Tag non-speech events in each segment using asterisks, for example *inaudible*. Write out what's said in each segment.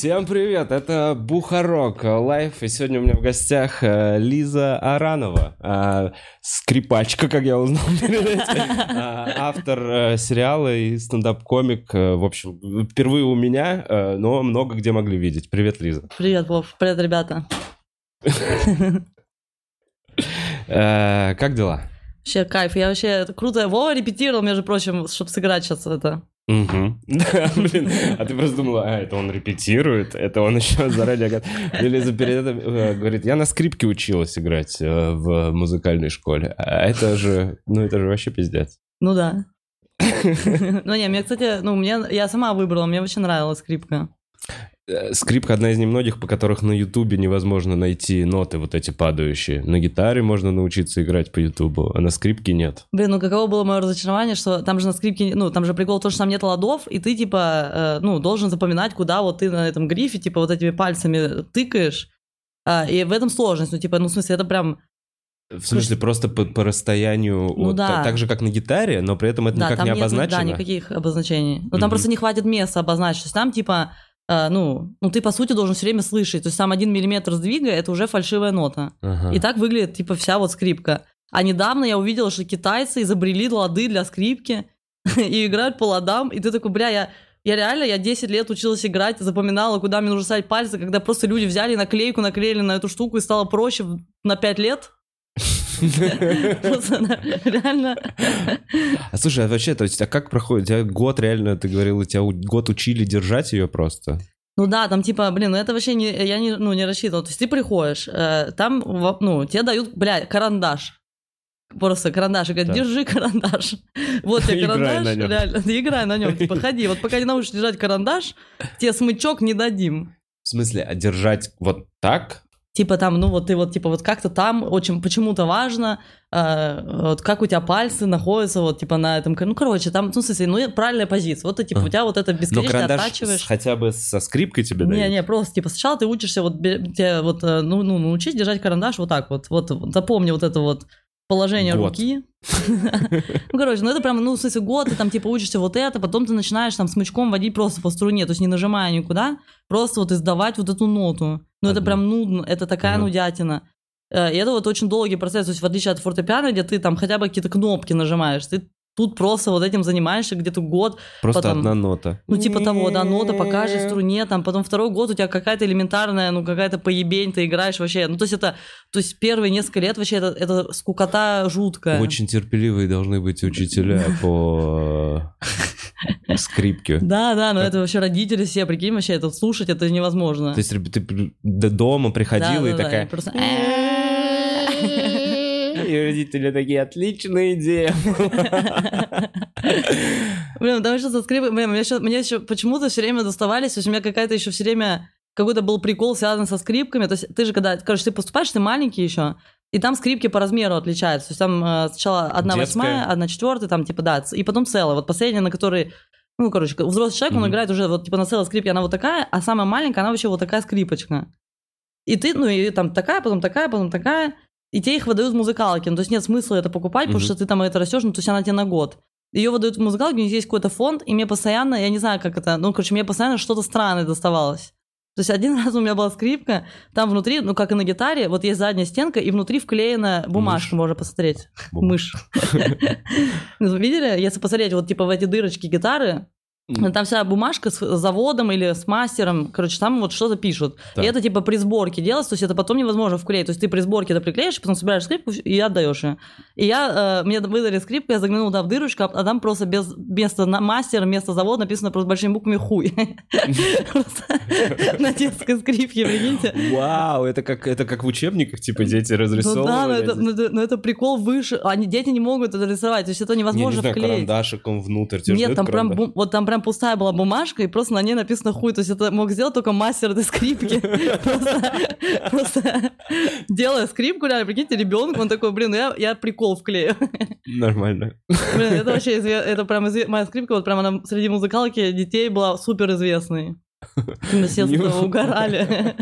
Всем привет, это Бухарог Лайв, и сегодня у меня в гостях э, Лиза Аранова, э, скрипачка, как я узнал перед этим, *laughs* э, автор сериала и стендап-комик, в общем, впервые у меня, но много где могли видеть. Привет, Лиза. Привет, Вов. Привет, ребята. *laughs* Как дела? Вообще кайф. Я вообще круто. Вова репетировал, между прочим, чтобы сыграть сейчас это. Мгм. *laughs* Да, блин, а ты просто думала, а, это он репетирует, это он еще заранее... говорит. И Лиза перед этим э, говорит, я на скрипке училась играть э, в музыкальной школе, а это же, ну это же вообще пиздец. Ну да. *laughs* Ну не, мне, кстати, ну мне, я сама выбрала, мне вообще нравилась скрипка. Э, Скрипка одна из немногих, по которых на Ютубе невозможно найти ноты вот эти падающие. На гитаре можно научиться играть по Ютубу, а на скрипке нет. Блин, ну каково было мое разочарование, что там же на скрипке, ну там же прикол то, что там нет ладов, и ты типа, э, ну, должен запоминать, куда вот ты на этом грифе, типа, вот этими пальцами тыкаешь. А, и в этом сложность, ну, типа, ну, в смысле, это прям, В смысле, просто по, по расстоянию, Ну вот да. та- так же, как на гитаре, но при этом это да, никак там не нет, обозначено. да, никаких обозначений. Ну, там Мгм. просто не хватит места обозначить. То есть там, типа, ну, ну, ты, по сути, должен все время слышать. То есть там один миллиметр сдвига — это уже фальшивая нота. Ага. И так выглядит, типа, вся вот скрипка. А недавно я увидела, что китайцы изобрели лады для скрипки *laughs* и играют по ладам. И ты такой, бля, я... Я реально, я 10 лет училась играть, запоминала, куда мне нужно ставить пальцы, когда просто люди взяли наклейку, наклеили на эту штуку и стало проще на 5 лет. Реально... А слушай, а вообще, то есть, а как проходит? У тебя год реально, ты говорил, тебя год учили держать ее просто? Ну да, там типа, блин, ну это вообще не, я не, ну, не рассчитывал. То есть ты приходишь, э, там, ну, тебе дают, бля, карандаш. Просто карандаш. И говорят, Так. держи карандаш. Вот тебе *laughs* карандаш. на. Реально, ты играй на нем. Типа, ходи. Вот пока не научишься держать карандаш, тебе смычок не дадим. В смысле, а держать вот так? Типа там, ну вот ты вот, типа вот как-то там очень почему-то важно, э, вот как у тебя пальцы находятся вот типа на этом, ну короче, там, ну в смысле, ну правильная позиция. Вот ты типа, Ага. у тебя вот это Но бесконечно карандаш оттачиваешь. с- хотя бы со скрипкой тебе дают? Не, не, просто типа сначала ты учишься вот бе- тебе вот э, ну ну научись держать карандаш вот так вот вот запомни вот это вот положение Год. руки. Ну *laughs* короче, ну это прям ну в смысле год ты там типа учишься вот это, потом ты начинаешь там смычком водить просто по струне, то есть не нажимая никуда, просто вот издавать вот эту ноту. Ну это прям нудно, это такая нудятина. Э, И это вот очень долгий процесс, то есть в отличие от фортепиано, где ты там хотя бы какие-то кнопки нажимаешь, ты тут просто вот этим занимаешься где-то год, Просто потом- одна нота. ну, типа того, да, нота по каждой струне, там, потом второй год у тебя какая-то элементарная, ну, какая-то поебень, ты играешь вообще. Ну, то есть это, то есть первые несколько лет вообще это, это скукота жуткая. Очень терпеливые должны быть учителя по э, *laughs* скрипке. Да, да, но это вообще родители все, прикинь, вообще это слушать, это невозможно. То есть ты до дома приходила и такая... И родители такие, отличная идея. Блин, потому что со скрипкой, блин, мне, еще, мне еще почему-то все время доставались, то есть у меня какая-то еще все время, какой-то был прикол связан со скрипками, то есть ты же когда, короче, ты поступаешь, ты маленький еще, и там скрипки по размеру отличаются, то есть там э, сначала одна восьмая, одна четвертая, там типа, да, и потом целая, вот последняя, на которой, ну, короче, взрослый человек, он Мгм. играет уже вот типа на целой скрипке, она вот такая, а самая маленькая, она вообще вот такая скрипочка. И ты, ну, и там такая, потом такая, потом такая, и тебе их выдают в музыкалке. Ну, то есть нет смысла это покупать, потому Мгм. что ты там это растешь, ну, то есть она тебе на год. Ее выдают в музыкалке, у них есть какой-то фонд, и мне постоянно, я не знаю, как это, ну, короче, мне постоянно что-то странное доставалось. То есть один *laughs* раз у меня была скрипка, там внутри, ну, как и на гитаре, вот есть задняя стенка, и внутри вклеена бумажка, Мышь. можно посмотреть. Бум. Мышь. *laughs* Ну, Видели? Если посмотреть вот типа в эти дырочки гитары. Там вся бумажка с заводом или с мастером, короче, там вот что-то пишут. Так. И это типа при сборке делается, то есть это потом невозможно вклеить. То есть ты при сборке это приклеишь, потом собираешь скрипку и отдаешь ее. И я, э, мне выдали скрипку, я заглянула туда в дырочку, а там просто без вместо на- мастера, вместо завода написано просто большими буквами хуй. На детской скрипке, прикиньте. Вау, это как, это как в учебниках, типа, дети Ну да, но разрисовывали. это, ну это- но это прикол выше. Они, дети не могут это рисовать, то есть это Не, не невозможно вклеить. карандашиком внутрь. Нет, там прям, вот там прям пустая была бумажка, и просто на ней написано хуй. То есть это мог сделать только мастер этой скрипки. Просто- делая скрипку, реально, прикиньте, ребенку, он такой, блин, ну я, прикол вклею. Нормально. Блин, это вообще, это прям моя скрипка, вот прям она среди музыкалки детей была супер известной. Мы все угорали.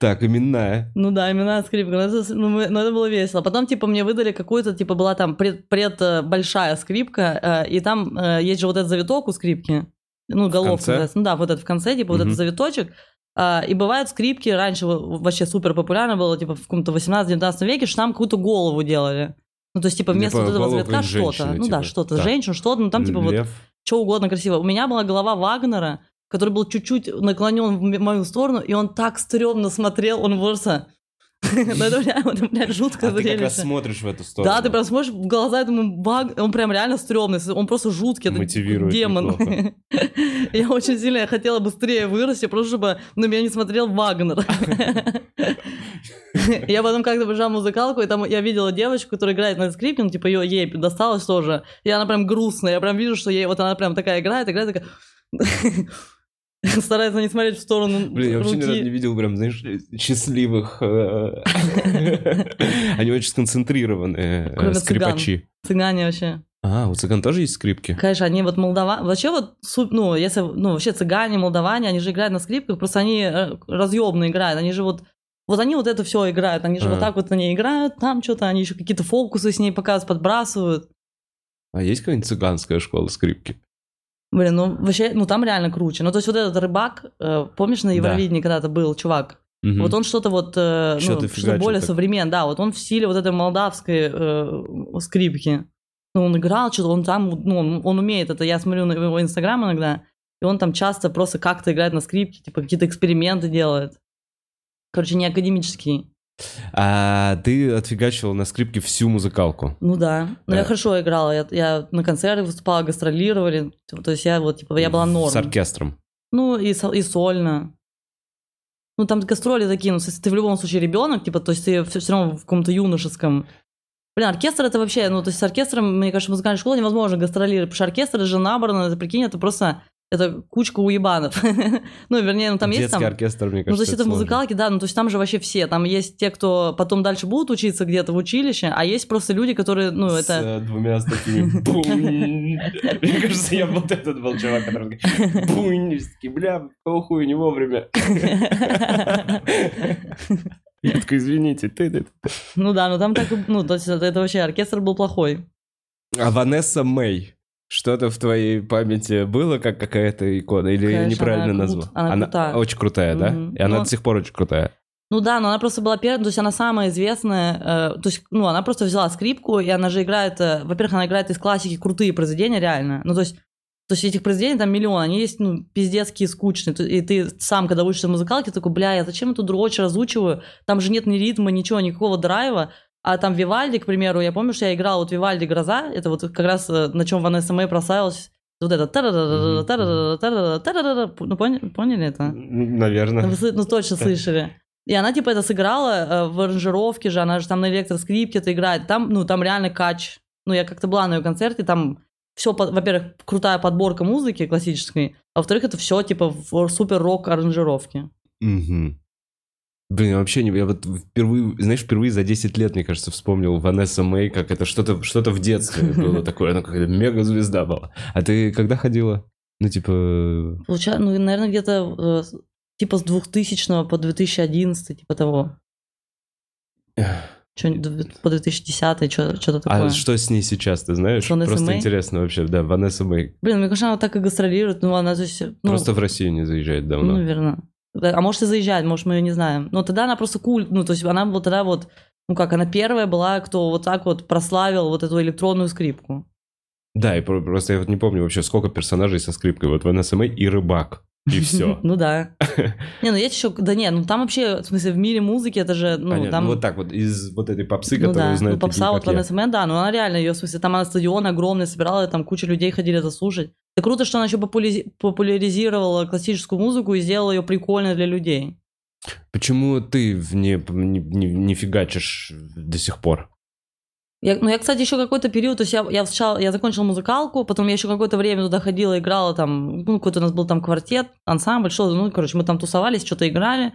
Так, именная. Ну да, именно скрипка. Но это, ну, мы- но это было весело. Потом, типа, мне выдали какую-то, типа, была там пред, пред, э, большая скрипка, э, и там э, есть же вот этот завиток у скрипки. ну, головка называется. Ну да, вот это в конце, типа вот Мгм. этот завиточек. А, и бывают скрипки, раньше во- вообще супер популярно было, типа в каком-то 18-19 веке, что там какую-то голову делали. Ну, то есть, типа, вместо Типа вот этого завитка что-то. ну да, типа. что-то, Так. женщину, что-то, ну там, типа, вот Лев. что угодно красиво. У меня была голова Вагнера, который был чуть-чуть наклонен в мою сторону, и он так стрёмно смотрел, он просто... *laughs* Ну, это прям, жуткое А ты как раз смотришь в эту сторону. Да, ты прям смотришь в глаза этому баг, он прям реально стрёмный, он просто жуткий, это демон. *laughs* Я очень сильно я хотела быстрее вырасти, просто чтобы на меня не смотрел Вагнер. *laughs* Я потом как-то в музыкалку, и там я видела девочку, которая играет на скрипке, ну, типа, ее, ей досталось тоже, и она прям грустная, я прям вижу, что ей, вот она прям такая играет, играет, такая... *laughs* Старается не смотреть в сторону Блин, я вообще ни разу не видел прям, знаешь, счастливых. э, Они очень сконцентрированные э, скрипачи. Цыгане вообще. А, у цыган тоже есть скрипки? Конечно, они вот молдаване, вообще вот, ну, если, ну, вообще цыгане, молдаване, они же играют на скрипках, просто они э, разъемно играют, они же вот, вот они вот это все играют, они же А. вот так вот на ней играют, там что-то, они еще какие-то фокусы с ней показывают, подбрасывают. А есть какая-нибудь цыганская школа скрипки? Блин, ну, вообще, ну, там реально круче. Ну, то есть вот этот рыбак, э, помнишь, на Да. Евровидении когда-то был чувак? Мгм. Вот он что-то вот, э, ну, Что-то что-то фигачил более так. современное, да, вот он в стиле вот этой молдавской э, скрипки. Ну, он играл что-то, он там, ну, он, он умеет это, я смотрю на его инстаграм иногда, и он там часто просто как-то играет на скрипке, типа какие-то эксперименты делает. Короче, не академический. А ты отфигачивал на скрипке всю музыкалку. Ну да. Но Да. я хорошо играла. Я, я на концертах выступала, гастролировали. То есть я вот, типа, я была норм. С оркестром. Ну, и, и сольно. Ну, там гастроли такие, ну, если ты в любом случае ребенок, типа, то есть ты все, равно в каком-то юношеском. Блин, оркестр это вообще, ну, то есть с оркестром, мне кажется, в музыкальной школе невозможно гастролировать, потому что оркестр же набрано, это, прикинь, это просто, это кучка уебанов. *laughs* ну, вернее, ну, там есть Детский там... оркестр, мне кажется, Ну, то есть это в сложно. музыкалке, да, ну, то есть там же вообще все. Там есть те, кто потом дальше будут учиться где-то в училище, а есть просто люди, которые, ну, С это... э, двумя с такими *laughs* бум. Мне кажется, я вот этот был чувак, который бунь, такие, бля, похуй, не вовремя. *laughs* Я такой, извините, ты, ты. ты». Ну да, ну там так, ну, то есть это, это вообще оркестр был плохой. А Ванесса Мэй, что-то в твоей памяти было, как какая-то икона? Или я Конечно, неправильно она крут- назвал? она крутая. очень крутая, да? Мгм. И она Ну, до сих пор очень крутая. Ну да, но она просто была первой, то есть она самая известная, э, то есть, ну, она просто взяла скрипку, и она же играет, э, во-первых, она играет из классики крутые произведения, реально, ну, то есть, то есть этих произведений там миллион, они есть, ну, пиздецкие, скучные, и ты сам, когда учишься музыкалке, такой, бля, я зачем эту дрочь разучиваю, там же нет ни ритма, ничего, никакого драйва, а там Вивальди, к примеру, я помню, что я играла вот Вивальди «Гроза», это вот как раз э, на чем Ванесса Мэй прославилась, вот это ну, поняли, это? Наверное. Вы ну, точно слышали. И она, типа, это сыграла в аранжировке же, она же там на электроскрипке это играет. Там, ну, там реально кач. Ну, я как-то была на ее концерте, там все, во-первых, крутая подборка музыки классической, а во-вторых, это все, типа, в супер-рок аранжировке. Мгм. Блин, я вообще не... Я вот впервые, знаешь, впервые за 10 лет, мне кажется, вспомнил Ванесса Мэй, как это что-то что в детстве было такое. Она какая-то мега-звезда была. А ты когда ходила? Ну, типа... Получается, ну, наверное, где-то э, типа с 2000 по 2011, типа того. Д- по 2010, что-то такое. А что с ней сейчас, ты знаешь? С Ванессой Просто Мэй? интересно вообще, да, Ванесса Мэй. Блин, мне кажется, она так и гастролирует, ну, она, то есть... Ну, Просто в Россию не заезжает Ну, давно. наверное. А может и заезжает, может мы ее не знаем. Но тогда она просто культ, ну то есть она вот тогда вот, ну как, она первая была, кто вот так вот прославил вот эту электронную скрипку. Да, и про- просто я вот не помню вообще, сколько персонажей со скрипкой. Вот Ванесса Мэй и Рыбак. И *laughs* все. Ну да. *laughs* Не, ну есть еще, да не, ну там вообще, в смысле, в мире музыки это же, ну там... Вот так вот, из вот этой попсы, Ну которую знают ну попса вот. Ванесса Мэй, да, ну она реально, ее, в смысле, там она стадион огромный собирала, там куча людей ходили это слушать. Это круто, что она еще популяри- популяризировала классическую музыку и сделала ее прикольной для людей. Почему ты не, не, не- не фигачишь до сих пор? Я, ну, я, кстати, еще какой-то период, то есть я, я, сначала, я закончила музыкалку, потом я еще какое-то время туда ходила, играла там, ну, какой-то у нас был там квартет, ансамбль, что ну, короче, мы там тусовались, что-то играли.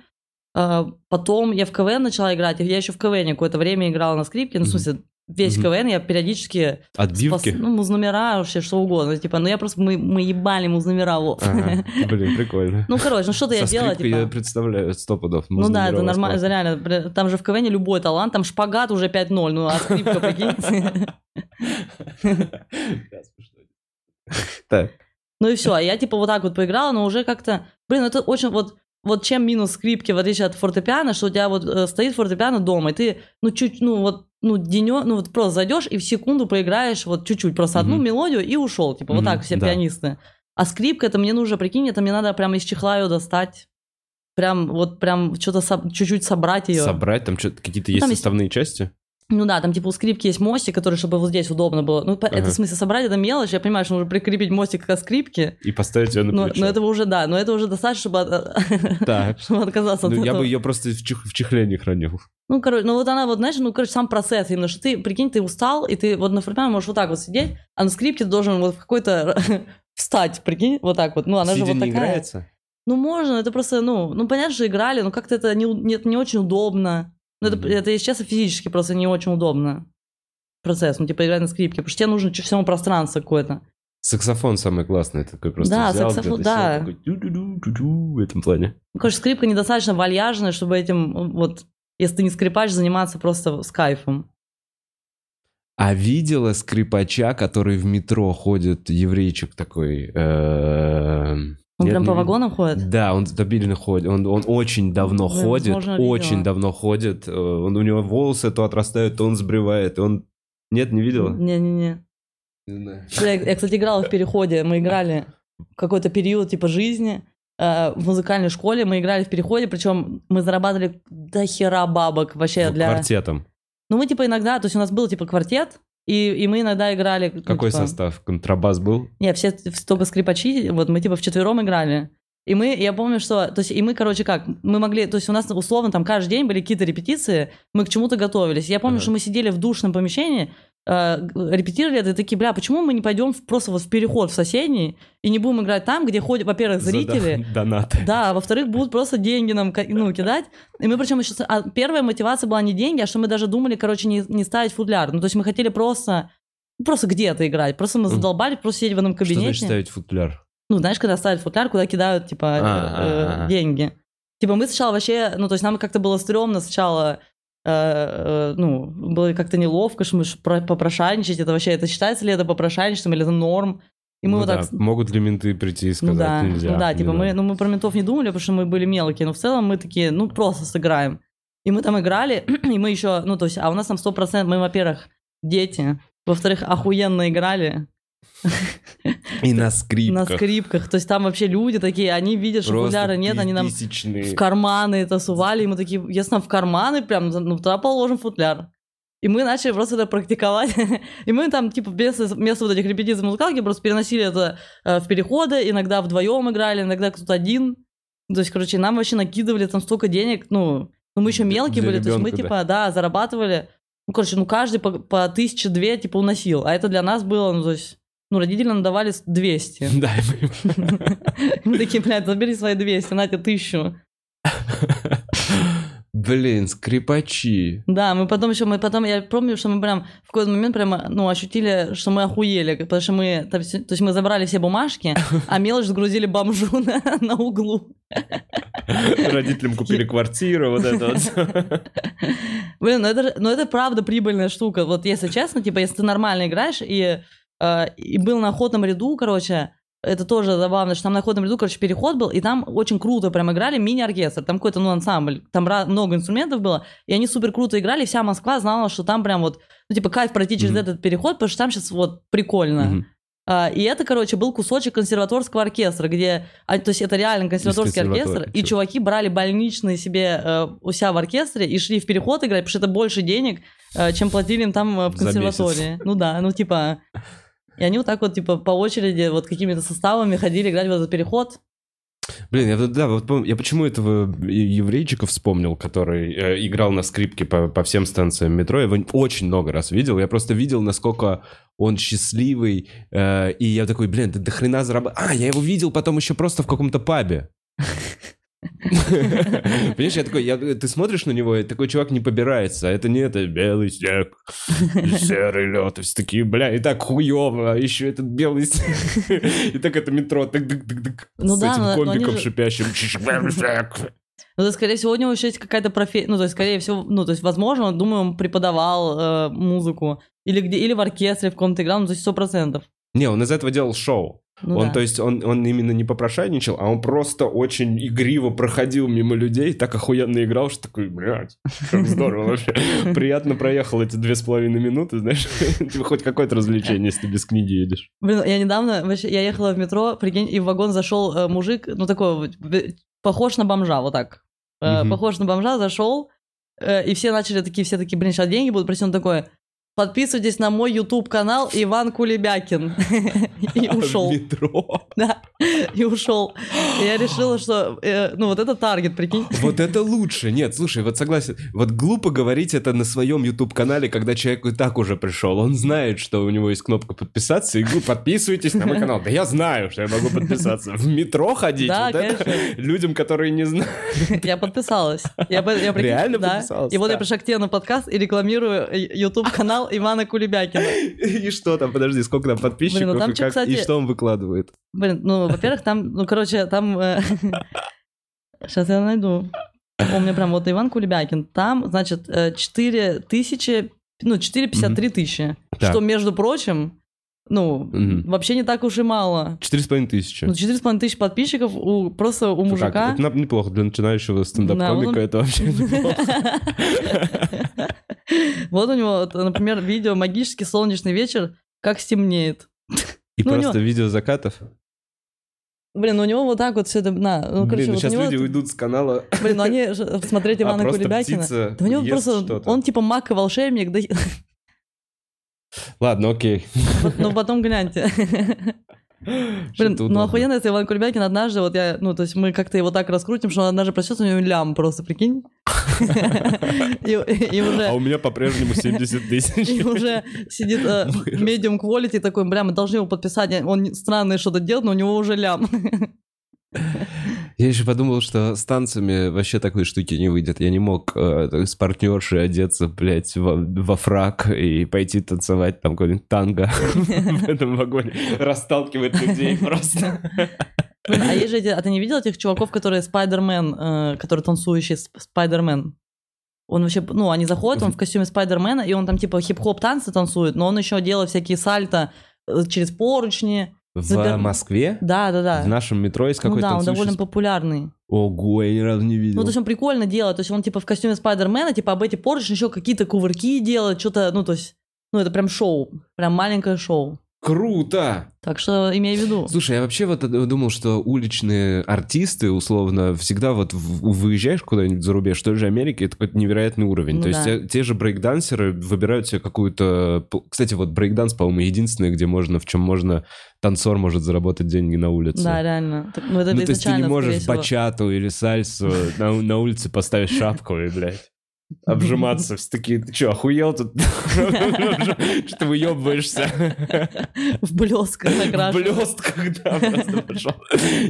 А, потом я в КВН начала играть, я еще в КВН какое-то время играла на скрипке, ну, в смысле, весь Мгм. КВН я периодически... Отбивки? спас- ну, музномера, вообще, что угодно, типа, ну, я просто, мы, мы ебали музномера, вот. Ага, Блин, прикольно. Ну, короче, ну, что-то я делала, типа... я представляю, сто пудов. Ну да, это нормально, классно. реально. Там же в КВН любой талант, там шпагат уже 5-0, ну а скрипка, прикинь. Так, Ну и все, а я типа вот так вот поиграла, но уже как-то, блин, это очень вот вот чем минус скрипки, в отличие от фортепиано, что у тебя вот э, стоит фортепиано дома, и ты, ну, чуть, ну, вот, ну, денё, ну, вот просто зайдешь и в секунду проиграешь вот чуть-чуть, просто одну Мгм. мелодию и ушел, типа, вот Мгм, так все да. пианисты. А скрипка, это мне нужно, прикинь, это мне надо прям из чехла ее достать, прям, вот, прям что-то соб- чуть-чуть собрать ее. Собрать, там что-то какие-то Ну, есть там есть- составные части? Ну да, там типа у скрипки есть мостик, который, чтобы вот здесь удобно было. Ну, по- это Ага. в смысле собрать, это мелочь, я понимаю, что нужно прикрепить мостик к скрипке, И поставить ее на но, плечо. но этого уже, да, но это уже достаточно, чтобы, от- *laughs* чтобы отказаться от Ну, я этого. бы ее просто в, чих- в чехле не хранил. Ну, короче, ну вот она вот, знаешь, ну, короче, сам процесс именно, что ты, прикинь, ты устал, и ты вот на фортепиано можешь вот так вот сидеть, а на скрипке ты должен вот в какой-то *laughs* встать, прикинь, вот так вот. Ну, она Сидя же вот не такая. играется? Ну, можно, это просто, ну, ну, понятно, что играли, но как-то это не, нет, не очень удобно. Ну, это, это, если честно, физически просто не очень удобно. Процесс, ну, типа, играть на скрипке, потому что тебе нужно всему пространство какое-то. Саксофон самый классный, такой просто Да, взял, саксофон, сел, да. в этом плане. Ну, короче, скрипка недостаточно вальяжная, чтобы этим, вот, если ты не скрипач, заниматься просто с кайфом. А видела скрипача, который в метро ходит, еврейчик такой? эм, Он нет, прям по вагонам ходит? Да, он стабильно ходит. Он, он очень давно Блин, ходит, возможно, видела. очень давно ходит. Э, Он, у него волосы то отрастают, то он сбривает. Он... Нет, не видела? Не-не-не. Не знаю. Я, я, кстати, играла в переходе. Мы играли в какой-то период типа жизни э, в музыкальной школе. Мы играли в переходе, причем мы зарабатывали до хера бабок вообще для. Квартетом. Ну мы типа иногда, то есть у нас был типа квартет, и, и мы иногда играли. ну, Какой типа- состав? Контрабас был? Не, все только скрипачи, вот мы типа вчетвером играли. И мы, я помню, что, то есть, и мы, короче, как, мы могли, то есть у нас условно там каждый день были какие-то репетиции, мы к чему-то готовились. Я помню, Ага. что мы сидели в душном помещении, э, репетировали это, и такие, бля, почему мы не пойдем в- просто вот в переход в соседний и не будем играть там, где ходят, во-первых, зрители, дон- *laughs* Донаты. да, а во-вторых, будут просто деньги нам ну, кидать. И мы причем еще... А первая мотивация была не деньги, а что мы даже думали, короче, не, не ставить футляр. Ну, то есть мы хотели просто... ну, Просто где-то играть. Просто мы задолбали просто сидеть в одном Что значит кабинете. ставить футляр? Ну, знаешь, когда ставят футляр, куда кидают, типа, А, э, деньги. Типа мы сначала вообще... Ну, то есть нам как-то было стрёмно сначала... э, э, ну, было как-то неловко, что мы попрошайничать. Это вообще... Это считается ли это попрошайничеством или это норм? И мы Ну вот да, так... Могут ли менты прийти и сказать, Ну да, нельзя? ну да, не типа мы, надо». ну мы про ментов не думали, потому что мы были мелкие, но в целом мы такие, ну просто сыграем. И мы там играли, *clears throat* и мы еще, ну то есть, а у нас там 100%, мы, во-первых, дети, во-вторых, охуенно играли *laughs* И на на скрипках. скрипках, то есть там вообще люди такие, они видят, что футляра нет, они нам в карманы это сували, и мы такие, если нам в карманы прям, ну туда положим футляр. И мы начали просто это практиковать. *laughs* И мы там, типа, вместо, вместо вот этих репетиций в музыкалке просто переносили это э, в переходы, иногда вдвоем играли, иногда кто-то один. То есть, короче, нам вообще накидывали там столько денег, ну, ну мы еще мелкие для были, то есть мы, ребенка, типа, да, зарабатывали. Ну, короче, ну каждый по, по тысяче две, типа, уносил. А это для нас было, ну, то есть, ну, родители нам давали 200. *laughs* Да, *laughs* мы- такие, блядь, забери свои 200, на тебе тысячу. Блин, скрипачи. Да, мы потом еще, мы потом, я помню, что мы прям в какой-то момент прям, ну, ощутили, что мы охуели, потому что мы, то есть мы забрали все бумажки, *laughs* а мелочь загрузили бомжу на, на углу. Родителям купили квартиру, вот это вот. Блин, ну это, ну это правда прибыльная штука. Вот если честно, типа, если ты нормально играешь и, и был на охотном ряду, короче, это тоже забавно, что там на охотном ряду, короче, переход был, и там очень круто прям играли мини-оркестр, там какой-то, ну, ансамбль, там много инструментов было, и они супер круто играли, и вся Москва знала, что там прям вот, ну, типа, кайф пройти через Мгм. этот переход, потому что там сейчас вот прикольно. Мгм. А, и это, короче, был кусочек консерваторского оркестра, где, а, то есть это реально консерваторский оркестр, и чуваки брали больничные себе э, у себя в оркестре и шли в переход играть, потому что это больше денег, э, чем платили им там э, в консерватории. Ну да, ну типа... И они вот так вот, типа, по очереди, вот какими-то составами ходили играть в этот переход. Блин, я, да, вот я почему этого еврейчика вспомнил, который э, играл на скрипке по, по всем станциям метро. Я его очень много раз видел. Я просто видел, насколько он счастливый. э, и я такой, блин, ты до хрена зарабатываешь. А, я его видел потом еще просто в каком-то пабе. *laughs* Понимаешь, я такой, я- ты смотришь на него, и такой чувак не побирается. А это не это белый снег, серый лед. И все такие, бля, и так хуево, а еще этот белый снег. И так это метро, так дык дык дык Ну с да, этим комбиком шипящим. Белый снег. Ну, то есть, скорее всего, у него еще есть какая-то профессия, ну, то есть, скорее всего, ну, то есть, возможно, он, думаю, он преподавал э, музыку, или где, или в оркестре в каком-то играл, ну, то есть, сто процентов. Не, он из этого делал шоу. Ну он, да. то есть, он, он именно не попрошайничал, а он просто очень игриво проходил мимо людей, так охуенно играл, что такой, блядь, как здорово вообще. *laughs* Приятно проехал эти две с половиной минуты, знаешь, *laughs* хоть какое-то развлечение, если ты без книги едешь. Блин, я недавно, вообще, я ехала в метро, прикинь, и в вагон зашел э, мужик, ну такой, похож на бомжа, вот так. Э. Похож на бомжа, зашел, э, и все начали такие, все такие, блин, сейчас деньги будут просить, он такой, подписывайтесь на мой YouTube канал Иван Кулебякин. *laughs* И *laughs* ушел. метро. *laughs* Да, и ушел. Я решила, что, э, ну вот это таргет, прикинь. Вот это лучше. Нет, слушай, вот согласен. Вот глупо говорить это на своем YouTube-канале, когда человек и так уже пришел. Он знает, что у него есть кнопка подписаться, и подписывайтесь на мой канал. Да я знаю, что я могу подписаться. В метро ходить? Да, вот это конечно. людям, которые не знают. Я подписалась. Я, по- я, прикинь, Реально да. подписалась? И вот я пришла к тебе на подкаст и рекламирую YouTube канал Ивана Кулебякина. И что там, подожди, сколько там подписчиков, Блин, ну там и, чё, как- кстати- и что он выкладывает? Блин, ну, во-первых, там, ну, короче, там... *laughs* Сейчас я найду. У меня прям вот Иван Кулебякин. Там, значит, 4 тысячи, ну, 4,53 тысячи. Что, между прочим, ну, Мгм. вообще не так уж и мало. Четыре с половиной тысячи. Ну, 4,5 тысячи подписчиков у, просто у Как? мужика. Это на- неплохо для начинающего Да, стендап-комика, вот он- это вообще неплохо. *laughs* Вот у него, например, видео «Магический солнечный вечер. Как стемнеет». И Ну, просто видео закатов. Блин, ну у него вот так вот все это... На, ну, короче, Блин, ну вот сейчас него люди это- уйдут с канала. Блин, ну они смотреть а Ивана просто Кулебякина. Да у него просто... что-то. Он типа маг и волшебник, да... Ладно, окей. Ну потом гляньте. Блин, ну охуенно, если Иван Кулебякин однажды, вот я, ну, то есть мы как-то его так раскрутим, что он однажды проснется, у него лям просто, прикинь. А у меня по-прежнему *laughs* 70 тысяч. И уже сидит э, medium quality такой, бля, мы должны его подписать, он странное что-то делает, но у него уже лям. *laughs* Я еще подумал, что с танцами вообще такой штуки не выйдет. Я не мог э, с партнершей одеться, блядь, во, во фрак и пойти танцевать там какой-нибудь танго *laughs* в этом вагоне. Расталкивать людей *laughs* просто. Блин, а есть же а ты не видел этих чуваков, которые Спайдермен, э, который танцующий Сп- Спайдермен? Он вообще, ну, они заходят, он в костюме Спайдермена, и он там типа хип-хоп танцы танцует, но он еще делает всякие сальто э, через поручни. В Забер- Москве? Да, да, да. В нашем метро есть ну какой-то да, он довольно популярный. Ого, я ни разу не видел. Ну, то есть он прикольно делает, то есть он типа в костюме Спайдермена, типа об эти поручни еще какие-то кувырки делает, что-то, ну, то есть, ну, это прям шоу, прям маленькое шоу. Круто! Так что имей в виду. Слушай, я вообще вот думал, что уличные артисты, условно, всегда вот выезжаешь куда-нибудь за рубеж, в той же Америке, это какой-то невероятный уровень. Ну То есть да. те, те же брейкдансеры выбирают себе какую-то... Кстати, вот брейкданс, по-моему, единственное, где можно, в чем можно, танцор может заработать деньги на улице. Да, реально. Так, Ну, это ну, то есть ты не можешь бачату или сальсу на, на улице поставить шапку и, блядь, обжиматься. Все такие, ты что, охуел тут? *laughs* Что ты выебываешься? В блесках В накрашен. блестках, да, просто пошел.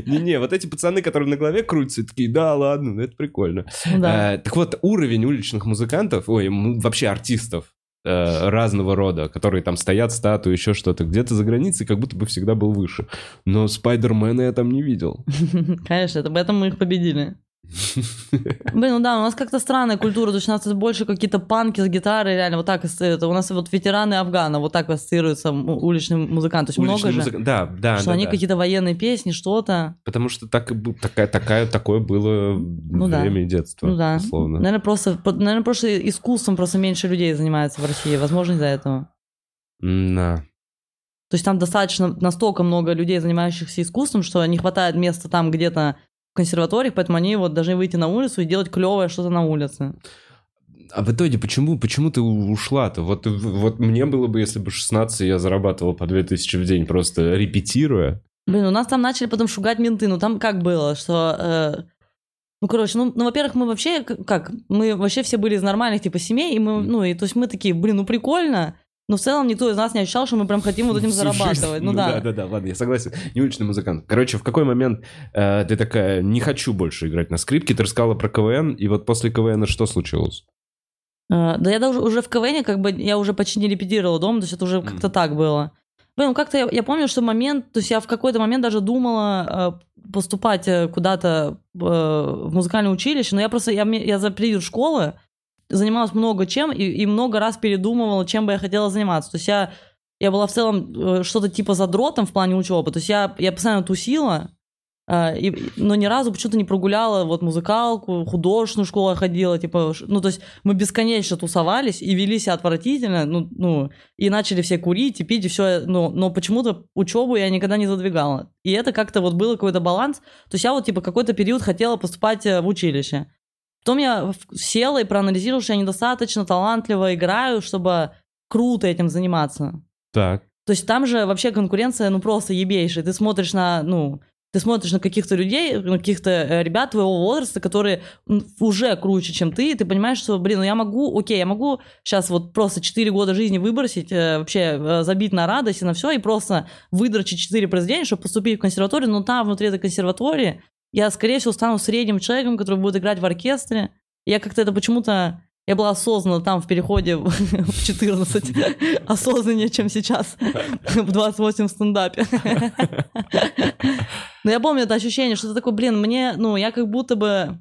Не-не, вот эти пацаны, которые на голове крутятся, такие, да, ладно, ну это прикольно. Ну. Э, Так вот, уровень уличных музыкантов, ой, вообще артистов э, разного рода, которые там стоят, статуи, еще что-то, где-то за границей как будто бы всегда был выше. Но Спайдермена я там не видел. *laughs* Конечно, это поэтому мы их победили. *laughs* Блин, ну да, у нас как-то странная культура, то есть у нас это больше какие-то панки с гитарой, реально, вот так ассоциируются. У нас вот ветераны Афгана, вот так ассоциируются м- уличный музыкант. То есть много же, музыка- Да, да, что да, они да. какие-то военные песни, что-то. Потому что так такая, такая, такое было Ну время и детство, Ну да. условно. Наверное, просто, наверное, просто искусством просто меньше людей занимается в России. Возможно, из-за этого. Да. То есть там достаточно настолько много людей, занимающихся искусством, что не хватает места там где-то консерваториях, поэтому они вот должны выйти на улицу и делать клевое что-то на улице. А в итоге почему, почему ты ушла-то? Вот, вот мне было бы, если бы 16, я зарабатывал по 2000 в день просто репетируя. Блин, у нас там начали потом шугать менты. Ну, там как было, что... э, ну, короче, ну, ну, во-первых, мы вообще, как, мы вообще все были из нормальных, типа, семей, и мы, ну, и то есть мы такие, блин, ну, прикольно, но в целом никто из нас не ощущал, что мы прям хотим вот этим Всю зарабатывать. жизнь. Ну, да. Да, да, ладно, я согласен. Не уличный музыкант. Короче, в какой момент э, ты такая, не хочу больше играть на скрипке, ты рассказала про КВН, и вот после КВН что случилось? Э, Да я даже уже в КВН, как бы, я уже почти не репетировала дома, то есть это уже как-то так было. Блин, ну как-то я, я помню, что момент, то есть я в какой-то момент даже думала э, поступать э, куда-то э, в музыкальное училище, но я просто, я, я за период школы занималась много чем и, и много раз передумывала, чем бы я хотела заниматься. То есть я я была в целом э, что-то типа задротом в плане учебы. То есть я, я постоянно тусила, э, и, но ни разу почему-то не прогуляла вот музыкалку, художественную школу ходила, типа, ну, то есть мы бесконечно тусовались и вели себя отвратительно, ну, ну, и начали все курить и пить, и все, ну, но почему-то учебу я никогда не задвигала. И это как-то вот был какой-то баланс. То есть я вот, типа, какой-то период хотела поступать э, в училище. Потом я села и проанализировала, что я недостаточно талантливо играю, чтобы круто этим заниматься. Так. То есть там же вообще конкуренция, ну, просто ебейшая. Ты смотришь на, ну, ты смотришь на каких-то людей, на каких-то э, ребят твоего возраста, которые уже круче, чем ты, и ты понимаешь, что, блин, ну я могу, окей, я могу сейчас вот просто 4 года жизни выбросить, э, вообще э, забить на радость и на все, и просто выдрочить 4 произведения, чтобы поступить в консерваторию, но там, внутри этой консерватории, я, скорее всего, стану средним человеком, который будет играть в оркестре. Я как-то это почему-то... Я была осознанно там в переходе в *laughs* в 14, *laughs* осознаннее, чем сейчас, в 28 в стендапе. *laughs* Но я помню это ощущение, что ты такой, блин, мне, ну, я как будто бы...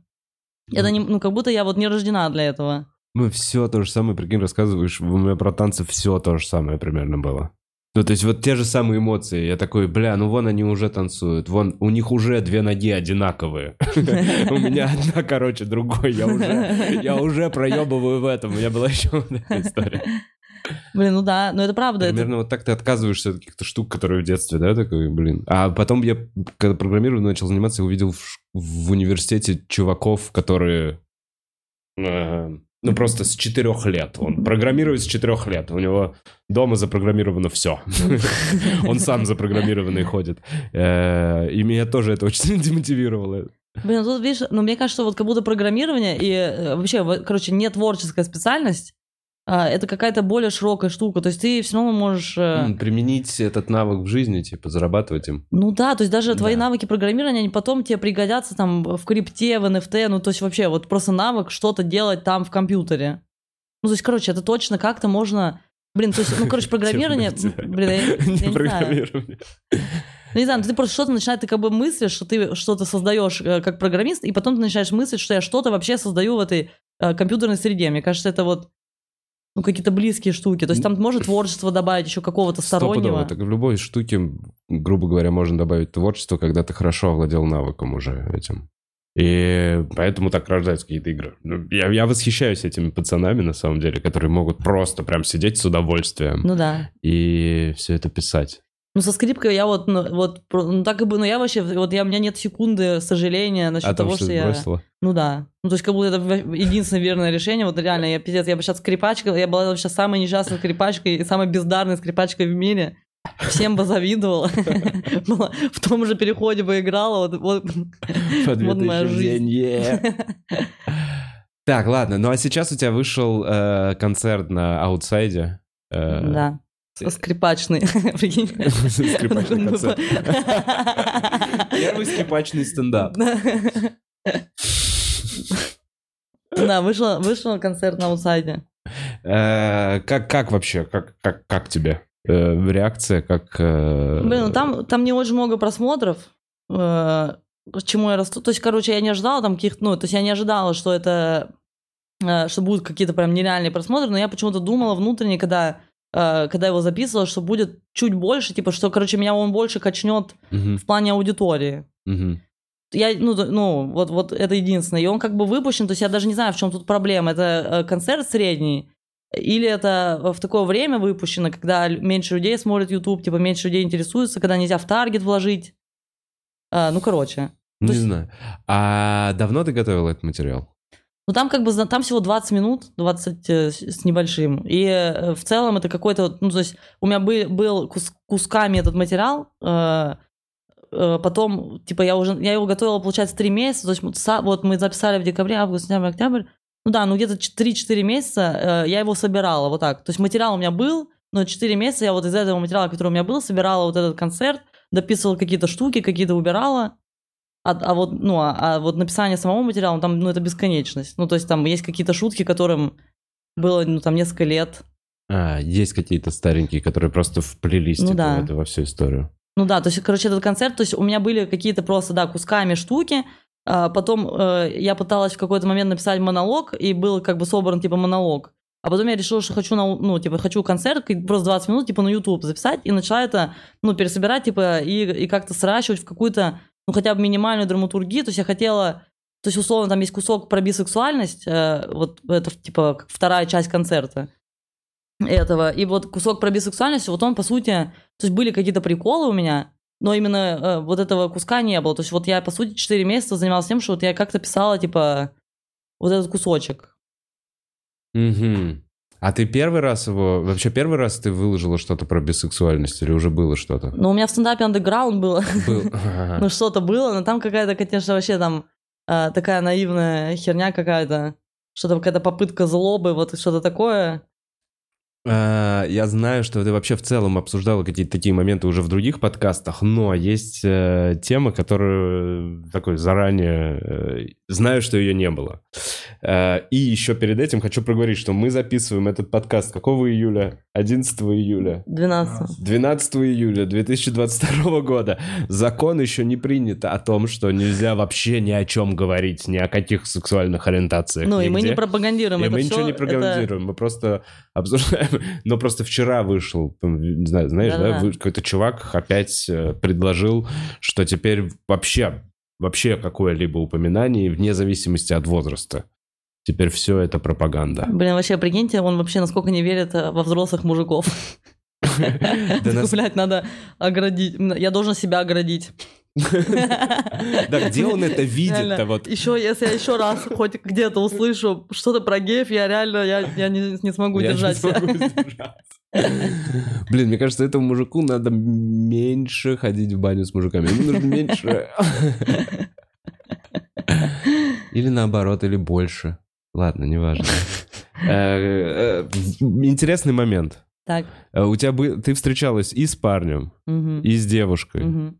Это не, ну, как будто я вот не рождена для этого. Мы все то же самое, прикинь, рассказываешь. У меня про танцы все то же самое примерно было. Ну, то есть вот те же самые эмоции. Я такой, бля, ну вон они уже танцуют. Вон, у них уже две ноги одинаковые. *laughs* У меня одна, короче, другой. Я уже, я уже проебываю в этом. У меня была еще эта история. Блин, ну да, но это правда. это- Примерно вот так ты отказываешься от каких-то штук, которые в детстве, да, такой, блин. А потом я, когда программированием начал заниматься, я увидел в, в университете чуваков, которые, э, ну, просто с четырех лет. Он программирует с четырех лет. У него дома запрограммировано все. *laughs* Он сам запрограммированный ходит. Э, И меня тоже это очень *laughs* демотивировало. Блин, ну тут, видишь, ну, мне кажется, что вот как будто программирование и э, вообще, короче, не творческая специальность, а, это какая-то более широкая штука. То есть ты все равно можешь... э, Применить этот навык в жизни, типа, зарабатывать им. Ну да, то есть даже твои Да. навыки программирования, они потом тебе пригодятся там в крипте, в NFT, ну то есть вообще вот просто навык что-то делать там в компьютере. Ну то есть, короче, это точно как-то можно... Блин, то есть, ну, короче, *laughs* программирование... Блин, я, Не программирование. Ну, не знаю, ты просто что-то начинаешь, ты как бы мыслишь, что ты что-то создаешь э, как программист, и потом ты начинаешь мыслить, что я что-то вообще создаю в этой э, компьютерной среде. Мне кажется, это вот ну, какие-то близкие штуки. То есть там может творчество добавить еще какого-то Стопудово. стороннего. Так в любой штуке, грубо говоря, можно добавить творчество, когда ты хорошо овладел навыком уже этим. И поэтому так рождаются какие-то игры. Ну, Я, я восхищаюсь этими пацанами, на самом деле, которые могут просто прям сидеть с удовольствием Ну да. и все это писать. Ну, со скрипкой я вот, ну, вот, ну, так и бы, ну, я вообще, вот я, у меня нет секунды сожаления насчет а того, что, что я... бросила. Ну да. Ну, то есть, как будто это единственное верное решение. Вот реально, я пиздец, я бы сейчас скрипачка, я была вообще самой несчастной скрипачкой и самой бездарной скрипачкой в мире. Всем бы завидовала. *laughs* В том же переходе бы играла. Вот, вот. По Вот моя 2000 день, е. *laughs* Так, ладно. Ну а сейчас у тебя вышел э, концерт на аутсайде. Э, Да. Скрипачный. *laughs* Прикинь. Скрипачный концерт. Первый скрипачный стендап. Да, вышел, вышел концерт на аутсайде. Э, Как, как вообще? Как, как, как тебе? Э, Реакция, как... э, Блин, ну там, там не очень много просмотров. К чему я расту. То есть, короче, я не ожидала там каких-то... Ну, то есть я не ожидала, что это... Что будут какие-то прям нереальные просмотры, но я почему-то думала внутренне, когда, когда его записывала, что будет чуть больше, типа, что, короче, меня он больше качнет мгм, в плане аудитории. мгм. Я, ну, ну вот, вот это единственное. И он как бы выпущен, то есть я даже не знаю, в чем тут проблема. Это э, концерт средний, или это в такое время выпущено, когда меньше людей смотрят YouTube, типа меньше людей интересуются, когда нельзя в таргет вложить. А, ну, короче. Не есть- знаю. А давно ты готовил этот материал? Ну, там как бы, там всего 20 минут, 20 э, с небольшим. И э, в целом это какой-то, ну, то есть у меня был, был кус- кусками этот материал, э, э, потом, типа, я уже, я его готовила, получается, 3 месяца, то есть вот мы записали в декабре, август, сентябрь, октябрь, ну да, ну где-то 3-4 месяца э, я его собирала, вот так. То есть материал у меня был, но 4 месяца я вот из этого материала, который у меня был, собирала вот этот концерт, дописывала какие-то штуки, какие-то убирала, а, а вот, ну, а, а вот написание самого материала, там, ну, это бесконечность. Ну, то есть там есть какие-то шутки, которым было, ну, там, несколько лет. А, есть какие-то старенькие, которые просто вплелись Ну типа, да. в это во всю историю. Ну да, то есть, короче, этот концерт, то есть у меня были какие-то просто, да, кусками штуки, а потом э, я пыталась в какой-то момент написать монолог, и был как бы собран типа монолог. А потом я решила, что хочу, на, ну, типа, хочу концерт, просто 20 минут, типа, на YouTube записать, и начала это, ну, пересобирать, типа, и, и как-то сращивать в какую-то, ну, хотя бы минимальную драматургию. То есть я хотела, то есть, условно, там есть кусок про бисексуальность, э, вот это, типа, как вторая часть концерта этого. И вот кусок про бисексуальность, вот он, по сути, то есть были какие-то приколы у меня, но именно э, вот этого куска не было. То есть вот я, по сути, 4 месяца занималась тем, что вот я как-то писала, типа, вот этот кусочек. Мгм. А ты первый раз его... Вообще первый раз ты выложила что-то про бисексуальность или уже было что-то? Но у меня в стендапе андеграунд было, Был. *laughs* Ну что-то было, но там какая-то, конечно, вообще там э, такая наивная херня какая-то, что-то какая-то попытка злобы, вот что-то такое. А, Я знаю, что ты вообще в целом обсуждала какие-то такие моменты уже в других подкастах, но есть э, тема, которую э, такой заранее э, знаю, что ее не было. И еще перед этим хочу проговорить, что мы записываем этот подкаст какого июля? 11 июля. 12. 12 июля 2022 года. Закон еще не принят о том, что нельзя вообще ни о чем говорить, ни о каких сексуальных ориентациях. Ну и мы нигде. не пропагандируем И это мы всё, ничего не это- пропагандируем, мы просто обсуждаем. *laughs* Но просто вчера вышел, не знаю, знаешь, да, какой-то чувак опять э, предложил, что теперь вообще, вообще какое-либо упоминание, вне зависимости от возраста, теперь все это пропаганда. Блин, вообще, прикиньте, он вообще насколько не верит э, во взрослых мужиков. *laughs* *laughs* Блядь, надо оградить. Я должен себя оградить. *laughs* Да, где он это видит-то? Вот Еще, если я еще раз хоть где-то услышу что-то про геев, я реально я, не, смогу держать. Блин, мне кажется, этому мужику надо меньше ходить в баню с мужиками. Ему нужно меньше. Или наоборот, или больше. Ладно, неважно. Э, э, Интересный момент. Так. Э, У тебя бы ты встречалась и с парнем, и с девушкой.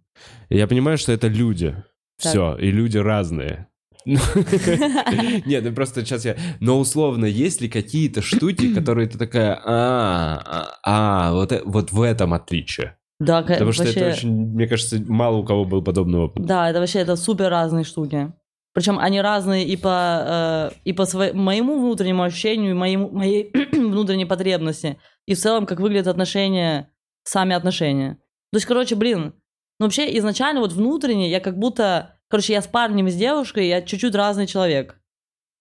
Я понимаю, что это люди. Так. Все, и люди разные. *laughs* Нет, ну просто сейчас я... Но условно, есть ли какие-то штуки, которые ты такая, а, а, а, вот, э- вот в этом отличие? Да, Потому что это очень, мне кажется, мало у кого был подобный опыт. да, это вообще это супер разные штуки. Причем они разные и по, э, и по своей- моему внутреннему ощущению, и моему, моей *clears throat* внутренней потребности. И в целом, как выглядят отношения, сами отношения. То есть, короче, блин, ну вообще изначально вот внутренне я как будто... Короче, я с парнем и с девушкой, я чуть-чуть разный человек.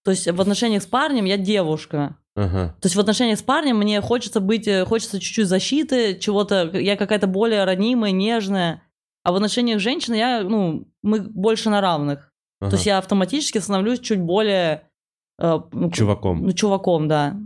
То есть в отношениях с парнем я девушка. Ага. То есть в отношениях с парнем мне хочется быть, э, хочется чуть-чуть защиты, чего-то, я какая-то более ранимая, нежная. А в отношениях с женщиной я, ну, мы больше на равных. ага. То есть я автоматически становлюсь чуть более... э, ну, Чуваком. Ну, чуваком, да.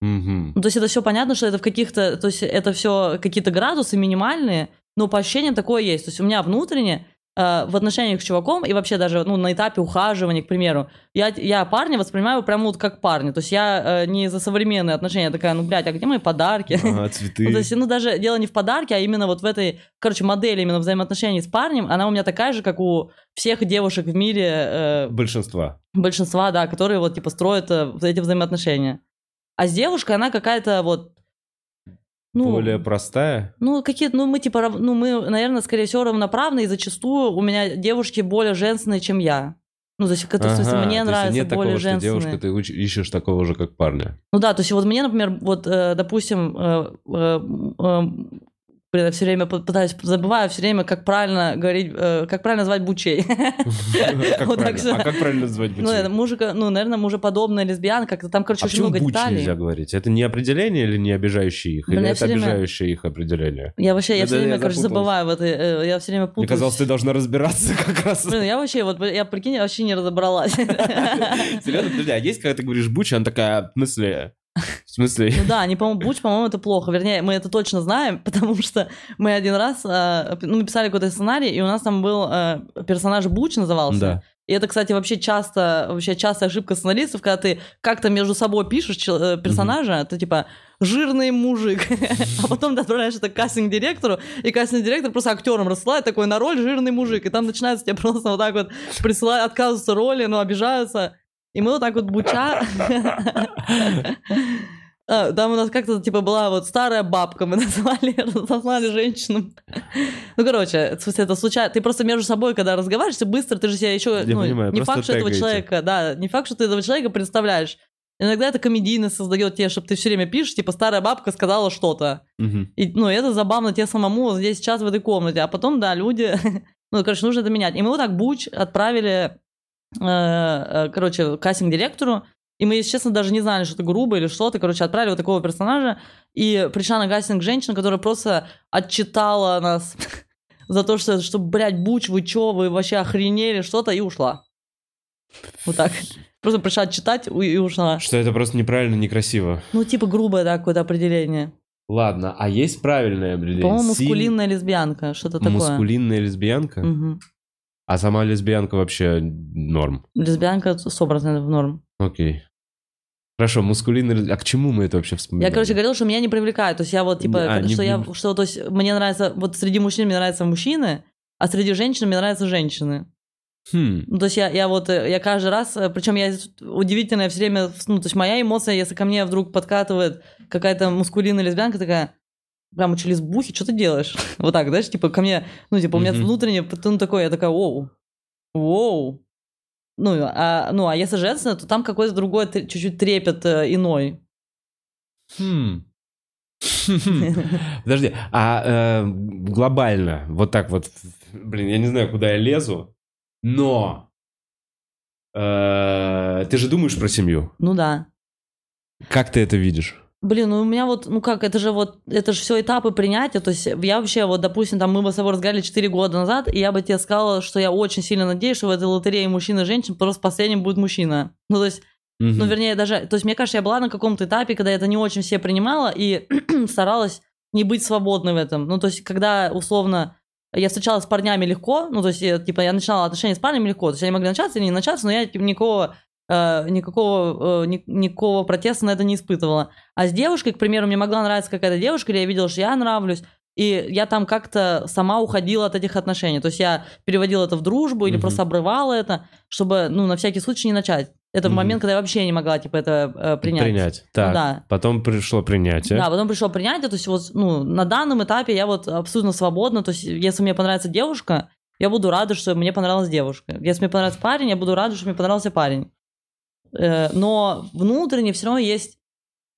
Мгм. Ну, то есть это все понятно, что это в каких-то... То есть это все какие-то градусы минимальные, но по ощущениям такое есть. То есть у меня внутренне э, в отношениях с чуваком и вообще даже ну, на этапе ухаживания, к примеру, я, я парня воспринимаю прямо вот как парня. То есть я э, не за современные отношения я такая, ну, блядь, а где мои подарки? *laughs* Ну, цветы. то есть, ну, даже дело не в подарке, а именно вот в этой, короче, модели именно взаимоотношений с парнем, она у меня такая же, как у всех девушек в мире, э, Большинства. большинства, да, которые вот, типа, строят э, эти взаимоотношения. А с девушкой она какая-то вот... Ну, Более простая. ну, какие-то, ну, мы, типа, ну, мы, наверное, скорее всего, равноправны, и зачастую у меня девушки более женственные, чем я. Ну, то есть, в смысле, Ага, мне нравятся нет более такого, что женственные. девушка, ты уч- ищешь такого же, как парня. Ну да, то есть вот мне, например, вот, э, допустим, э, э, э, блин, я все время пы- пытаюсь, забываю все время, как правильно говорить, э, как правильно звать бучей. Вот. А как правильно называть Ну, бутиль? это мужика, ну, наверное, мужеподобная лесбиянка, как-то там, короче, А очень много деталей. нельзя говорить? Это не определение или не обижающее их? Или это обижающее их определение? Я вообще, я все время, короче, забываю в этой, э, я все время Мне путаюсь. казалось, ты должна разбираться как раз. Блин, я вообще, вот, я, прикинь, я вообще не разобралась. Серьезно, подожди, а есть, когда ты говоришь буч, она такая, в смысле? В смысле? Ну да, они, по-моему, буч, по-моему, это плохо. Вернее, мы это точно знаем, *laughs* потому что мы один раз, э, ну, писали какой-то сценарий, и у нас там был э, персонаж Буч назывался. Да. И это, кстати, вообще часто, вообще частая ошибка сценаристов, когда ты как-то между собой пишешь э, персонажа, ты типа жирный мужик, *laughs* а *laughs* потом ты отправляешь это кастинг-директору, и кастинг-директор просто актерам рассылает такой на роль жирный мужик, и там начинается тебе просто вот так вот присылать, отказываются роли, но обижаются. И мы вот так вот буча... *laughs* А, Там у нас как-то типа была вот старая бабка, мы *laughs* назвали, назвали женщину. Ну, короче, в смысле, это случайно. Ты просто между собой, когда разговариваешь, ты быстро, ты же себя еще... Я ну, понимаю, не факт, что этого человека, да, не факт, что ты этого человека представляешь. Иногда это комедийность создает тебе, чтобы ты все время пишешь, типа, старая бабка сказала что-то. Мгм. И, ну, это забавно тебе самому здесь сейчас в этой комнате. А потом, да, люди... *laughs* Ну, короче, нужно это менять. И мы вот так буч отправили, короче, кастинг-директору. И мы, если честно, даже не знали, что это грубо или что-то. Короче, отправили вот такого персонажа. И пришла на кастинг женщина, которая просто отчитала нас *laughs* за то, что, что блядь, буч, вы чё, вы вообще охренели, что-то, и ушла. Вот так. Просто пришла отчитать и ушла. Что это просто неправильно, некрасиво. Ну, типа грубое, да, какое-то определение. Ладно, а есть правильное определение? По-моему, Силь- мускулинная лесбиянка, что-то такое. Мускулинная лесбиянка? Мгм. А сама лесбиянка вообще норм. Лесбиянка 100% в норм. Окей. Хорошо, мускулинная... лес- А к чему мы это вообще Я, вспоминаем? короче, говорила, что меня не привлекает. То есть я вот, типа, А, не- что я, не- что, то есть мне нравится, вот среди мужчин мне нравятся мужчины, а среди женщин мне нравятся женщины. Хм. Ну, то есть я, я вот, э, я каждый раз, причем я удивительное все время, ну, то есть моя эмоция, если ко мне вдруг подкатывает какая-то мускулинная лесбиянка, такая, прям что, лесбухи, что ты делаешь? *laughs* вот так, знаешь, типа ко мне, ну, типа у меня Мгм. внутренне, ну, такое, я такая, воу, воу. Ну, а, ну, а если женщина, то там какой-то другой чуть-чуть трепет э, иной. Хм. *laughs* *laughs* Подожди, а э, глобально, вот так вот, блин, я не знаю, куда я лезу, но э, ты же думаешь про семью. Ну да. Как ты это видишь? Блин, ну у меня вот, ну как, это же вот, это же все этапы принятия, то есть я вообще, вот, допустим, там мы бы с тобой разговаривали 4 года назад, и я бы тебе сказала, что я очень сильно надеюсь, что в этой лотерее мужчин и женщин просто последним будет мужчина. Ну, то есть, ну, Мгм. вернее, даже, то есть, мне кажется, я была на каком-то этапе, когда я это не очень все принимала и *clears throat* старалась не быть свободной в этом. Ну, то есть, когда, условно, я встречалась с парнями легко, ну, то есть, я, типа, я начинала отношения с парнями легко, то есть, они могли начаться или не начаться, но я, типа, никакого, никакого, э, ни- никакого протеста на это не испытывала. А с девушкой, к примеру, мне могла нравиться какая-то девушка, или я видела, что я нравлюсь, и я там как-то сама уходила от этих отношений. То есть я переводила это в дружбу или Мгм. просто обрывала это, чтобы, ну, на всякий случай не начать. Это в Мгм. момент, когда я вообще не могла, типа, это э, принять. Принять. Так, да. потом пришло принятие. Да, потом пришло принятие, то есть вот, ну, на данном этапе я вот абсолютно свободна, то есть если мне понравится девушка, я буду рада, что мне понравилась девушка. Если мне понравится парень, я буду рада, что мне понравился парень. Э, Но внутренне все равно есть...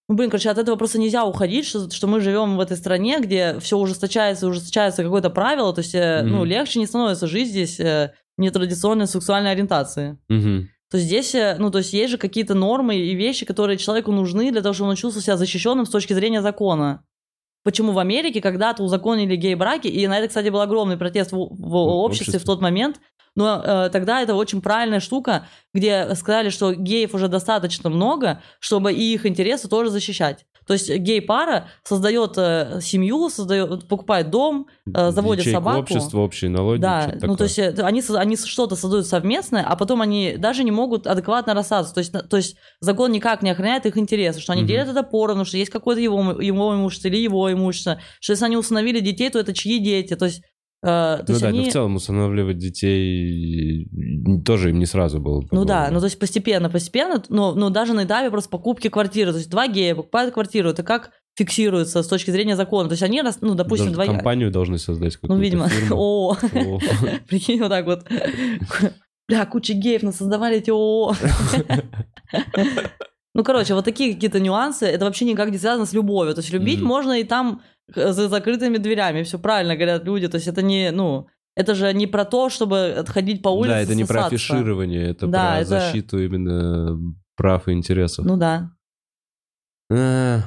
Ну, блин, короче, от этого просто нельзя уходить, что, что мы живем в этой стране, где все ужесточается, ужесточается какое-то правило, то есть, э, ну, легче не становится жить здесь э, нетрадиционной сексуальной ориентации. Мгм. То есть здесь, э, ну, то есть есть же какие-то нормы и вещи, которые человеку нужны для того, чтобы он чувствовал себя защищенным с точки зрения закона. Почему в Америке когда-то узаконили гей-браки, и на это, кстати, был огромный протест в, в обществе в тот момент, но э, тогда это очень правильная штука, где сказали, что геев уже достаточно много, чтобы и их интересы тоже защищать. То есть гей-пара создает э, семью, создает, покупает дом, э, заводит Ячейка собаку. общества, общие налоги. Да, ну то есть э, они, они что-то создают совместное, а потом они даже не могут адекватно расстаться. То есть, то есть закон никак не охраняет их интересы, что они Мгм. делят это поровну, что есть какое-то его, его имущество или его имущество, что если они усыновили детей, то это чьи дети, то есть... э, то Ну есть да, они... но в целом усыновливать детей тоже им не сразу было. Ну да, ну то есть постепенно, постепенно, но, но даже на этапе просто покупки квартиры, то есть два гея покупают квартиру, это как фиксируется с точки зрения закона? То есть они, ну допустим, Даже два... компанию должны создать какую-то Ну, видимо. *laughs* О. *laughs* Прикинь, вот так вот. Бля, куча геев нас создавали эти ООО. *laughs* Ну, короче, вот такие какие-то нюансы, это вообще никак не связано с любовью. То есть любить можно и там за закрытыми дверями, все правильно говорят люди. То есть это не, ну, это же не про то, чтобы отходить по улице Да, это не про афиширование, это Да, про это- защиту именно прав и интересов. Ну да. А,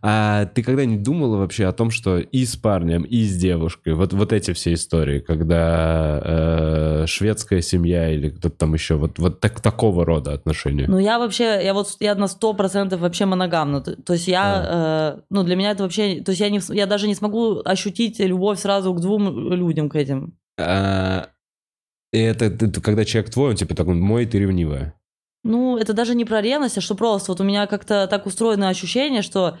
а ты когда-нибудь думала вообще о том, что и с парнем, и с девушкой, вот, вот эти все истории, когда э, шведская семья или кто-то там еще, вот, вот так, такого рода отношения? Ну, я вообще, я вот, я на сто процентов вообще моногамна. То, то есть я, э, ну, для меня это вообще, то есть я, не, я даже не смогу ощутить любовь сразу к двум людям, к этим. А, и это, ты- когда человек твой, он типа такой, мой, ты ревнивая. Ну, это даже не про ревность, а что просто вот у меня как-то так устроено ощущение, что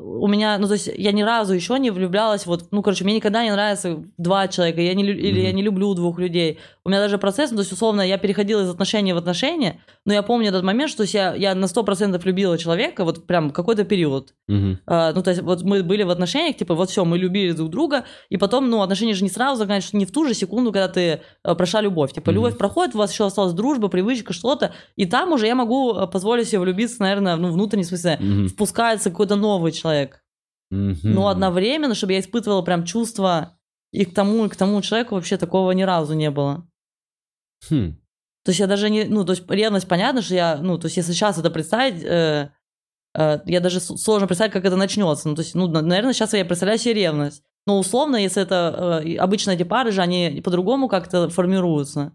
у меня, ну, то есть я ни разу еще не влюблялась, вот, ну, короче, мне никогда не нравится два человека, я не, или я Мгм. не люблю двух людей. У меня даже процесс, ну, то есть, условно, я переходила из отношений в отношения, но я помню этот момент, что я, я на 100% любила человека, вот прям какой-то период. Мгм. А, ну, то есть, вот мы были в отношениях, типа, вот все, мы любили друг друга, и потом, ну, отношения же не сразу заканчиваются, не в ту же секунду, когда ты э, прошла любовь. Типа, Мгм. любовь проходит, у вас еще осталась дружба, привычка, что-то, и там уже я могу э, позволить себе влюбиться, наверное, ну, внутренне, в смысле, Мгм. впускается какой-то новый человек. Мгм. Но одновременно, чтобы я испытывала прям чувства и к тому, и к тому человеку вообще такого ни разу не было. Хм. То есть я даже не, ну, то есть ревность, понятно, что я, ну, то есть если сейчас это представить, э, э, я даже сложно представить, как это начнется. Ну, то есть, ну, на- наверное, сейчас я представляю себе ревность. Но условно, если это э, и обычно эти пары же, они по-другому как-то формируются.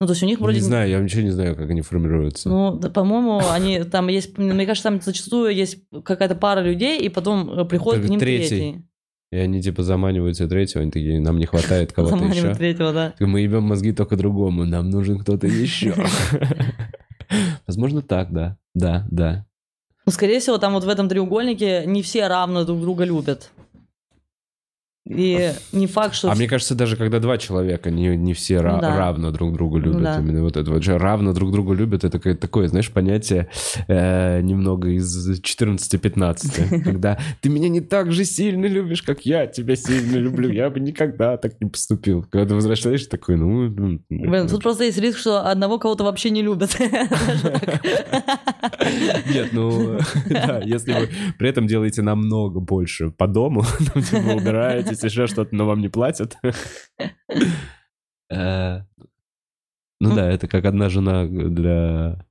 Ну, то есть у них вроде... Не знаю, я ничего не знаю, как они формируются. Ну, да, по-моему, они там есть, мне кажется, там зачастую есть какая-то пара людей, и потом э, приходит к ним третий. третий. И они типа заманивают себе третьего, они такие, нам не хватает кого-то *laughs* еще. третьего, да. Мы ебем мозги только другому, нам нужен кто-то еще. *laughs* Возможно, так, да. Да, да. Ну, скорее всего, там вот в этом треугольнике не все равно друг друга любят. И не факт, что... А мне кажется, даже когда два человека, не, не все ра- Ну да. равно друг друга любят. да. Именно вот это вот же равно друг друга любят, это такое, такое знаешь, понятие э, немного из 14-15. *laughs* Когда ты меня не так же сильно любишь, как я тебя сильно люблю. Я бы никогда так не поступил. Когда ты возвращаешься, такой, ну... ну, Блин, тут просто есть риск, что одного кого-то вообще не любят. *laughs* *laughs* Нет, ну, да, если вы при этом делаете намного больше по дому, там, типа, убираетесь, еще что-то, но вам не платят. Э, Ну да, это как одна жена для...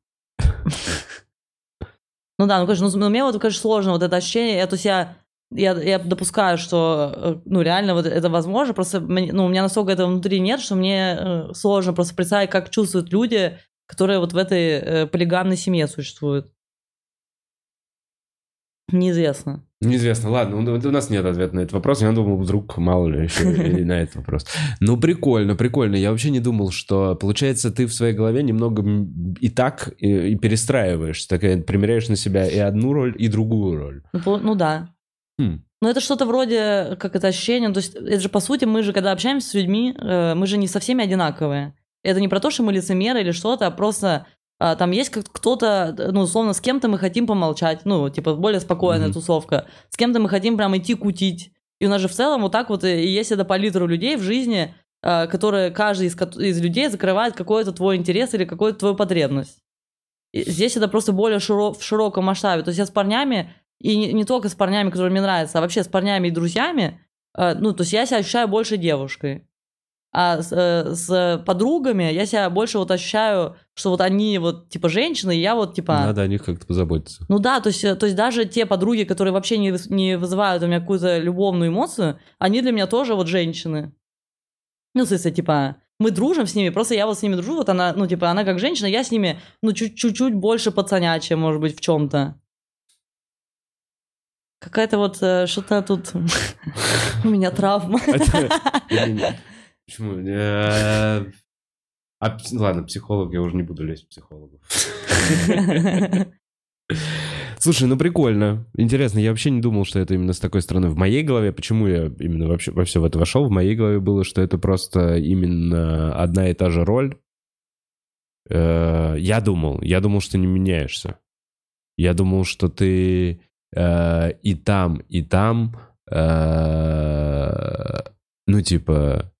Ну да, ну, конечно, ну, мне вот, конечно, сложно вот это ощущение. Я, то есть я, я, я допускаю, что, э, ну, реально вот это возможно, просто, ну, у меня настолько этого внутри нет, что мне э, сложно просто представить, как чувствуют люди, которые вот в этой э, полигамной семье существуют. Неизвестно. Неизвестно, ладно, у нас нет ответа на этот вопрос. Я думал, вдруг мало ли еще и *laughs* на этот вопрос. Ну, прикольно, прикольно. Я вообще не думал, что, получается, ты в своей голове немного и так и, и перестраиваешься. Так и примеряешь на себя и одну роль, и другую роль. Ну, ну да. Хм. Ну, это что-то вроде, как это ощущение, то есть это же, по сути, мы же, когда общаемся с людьми, э, мы же не со всеми одинаковые. Это не про то, что мы лицемеры или что-то, а просто а, там есть как- кто-то, ну, условно, с кем-то мы хотим помолчать, ну, типа, более спокойная Мгм. тусовка. С кем-то мы хотим прям идти кутить. И у нас же в целом вот так вот и и есть эта палитра людей в жизни, а, которые каждый из, из людей закрывает какой-то твой интерес или какую-то твою потребность. И здесь это просто более широ- в широком масштабе. То есть я с парнями, и не, не только с парнями, которые мне нравятся, а вообще с парнями и друзьями, э, ну, то есть я себя ощущаю больше девушкой. А с, э, с подругами я себя больше вот ощущаю, что вот они вот типа женщины, и я вот типа... Надо о них как-то позаботиться. Ну да, то есть, э, то есть даже те подруги, которые вообще не, не вызывают у меня какую-то любовную эмоцию, они для меня тоже вот женщины. Ну, в смысле, типа, мы дружим с ними, просто я вот с ними дружу, вот она, ну, типа, она как женщина, я с ними, ну, чуть- чуть-чуть больше пацанячая, может быть, в чем-то. Какая-то вот э, что-то тут *laughs* у меня травма. Почему? Э, а пс- ладно, психолог, я уже не буду лезть в психологов. Слушай, ну прикольно. Интересно, я вообще не думал, что это именно с такой стороны. В моей голове, почему я именно вообще во все в это вошел, в моей голове было, что это просто именно одна и та же роль. Э, Я думал, я думал, что не меняешься. Я думал, что ты э, и там, и там, ну типа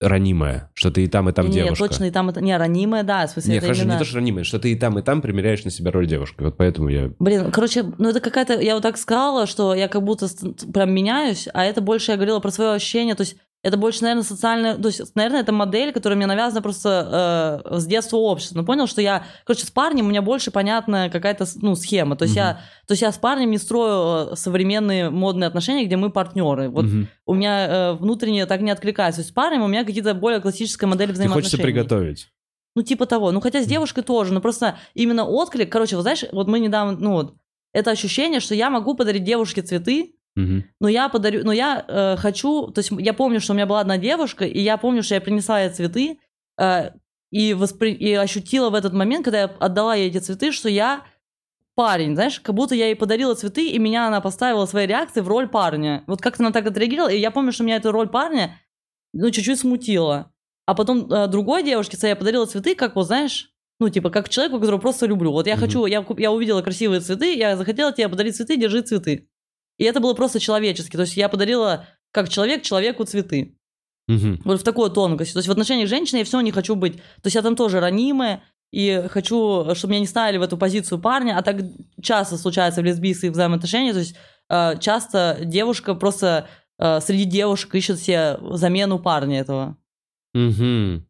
ранимая, что ты и там, и там Не, девушка. точно и там это... Не, ранимая, да, в смысле, Не, это хорошо, именно... не то, что ранимая, что ты и там, и там примеряешь на себя роль девушки. Вот поэтому я... Блин, короче, ну это какая-то, я вот так сказала, что я как будто прям меняюсь, а это больше я говорила про свое ощущение, то есть это больше, наверное, социальная, то есть, наверное, это модель, которая мне навязана просто э, с детства общества. Ну, понял, что я, короче, с парнем у меня больше понятная какая-то, ну, схема. То есть, я, то есть я с парнем не строю э, современные модные отношения, где мы партнеры. Вот Мгм. у меня э, внутренне так не откликается. То есть с парнем у меня какие-то более классическая модель Ты взаимоотношений. хочется приготовить. Ну, типа того. Ну, хотя с девушкой тоже. Но просто именно отклик... Короче, вот знаешь, вот мы недавно... Ну, вот, это ощущение, что я могу подарить девушке цветы, Мгм. но я подарю... Но я э, хочу... То есть я помню, что у меня была одна девушка, и я помню, что я принесла ей цветы, э, и, воспри... и ощутила в этот момент, когда я отдала ей эти цветы, что я парень, знаешь, как будто я ей подарила цветы, и меня она поставила своей реакцией в роль парня. Вот как-то она так отреагировала, и я помню, что меня эта роль парня, ну, чуть-чуть смутила. А потом э, другой девушке я подарила цветы, как вот, знаешь, ну, типа, как человеку, которого просто люблю. Вот я Мгм. хочу, я, я увидела красивые цветы, я захотела тебе подарить цветы, держи цветы. И это было просто человечески. То есть я подарила как человек человеку цветы. Мгм. Вот в такой тонкости. То есть в отношениях женщины я все не хочу быть. То есть я там тоже ранимая, и хочу, чтобы меня не ставили в эту позицию парня, а так часто случается в лесбийских взаимоотношениях. То есть э, часто девушка просто э, среди девушек ищет себе замену парня этого. Мгм.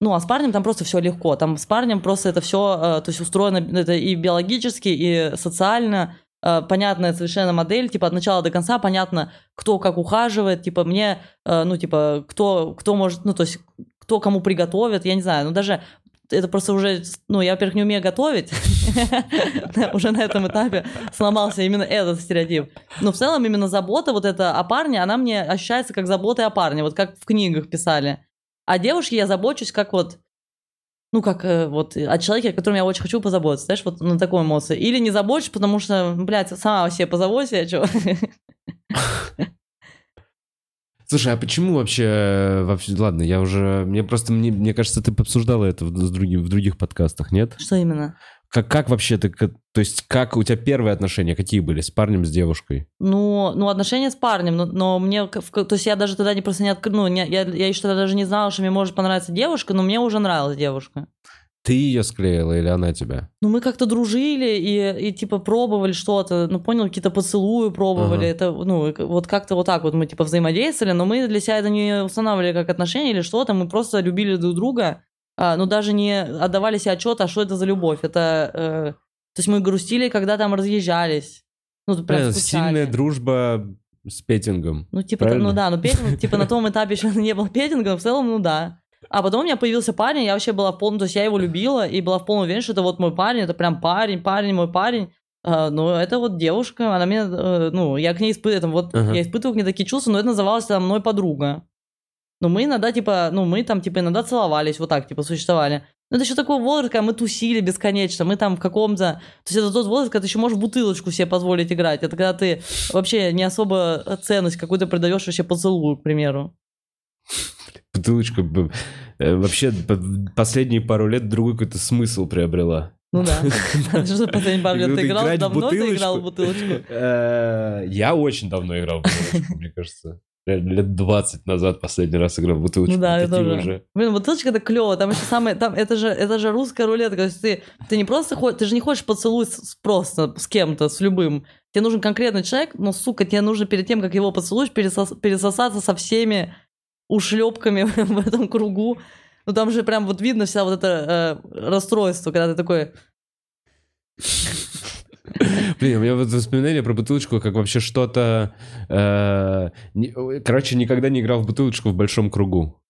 Ну, а с парнем там просто все легко. Там с парнем просто это все, то есть устроено это и биологически, и социально. Э, понятная совершенно модель, типа от начала до конца понятно, кто как ухаживает, типа мне, э, ну, типа, кто, кто может, ну, то есть, кто кому приготовит, я не знаю, ну, даже это просто уже, ну, я, во-первых, не умею готовить, *laughs* уже на этом этапе сломался именно этот стереотип. Но в целом именно забота вот эта о парне, она мне ощущается как забота о парне, вот как в книгах писали. А девушке я забочусь как вот, ну, как э, вот о человеке, о котором я очень хочу позаботиться, знаешь, вот на такой эмоции. Или не забочусь, потому что, блядь, сама о себе позаботься, я чё. Слушай, а почему вообще, э, вообще, ладно, я уже, мне просто, мне, мне кажется, ты обсуждала это в, с другим, в других подкастах, нет? Что именно? Как, как вообще ты, то есть как у тебя первые отношения, какие были, с парнем, с девушкой? Ну, ну, отношения с парнем, но, но мне, то есть я даже тогда не просто не открыл, ну, не- я, я еще тогда даже не знала, что мне может понравиться девушка, но мне уже нравилась девушка. Ты ее склеила или она тебя? Ну, мы как-то дружили и, и типа пробовали что-то, ну, понял, какие-то поцелуи пробовали, Ага. это, ну, вот как-то вот так вот мы типа взаимодействовали, но мы для себя это не устанавливали как отношения или что-то, мы просто любили друг друга, но даже не отдавали себе отчет, а что это за любовь, это, э, то есть мы грустили, когда там разъезжались, ну, прям Правильно, скучали. сильная дружба с петингом. Ну, типа, Правильно? ну да, ну петинг, типа на том этапе еще не был петинга, но в целом, ну да. А потом у меня появился парень, я вообще была в полном, то есть я его любила и была в полном уверенности, что это вот мой парень, это прям парень, парень, мой парень. А, ну, это вот девушка, она мне, э, ну, я к ней испытываю, вот Ага. я испытываю к ней такие чувства, но это называлось там мной подруга. Но мы иногда, типа, ну, мы там, типа, иногда целовались, вот так, типа, существовали. Ну, это еще такой возраст, когда мы тусили бесконечно, мы там в каком-то... То есть это тот возраст, когда ты еще можешь бутылочку себе позволить играть. Это когда ты вообще не особо ценность какую-то придаешь вообще поцелую, к примеру. Бутылочка э, вообще последние пару лет другой какой-то смысл приобрела. Ну да. Что последние пару лет ты играл? Давно ты играл в бутылочку? Э, Я очень давно играл в бутылочку, мне кажется. Реально, Лет 20 назад последний раз играл в бутылочку. Ну да, я тоже. уже. Блин, бутылочка это клево. Там еще самое, там это же, это же русская рулетка. То есть ты, ты не просто ходишь, ты же не хочешь поцелуй с- с- просто с кем-то, с любым. Тебе нужен конкретный человек, но, сука, тебе нужно перед тем, как его поцелуешь, пересос- пересосаться со всеми ушлепками *laughs* в этом кругу. Ну там же прям вот видно вся вот это э, расстройство, когда ты такой... Блин, у меня вот воспоминания про бутылочку, как вообще что-то... э, Короче, никогда не играл в бутылочку в большом кругу.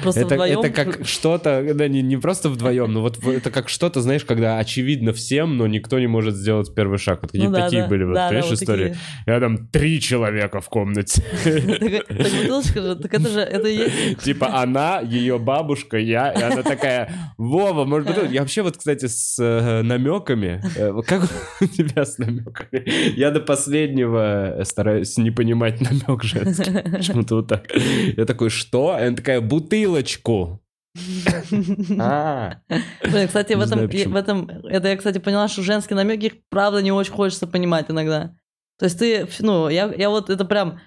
Просто Это, вдвоем. это как что-то, да, не, не просто вдвоем, но вот это как что-то, знаешь, когда очевидно всем, но никто не может сделать первый шаг. Вот какие-то Ну да, такие да. были, вот, Да, да, понимаешь, вот истории. такие. Я там три человека в комнате. Так бутылочка же, так это же, это есть... Типа она, ее бабушка, я, и она такая, Вова, может быть, я вообще вот, кстати, с э, намеками, э, как у тебя с намеками? Я до последнего стараюсь не понимать намек женский, почему-то вот так. Я такой, что? Она такая, бутылочку. *laughs* А, Блин, кстати, в этом, в этом, это я, кстати, поняла, что женские намеки, их правда не очень хочется понимать иногда. То есть ты, ну, я, я вот это прям,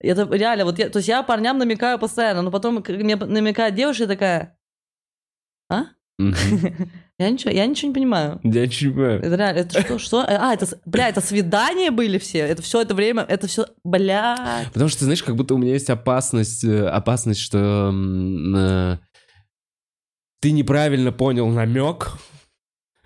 это реально, вот я, то есть я парням намекаю постоянно, но потом мне намекает девушка такая, а? *laughs* Я ничего, я ничего не понимаю. Я ничего не понимаю. Это реально, это что, что? А, это, бля, это свидания были все? Это все это время, это все, бля. Потому что, знаешь, как будто у меня есть опасность, э, опасность, что э, ты неправильно понял намек,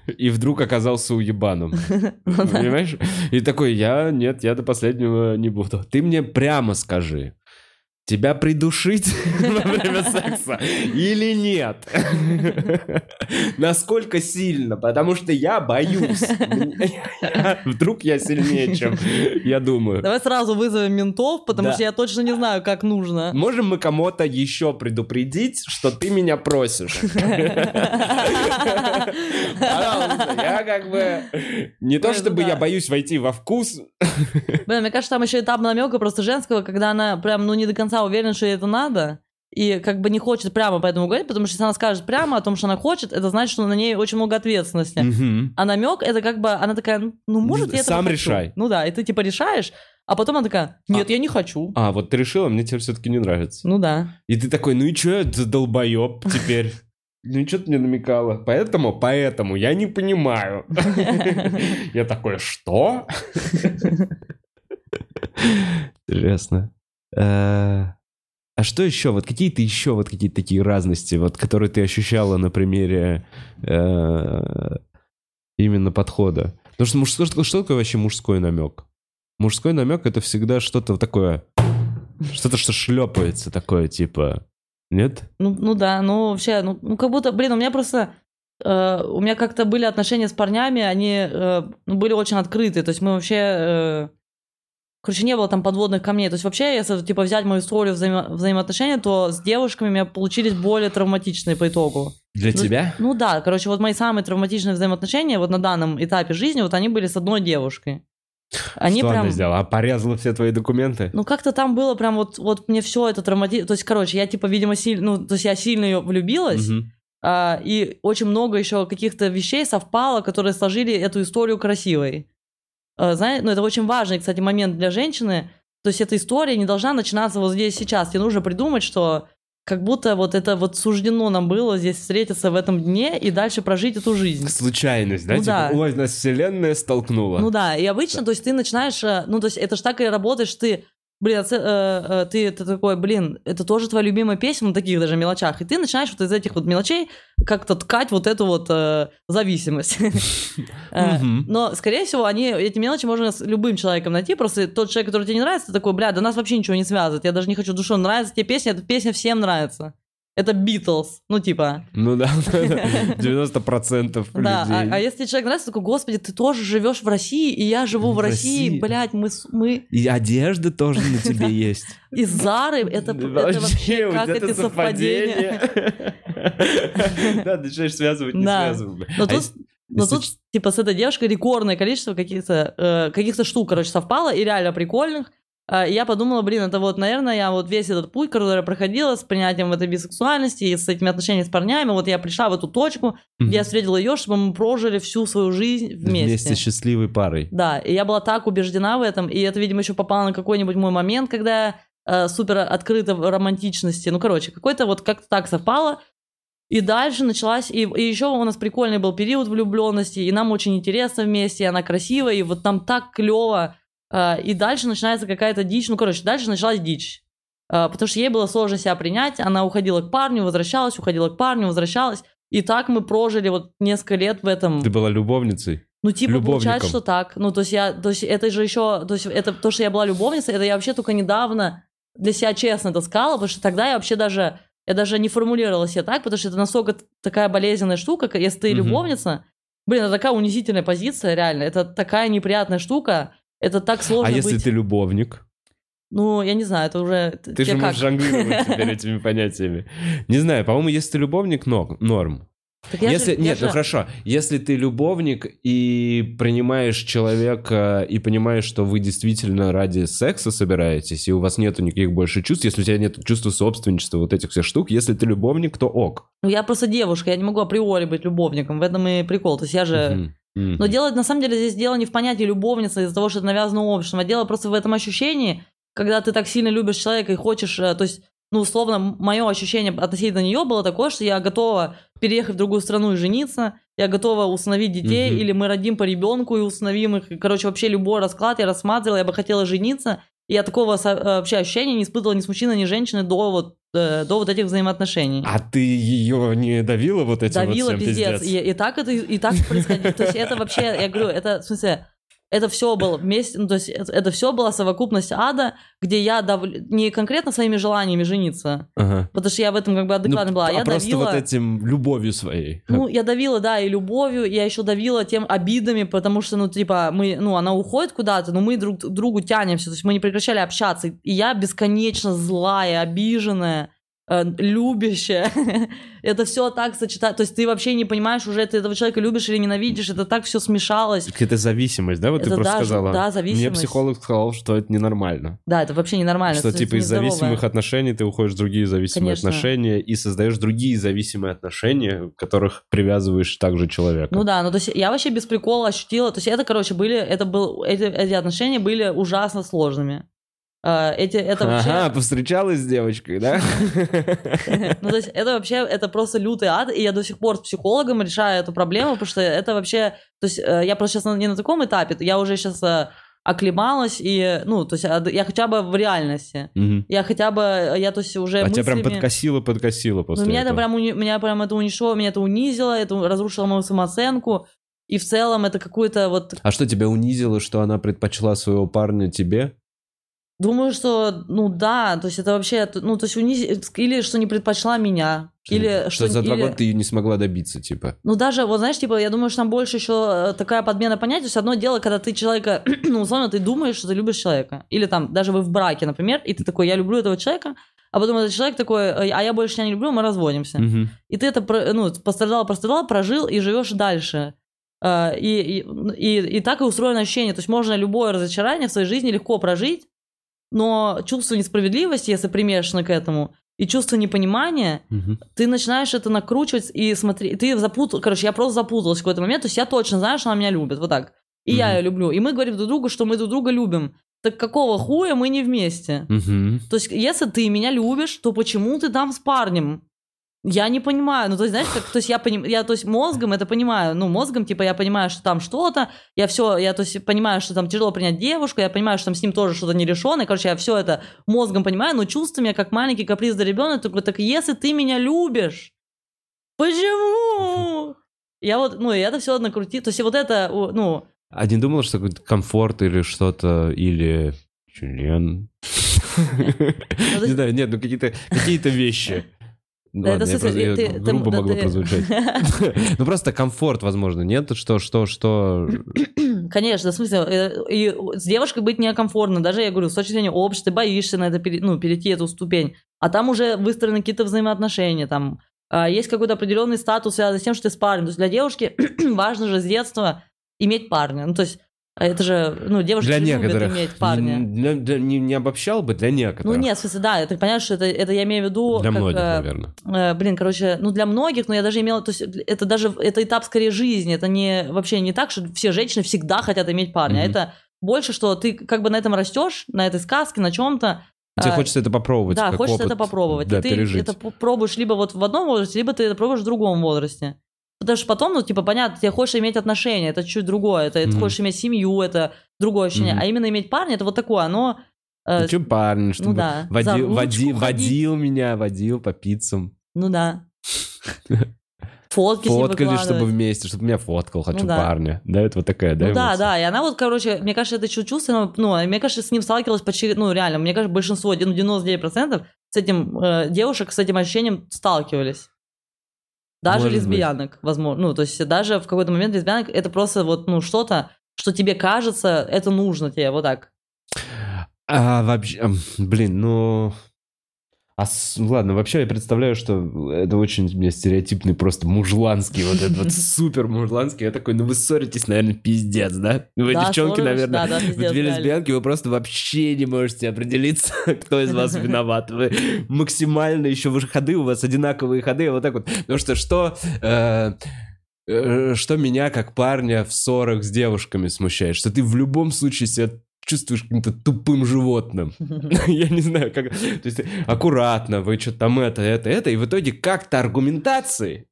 и вдруг оказался уебаном. *laughs* Ну. Понимаешь? И такой, я, нет, я до последнего не буду. Ты мне прямо скажи. Тебя придушить *laughs* во время секса или нет? *laughs* Насколько сильно? Потому что я боюсь. *laughs* Вдруг я сильнее, чем я думаю. Давай сразу вызовем ментов, потому что я точно не знаю, как нужно. Можем мы кому-то еще предупредить, что ты меня просишь? Пожалуйста, я как бы... Не то чтобы я боюсь войти во вкус. Блин, мне кажется, там еще этап намека просто женского, когда она прям, ну, не до конца уверена, что ей это надо. И как бы не хочет прямо по этому говорить, потому что если она скажет прямо о том, что она хочет, это значит, что на ней очень много ответственности. Мгм. А намек это как бы, она такая, ну, может, я Сам хочу. решай. Ну да, и ты типа решаешь, а потом она такая, нет, я не хочу. А, вот ты решила, мне теперь все-таки не нравится. Ну да. И ты такой, ну и что это долбоеб теперь? *laughs* Ну что ты мне намекала? Поэтому, поэтому, я не понимаю. *laughs* Я такой, что? *laughs* Интересно. Э, А что еще? Вот какие-то еще вот какие-то такие разности, вот которые ты ощущала на примере э, именно подхода? Потому что мужской, что, что такое вообще мужской намек? Мужской намек это всегда что-то такое, что-то, что шлепается такое, типа, нет? Ну, ну да, ну вообще, ну, ну как будто, блин, у меня просто, э, у меня как-то были отношения с парнями, они э, ну, были очень открыты, то есть мы вообще, э, короче, не было там подводных камней, то есть вообще, если типа взять мою историю взаимо- взаимоотношений, то с девушками у меня получились более травматичные по итогу. Для Ну, тебя? Ну да, короче, вот мои самые травматичные взаимоотношения вот на данном этапе жизни, вот они были с одной девушкой. Они что прям... она сделала? А порезала все твои документы? Ну, как-то там было прям вот, вот мне все это травматизировало. То есть, короче, я, типа, видимо, сильно... Ну, то есть, я сильно ее влюбилась, Мгм. а, и очень много еще каких-то вещей совпало, которые сложили эту историю красивой. А, Знаете, ну, это очень важный, кстати, момент для женщины. То есть, эта история не должна начинаться вот здесь сейчас. Тебе нужно придумать, что как будто вот это вот суждено нам было здесь встретиться в этом дне и дальше прожить эту жизнь. Случайность, да? Ну типа, да. ой, нас вселенная столкнула. Ну да, и обычно, то есть ты начинаешь, э, ну то есть это ж так и работаешь, ты, блин, а э, э, ты, ты такой, блин, это тоже твоя любимая песня на таких даже мелочах, и ты начинаешь вот из этих вот мелочей как-то ткать вот эту вот э, зависимость. *laughs* Э. Но, скорее всего, они, эти мелочи можно с любым человеком найти, просто тот человек, который тебе не нравится, такой, бля, да нас вообще ничего не связывает, я даже не хочу душу, нравится тебе песня, эта песня всем нравится. Это Битлз, ну типа, Ну да, *laughs* 90% да, а, людей. а если человек нравится, такой, господи, ты тоже живешь в России, и я живу в, В России, России. блядь, мы, мы И одежда тоже на тебе *laughs* есть. из Зары, это, это вообще, вот как это это совпадение. совпадение. *laughs* Да, начинаешь связывать Да. несвязываемое. Но А тут, если- но тут, типа, с этой девушкой рекордное количество каких-то э, каких-то штук, короче, совпало, и реально прикольных. А, я подумала, блин, это вот, наверное, я вот весь этот путь, который я проходила с принятием этой бисексуальности и с этими отношениями с парнями, вот я пришла в эту точку, где я встретила ее, чтобы мы прожили всю свою жизнь вместе. Вместе счастливой парой. Да, и я была так убеждена в этом, и это, видимо, еще попало на какой-нибудь мой момент, когда я э, супер открыта в романтичности. Ну, короче, какой-то вот как-то так совпало. И дальше началась, и, и еще у нас прикольный был период влюбленности, и нам очень интересно вместе, и она красивая, и вот там так клево. Э, и дальше начинается какая-то дичь. Ну, короче, дальше началась дичь. Э, потому что ей было сложно себя принять. Она уходила к парню, возвращалась, уходила к парню, возвращалась. И так мы прожили вот несколько лет в этом. Ты была любовницей? Ну, типа, получается, что так. Ну, то есть я, то есть это же еще, то есть это то, что я была любовницей, это я вообще только недавно для себя честно это сказала, потому что тогда я вообще даже, я даже не формулировала себя так, потому что это настолько такая болезненная штука, если ты Мгм. любовница, блин, это такая унизительная позиция, реально, это такая неприятная штука, это так сложно А если быть. ты любовник? Ну, я не знаю, это уже... Ты тебе же как? можешь жонглировать теперь *laughs* этими понятиями. Не знаю, по-моему, если ты любовник, но- норм. Так я же- Если, я нет, же- ну хорошо. Если ты любовник и принимаешь человека и понимаешь, что вы действительно ради секса собираетесь, и у вас нету никаких больше чувств, если у тебя нет чувства собственничества, вот этих всех штук, если ты любовник, то ок. Ну, я просто девушка, я не могу априори быть любовником, в этом и прикол, то есть я же... Мгм. Мгм. Но дело, на самом деле, здесь дело не в понятии любовницы из-за того, что это навязано обществом, а дело просто в этом ощущении, когда ты так сильно любишь человека и хочешь, э, то есть, ну, условно, мое ощущение относительно нее было такое, что я готова переехать в другую страну и жениться, я готова усыновить детей, Мгм. или мы родим по ребенку и усыновим их. Короче, вообще любой расклад я рассматривала, я бы хотела жениться, и я такого э, вообще ощущения не испытывала ни с мужчиной, ни с женщиной до вот, до вот этих взаимоотношений. А ты ее не давила вот этим Давила вот всем пиздец. пиздец? И, и так это и так происходило. То есть это вообще, я говорю, это в смысле, это все было вместе, ну, то есть это, это все была совокупность ада, где я дав... не конкретно своими желаниями жениться, Ага. потому что я в этом как бы адекватно Ну, была, а я просто давила... вот этим любовью своей. Ну, я давила, да, и любовью, я еще давила тем обидами, потому что, ну, типа, мы, ну, она уходит куда-то, но мы друг к другу тянемся, то есть мы не прекращали общаться, и я бесконечно злая, обиженная, э, любящая. *laughs* это все так сочетает, то есть ты вообще не понимаешь уже, ты этого человека любишь или ненавидишь, это так все смешалось. Какая-то зависимость, да? Вот ты Это просто да, сказала. да, Мне зависимость. психолог сказал, что это ненормально. Да, это вообще ненормально. Что это типа из зависимых отношений ты уходишь в другие зависимые Конечно. отношения и создаешь другие зависимые отношения, в которых привязываешь также человека. Ну да, ну то есть я вообще без прикола ощутила, то есть это, короче, были, это был, эти, эти отношения были ужасно сложными. Э, Эти, это вообще... Ага, повстречалась с девочкой, да? *laughs* Ну, то есть это вообще, это просто лютый ад, и я до сих пор с психологом решаю эту проблему, потому что это вообще, то есть э, я просто сейчас не на таком этапе, я уже сейчас оклемалась, и, ну, то есть а, я хотя бы в реальности, я хотя бы, я, то есть уже А тебя прям подкосило, подкосило после Ну, меня это прям, уни- меня прям это унесло, меня это унизило, это разрушило мою самооценку, и в целом это какой-то вот А что тебя унизило, что она предпочла своего парня тебе? Думаю, что, ну да, то есть это вообще, ну то есть унизить, или что не предпочла меня, или что за два или- года ты ее не смогла добиться, типа. Ну даже, вот знаешь, типа, я думаю, что там больше еще э, такая подмена понятий, то есть одно дело, когда ты человека, *clears throat* ну условно, ты думаешь, что ты любишь человека, или там даже вы в браке, например, и ты такой, я люблю этого человека, а потом этот человек такой, «Э, а я больше тебя не люблю, мы разводимся. Мгм. И ты это, ну, пострадал, пострадал, прожил и живешь дальше. Э, И, и, и, и так и устроено ощущение. То есть можно любое разочарование в своей жизни легко прожить, но чувство несправедливости, если примешано к этому, и чувство непонимания, Мгм. ты начинаешь это накручивать и смотри, ты запутал, короче, я просто запуталась в какой-то момент, то есть я точно знаю, что она меня любит, вот так. И я Мгм. ее люблю. И мы говорим друг другу, что мы друг друга любим. Так какого хуя мы не вместе? Мгм. То есть, если ты меня любишь, то почему ты там с парнем? Я не понимаю. Ну, то есть, знаешь, как, то есть я поним, я, то есть мозгом это понимаю. Ну, мозгом, типа, я понимаю, что там что-то, я все, я, то есть, понимаю, что там тяжело принять девушку, я понимаю, что там с ним тоже что-то нерешенное. Короче, я все это мозгом понимаю, но чувствами, я как маленький капризный ребенок, такой, так если ты меня любишь, почему? Я вот, ну, я это все накрутил. То есть, вот это, ну, А не думал, что какой-то комфорт или что-то, или член? то Не знаю, нет, ну какие-то какие-то вещи. Ну Да, это ладно, я в смысле, просто- я ты- ты- грубо да могло ты- прозвучать. *laughs* Ну просто комфорт, возможно, нет? Что, что, что... *clears throat* Конечно, в смысле, э, и с девушкой быть некомфортно. Даже, я говорю, с точки зрения общества, ты боишься на это, ну, перейти эту ступень. А там уже выстроены какие-то взаимоотношения, там а, есть какой-то определенный статус, связанный с тем, что ты с парнем. То есть для девушки *clears throat* важно же с детства иметь парня. Ну, то есть а это же, ну, девушки Для же любят некоторых. иметь парня. Не, для- не- не обобщал бы, для некоторых. Ну, нет, в смысле, да, ты понимаешь, что это, это я имею в виду... Для как, многих, э, наверное. Э, блин, короче, ну для многих, но я даже имела, то есть это даже это этап скорее жизни, это не вообще не так, что все женщины всегда хотят иметь парня, Мгм. это больше, что ты как бы на этом растешь, на этой сказке, на чем-то. Тебе хочется это попробовать. Да, хочется опыт, это попробовать. Да, и ты пережить. это пробуешь либо вот в одном возрасте, либо ты это пробуешь в другом возрасте. Потому что потом, ну, типа, понятно, тебе хочешь иметь отношения, это чуть другое. Это, ты Мгм. хочешь иметь семью, это другое ощущение. Мгм. А именно иметь парня, это вот такое, оно... э, Ну, парень, чтобы да, за водил, води- водил меня, водил по пиццам. ну да. *laughs* Фотки Фоткали, чтобы вместе, чтобы меня фоткал, хочу Ну да. парня. Да, это вот такая, да, Ну да, эмоция? да, и она вот, короче, мне кажется, это чувственно, ну, мне кажется, с ним сталкивалась почти, ну, реально, мне кажется, большинство, ну, 99% с этим, э, девушек с этим ощущением сталкивались. Даже Может лесбиянок, возможно, ну, то есть даже в какой-то момент лесбиянок это просто вот, ну, что-то, что тебе кажется, это нужно тебе, вот так. А, вообще, блин, ну... А с- ладно, вообще я представляю, что это очень у меня стереотипный, просто мужланский, вот этот вот *laughs* супер мужланский. Я такой, ну вы ссоритесь, наверное, пиздец, да? Вы, Да, девчонки, ссорились, наверное, да, да, вы пиздец, две реально. лесбиянки, вы просто вообще не можете определиться, *laughs* кто из вас виноват. Вы максимально еще вы ходы, у вас одинаковые ходы, вот так вот. Потому что что... э, э, что меня как парня в ссорах с девушками смущает, что ты в любом случае себя чувствуешь каким-то тупым животным. *laughs* Я не знаю, как... То есть аккуратно, вы что-то там это, это, это, и в итоге как-то аргументацией,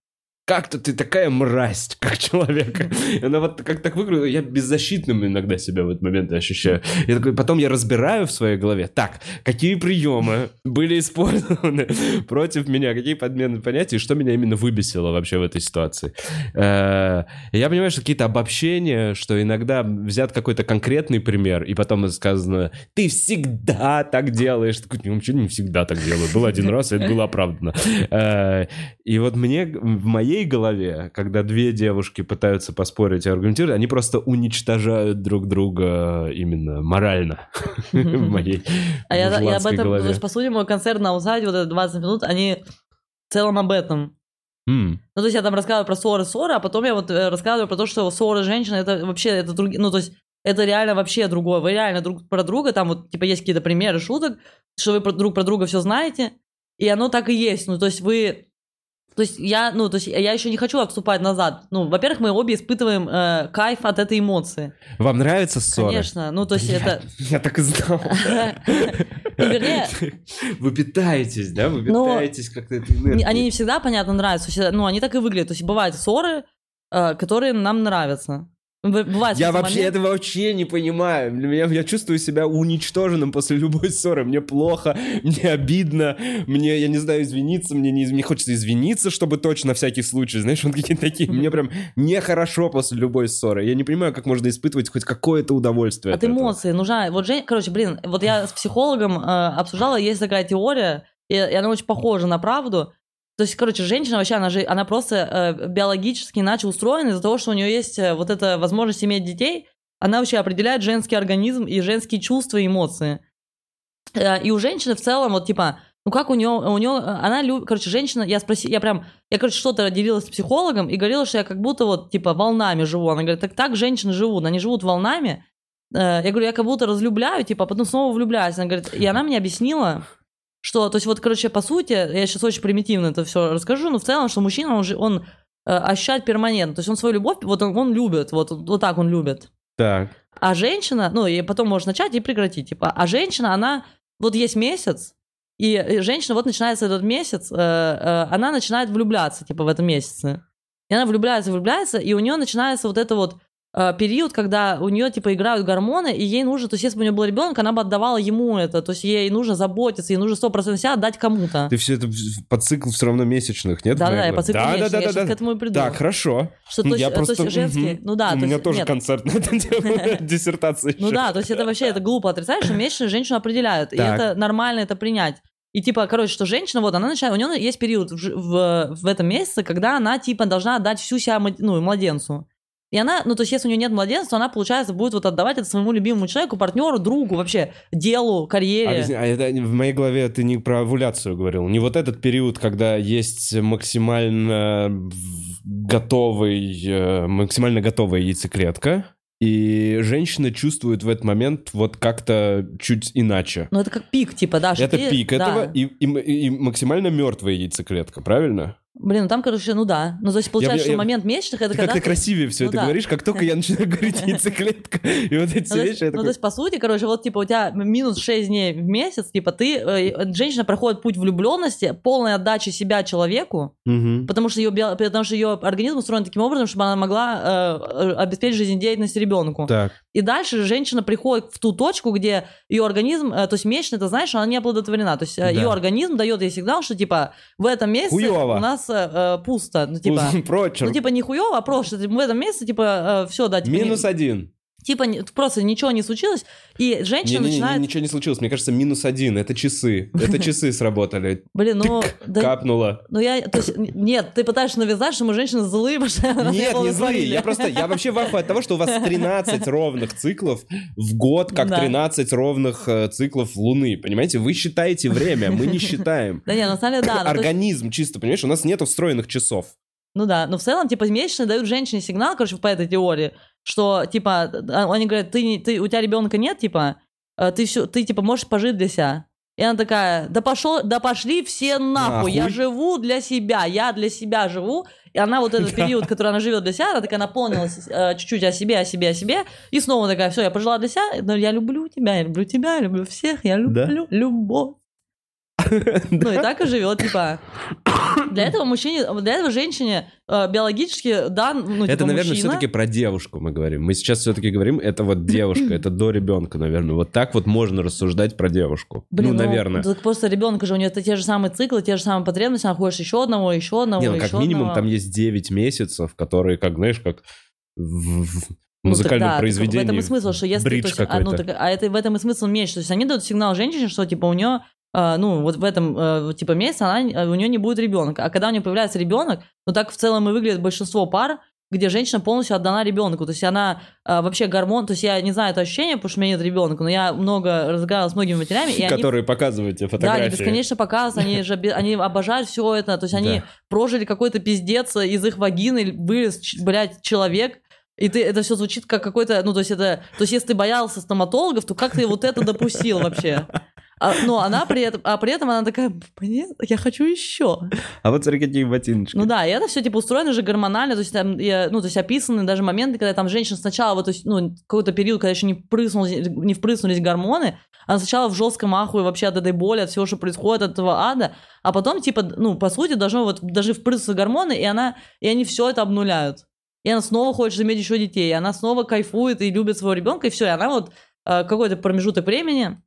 как-то ты такая мразь, как человек. И она вот как так выглядела, я беззащитным иногда себя в этот момент ощущаю. Я такой, потом я разбираю в своей голове, так, какие приемы были использованы *laughs* против меня, какие подмены понятий, что меня именно выбесило вообще в этой ситуации. Э, Я понимаю, что какие-то обобщения, что иногда взят какой-то конкретный пример, и потом сказано, ты всегда так делаешь. Такой, «Ну, вообще не всегда так делаю. Был один раз, и это было оправдано. Э, И вот мне в моей голове, когда две девушки пытаются поспорить и аргументировать, они просто уничтожают друг друга именно морально *laughs* в моей А я, об этом, то есть, по сути, мой концерт на Аусаде, вот это 20 минут, они в целом об этом. Ну, то есть я там рассказываю про ссоры-ссоры, а потом я вот э, рассказываю про то, что ссоры женщины, это вообще, это другие, ну, то есть это реально вообще другое. Вы реально друг про друга, там вот, типа, есть какие-то примеры шуток, что вы друг про друга все знаете, и оно так и есть. Ну, то есть вы... То есть я, ну, то есть я еще не хочу отступать назад. Ну, во-первых, мы обе испытываем э, кайф от этой эмоции. Вам нравятся ссоры? Конечно. Ну, то есть это... *laughs* Я так и знал. *laughs* Вернее, *laughs* Вы питаетесь, да? Вы питаетесь как-то этой энергией. Они не всегда, понятно, нравятся. Ну, они так и выглядят. То есть бывают ссоры, э, которые нам нравятся. Бывает Я вообще момент- этого вообще не понимаю. Меня я чувствую себя уничтоженным после любой ссоры. Мне плохо, мне обидно, мне, я не знаю, извиниться, мне не, мне хочется извиниться, чтобы точно на всякий случай, знаешь, вот какие-то такие. Мне прям нехорошо после любой ссоры. Я не понимаю, как можно испытывать хоть какое-то удовольствие От от этого. эмоций нужна... Вот, Жень, короче, блин, вот я с психологом э, обсуждала, есть такая теория, и, и она очень похожа на правду. То есть, короче, женщина вообще, она же, она просто э, биологически иначе устроена из-за того, что у нее есть э, вот эта возможность иметь детей, она вообще определяет женский организм и женские чувства и эмоции. Э, И у женщины в целом, вот типа, ну как у нее, у нее, она любит, короче, женщина, я спросила, я прям, я, короче, что-то делилась с психологом и говорила, что я как будто вот, типа, волнами живу. Она говорит, так так женщины живут, они живут волнами. Э, Я говорю, я как будто разлюбляю, типа, а потом снова влюбляюсь. Она говорит, и она мне объяснила, что, то есть вот, короче, по сути, я сейчас очень примитивно это все расскажу, но в целом, что мужчина, он, же- он э, ощущает перманентно, то есть он свою любовь, вот он, он любит, вот, вот так он любит. Так. А женщина, ну, и потом можешь начать и прекратить, типа, а женщина, она, вот есть месяц, и женщина, вот начинается этот месяц, э, э, она начинает влюбляться, типа, в этом месяце. И она влюбляется, влюбляется, и у нее начинается вот это вот период, когда у нее, типа, играют гормоны, и ей нужно, то есть, если бы у нее был ребенок, она бы отдавала ему это, то есть, ей нужно заботиться, ей нужно 100% себя отдать кому-то. Ты все это по циклу все равно месячных, нет? Да-да, моей я по циклу да, месячных, да, я да, да. к этому и приду. Так, хорошо. Что, то есть, я то просто... есть женские, мгм. ну да, У то меня есть- тоже нет. концерт на это дело, диссертация Ну да, то есть это вообще это глупо отрицать, что месячные женщину определяют. И это нормально это принять. И типа, короче, что женщина, вот она начинает, у нее есть период в, в, в этом месяце, когда она типа должна отдать всю себя ну, младенцу. И она, ну то есть если у нее нет младенца, то она, получается, будет вот отдавать это своему любимому человеку, партнеру, другу, вообще, делу, карьере. Объясни, а это в моей голове ты не про овуляцию говорил, не вот этот период, когда есть максимально готовый, э, максимально готовая яйцеклетка, и женщина чувствует в этот момент вот как-то чуть иначе. Ну это как пик, типа, да. Это ты- пик да. этого и, и, и максимально мертвая яйцеклетка, правильно? Блин, ну там, короче, ну да. Ну то есть получается, я- что момент месячных, это Ты когда как-то ты- красивее все Ну это да. говоришь, как только я начинаю говорить яйцеклетка, и вот эти Ну, вещи, есть, я ну, такой... то есть, по сути, короче, вот, типа, у тебя минус 6 дней в месяц, типа, ты, э, женщина проходит путь влюбленности, полной отдачи себя человеку, Мгм. потому что ее, потому что ее организм устроен таким образом, чтобы она могла э, э, обеспечить жизнедеятельность ребенку. Так, И дальше женщина приходит в ту точку, где ее организм, э, то есть месячный, это знаешь, она не оплодотворена. То есть э, Да. ее организм дает ей сигнал, что типа в этом месяце Хуёво. у нас э, э, пусто. Ну, типа, *laughs* прочерк. ну, типа не хуево, а просто в этом месяце, типа, все, да, типа, не- Минус один. Типа не- просто ничего не случилось, и женщина Не-не-не, начинает... ничего не случилось. Мне кажется, минус один. Это часы. Это *laughs* часы сработали. Блин, ну... да- Капнуло. ну я, то есть, нет, ты пытаешься навязать, что мы женщины злые, *laughs* потому что Нет, не злые. Я просто, я вообще в от того, что у вас *laughs* 13 ровных циклов в год, как Да. 13 ровных э, циклов Луны. Понимаете? Вы считаете время, мы не считаем. Да нет, на самом деле, да. ну, Организм чисто, понимаешь? У нас нет встроенных часов. Ну да, но в целом, типа, месячные дают женщине сигнал, короче, по этой теории, что, типа, они говорят, ты, ты, у тебя ребенка нет, типа, э, ты, всё, ты, типа, можешь пожить для себя. И она такая, да, пошел, да пошли все нахуй, я Нахуй. живу для себя, я для себя живу. И она вот этот *laughs* период, который она живет для себя, она такая наполнилась э, чуть-чуть о себе, о себе, о себе. И снова такая, все, я пожила для себя, но я люблю тебя, я люблю тебя, я люблю всех, я Да? люблю любовь. Ну и так и живет, типа. Для этого мужчине, для этого женщине э, биологически дан, ну, Это, типа, наверное, все-таки про девушку мы говорим. Мы сейчас все-таки говорим, это вот девушка, это до ребенка, наверное. Вот так вот можно рассуждать про девушку. Блин, ну, наверное. так просто ребенка же, у нее это те же самые циклы, те же самые потребности, она хочет еще одного, еще одного, Не, ну, как минимум там есть 9 месяцев, которые, как, знаешь, как в Ну, так музыкальном да. В этом и смысл, что если... бридж то есть, а, ну, так, а это, в этом и смысл меньше. То есть они дают сигнал женщине, что типа у нее ну, вот в этом, э, типа, месяце она, у нее не будет ребенка. А когда у нее появляется ребенок, ну, так в целом и выглядит большинство пар, где женщина полностью отдана ребенку. То есть она э, вообще гормон... То есть я не знаю это ощущение, потому что у меня нет ребенка, но я много разговаривала с многими матерями, и они Которые показывают тебе да, фотографии. они бесконечно показывают, они же они обожают все это. То есть они Да. прожили какой-то пиздец из их вагины, вылез, блядь, человек. И ты, это все звучит как какой-то, ну, то есть это, то есть если ты боялся стоматологов, то как ты вот это допустил вообще? А, но она при этом, а при этом она такая, нет, я хочу еще. А вот смотри, какие ботиночки. Ну да, и это все типа устроено же гормонально, то есть там, я- ну, то есть описаны даже моменты, когда там женщина сначала, вот, то есть, ну, какой-то период, когда еще не, впрыснулись, не впрыснулись гормоны, она сначала в жестком ахуе вообще от этой боли, от всего, что происходит, от этого ада, а потом, типа, ну, по сути, должно вот даже впрыснуться гормоны, и она, и они все это обнуляют. И она снова хочет иметь еще детей, и она снова кайфует и любит своего ребенка, и все, и она вот э, какой-то промежуток времени,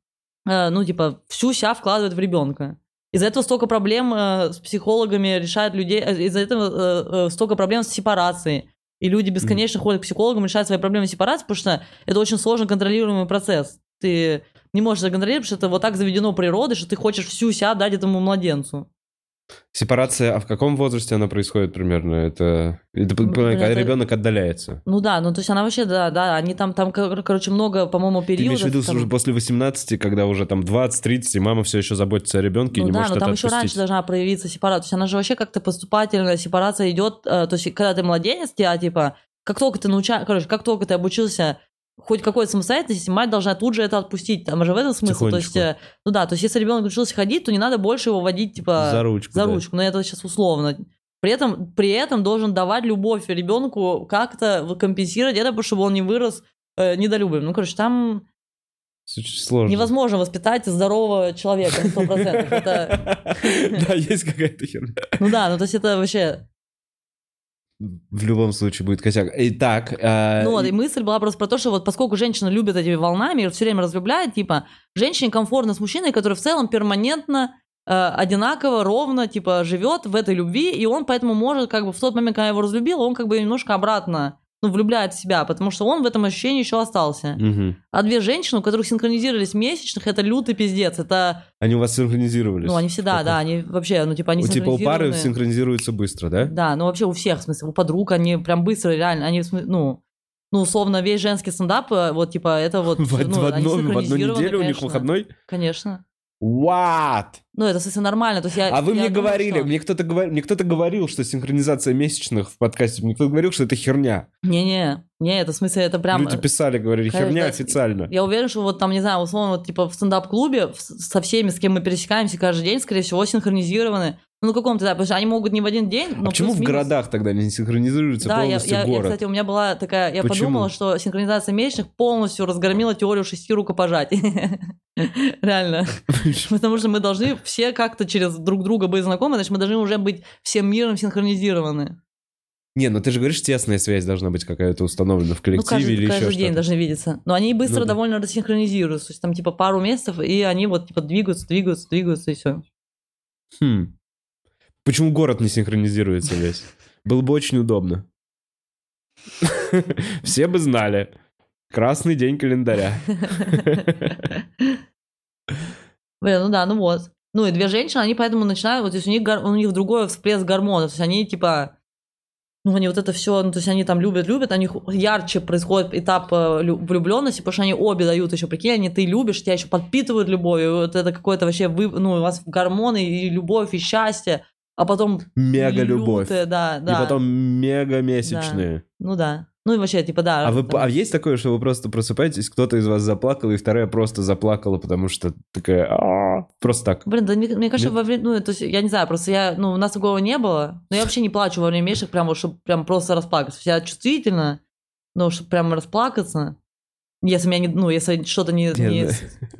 ну, типа, всю себя вкладывает в ребенка. Из-за этого столько проблем э, с психологами решают людей, э, из-за этого э, э, столько проблем с сепарацией. И люди бесконечно ходят к психологам, решают свои проблемы сепарации, потому что это очень сложно контролируемый процесс. Ты не можешь это контролировать, потому что это вот так заведено природой, что ты хочешь всю себя дать этому младенцу. Сепарация, а в каком возрасте она происходит примерно? Это, это это- ребенок отдаляется. Ну да, ну то есть она вообще, да, да, они там, там, кор- короче, много, по-моему, Ты имеешь периодов. в виду там- уже после 18, когда уже там 20-30, и мама все еще заботится о ребенке и Ну не да, может но это там еще раньше должна проявиться сепарация. То есть она же вообще как-то поступательная сепарация идет. э, То есть когда ты младенец, тебя типа, как только ты науча... короче, как только ты обучился хоть какой-то самостоятельности, мать должна тут же это отпустить. Там же в этом смысл. То есть, э, ну да, то есть если ребенок учился ходить, то не надо больше его водить, типа, За ручку. за да. ручку. Но это сейчас условно. При этом, при этом должен давать любовь ребенку как-то компенсировать это, чтобы он не вырос э, недолюбим. Ну, короче, там Очень сложно. невозможно воспитать здорового человека на 100%. Это, *laughs* Да, есть какая-то херня. ну да, ну то есть это вообще... В любом случае будет косяк. Итак, э, Ну вот, и мысль была просто про то, что вот поскольку женщина любит этими волнами и все время разлюбляет, типа, женщине комфортно с мужчиной, который в целом перманентно э, одинаково, ровно, типа, живет в этой любви, и он поэтому может, как бы, в тот момент, когда я его разлюбил, он как бы немножко обратно, ну, влюбляет в себя, потому что он в этом ощущении еще остался. мгм. А две женщины, у которых синхронизировались месячных, это лютый пиздец, это, Они у вас синхронизировались? ну, они всегда, да, они вообще, ну, типа, они У типа у пары синхронизируются быстро, да? Да, ну вообще у всех, в смысле, у подруг они прям быстро, реально, они, ну, ну, условно, весь женский стендап, э, вот, типа, это вот, *laughs* В, ну, в одно- в одну неделю у них конечно. выходной? Конечно. What? Ну, это, смысле, нормально, то есть я... А вы я мне думаю, говорили, что- мне кто-то говорил, мне кто-то говорил, что синхронизация месячных в подкасте, мне кто-то говорил, что это херня. Не-не, не, это, в смысле, это прям... Люди писали, говорили, Конечно, херня да. официально. Я уверен, что вот там, не знаю, условно, вот, типа в стендап-клубе со всеми, с кем мы пересекаемся каждый день, скорее всего, синхронизированы. Ну, на каком-то этапе, потому что они могут не в один день, но а почему в городах тогда не синхронизируется Да, я, полностью я- я, город? кстати, у меня была такая, я Почему? подумала, что синхронизация месячных полностью разгромила теорию шести рукопожатий. *laughs* Реально. Потому что мы должны все как-то через друг друга быть знакомы, значит, мы должны уже быть всем миром синхронизированы. Не, ну ты же говоришь, тесная связь должна быть какая-то установлена в Ну, коллективе каждый, или каждый еще день что-то. должны видеться. Но они быстро Ну да. довольно рассинхронизируются. То есть там типа пару месяцев, и они вот типа двигаются, двигаются, двигаются, и все. Хм. Почему город не синхронизируется весь? Было бы очень удобно. *laughs* Все бы знали. Красный день календаря. *laughs* Блин, ну да, ну вот. Ну и две женщины, они поэтому начинают, вот, то есть у них, у них другой всплеск гормонов, то есть они типа, ну они вот это все, ну то есть они там любят, любят, у них ярче происходит этап влюбленности, потому что они обе дают еще, прикинь, они ты любишь, тебя еще подпитывают любовью, вот это какое-то вообще, вы, ну у вас гормоны и любовь, и счастье, а потом Мега любовь. да, да. И потом мега месячные. Ну да. Ну и вообще, типа, да. А, вы, там- а есть такое, что вы просто просыпаетесь, кто-то из вас заплакал, и вторая просто заплакала, потому что такая... «А-а-а». Просто так. Блин, да мне, мне кажется, Нет? во время, ну, то есть, я не знаю, просто я, ну, у нас такого не было, но я вообще не плачу во время месячных, прям вот, чтобы прям просто расплакаться. Я чувствительна, но чтобы прям расплакаться, Если меня не, ну, если что-то не... не-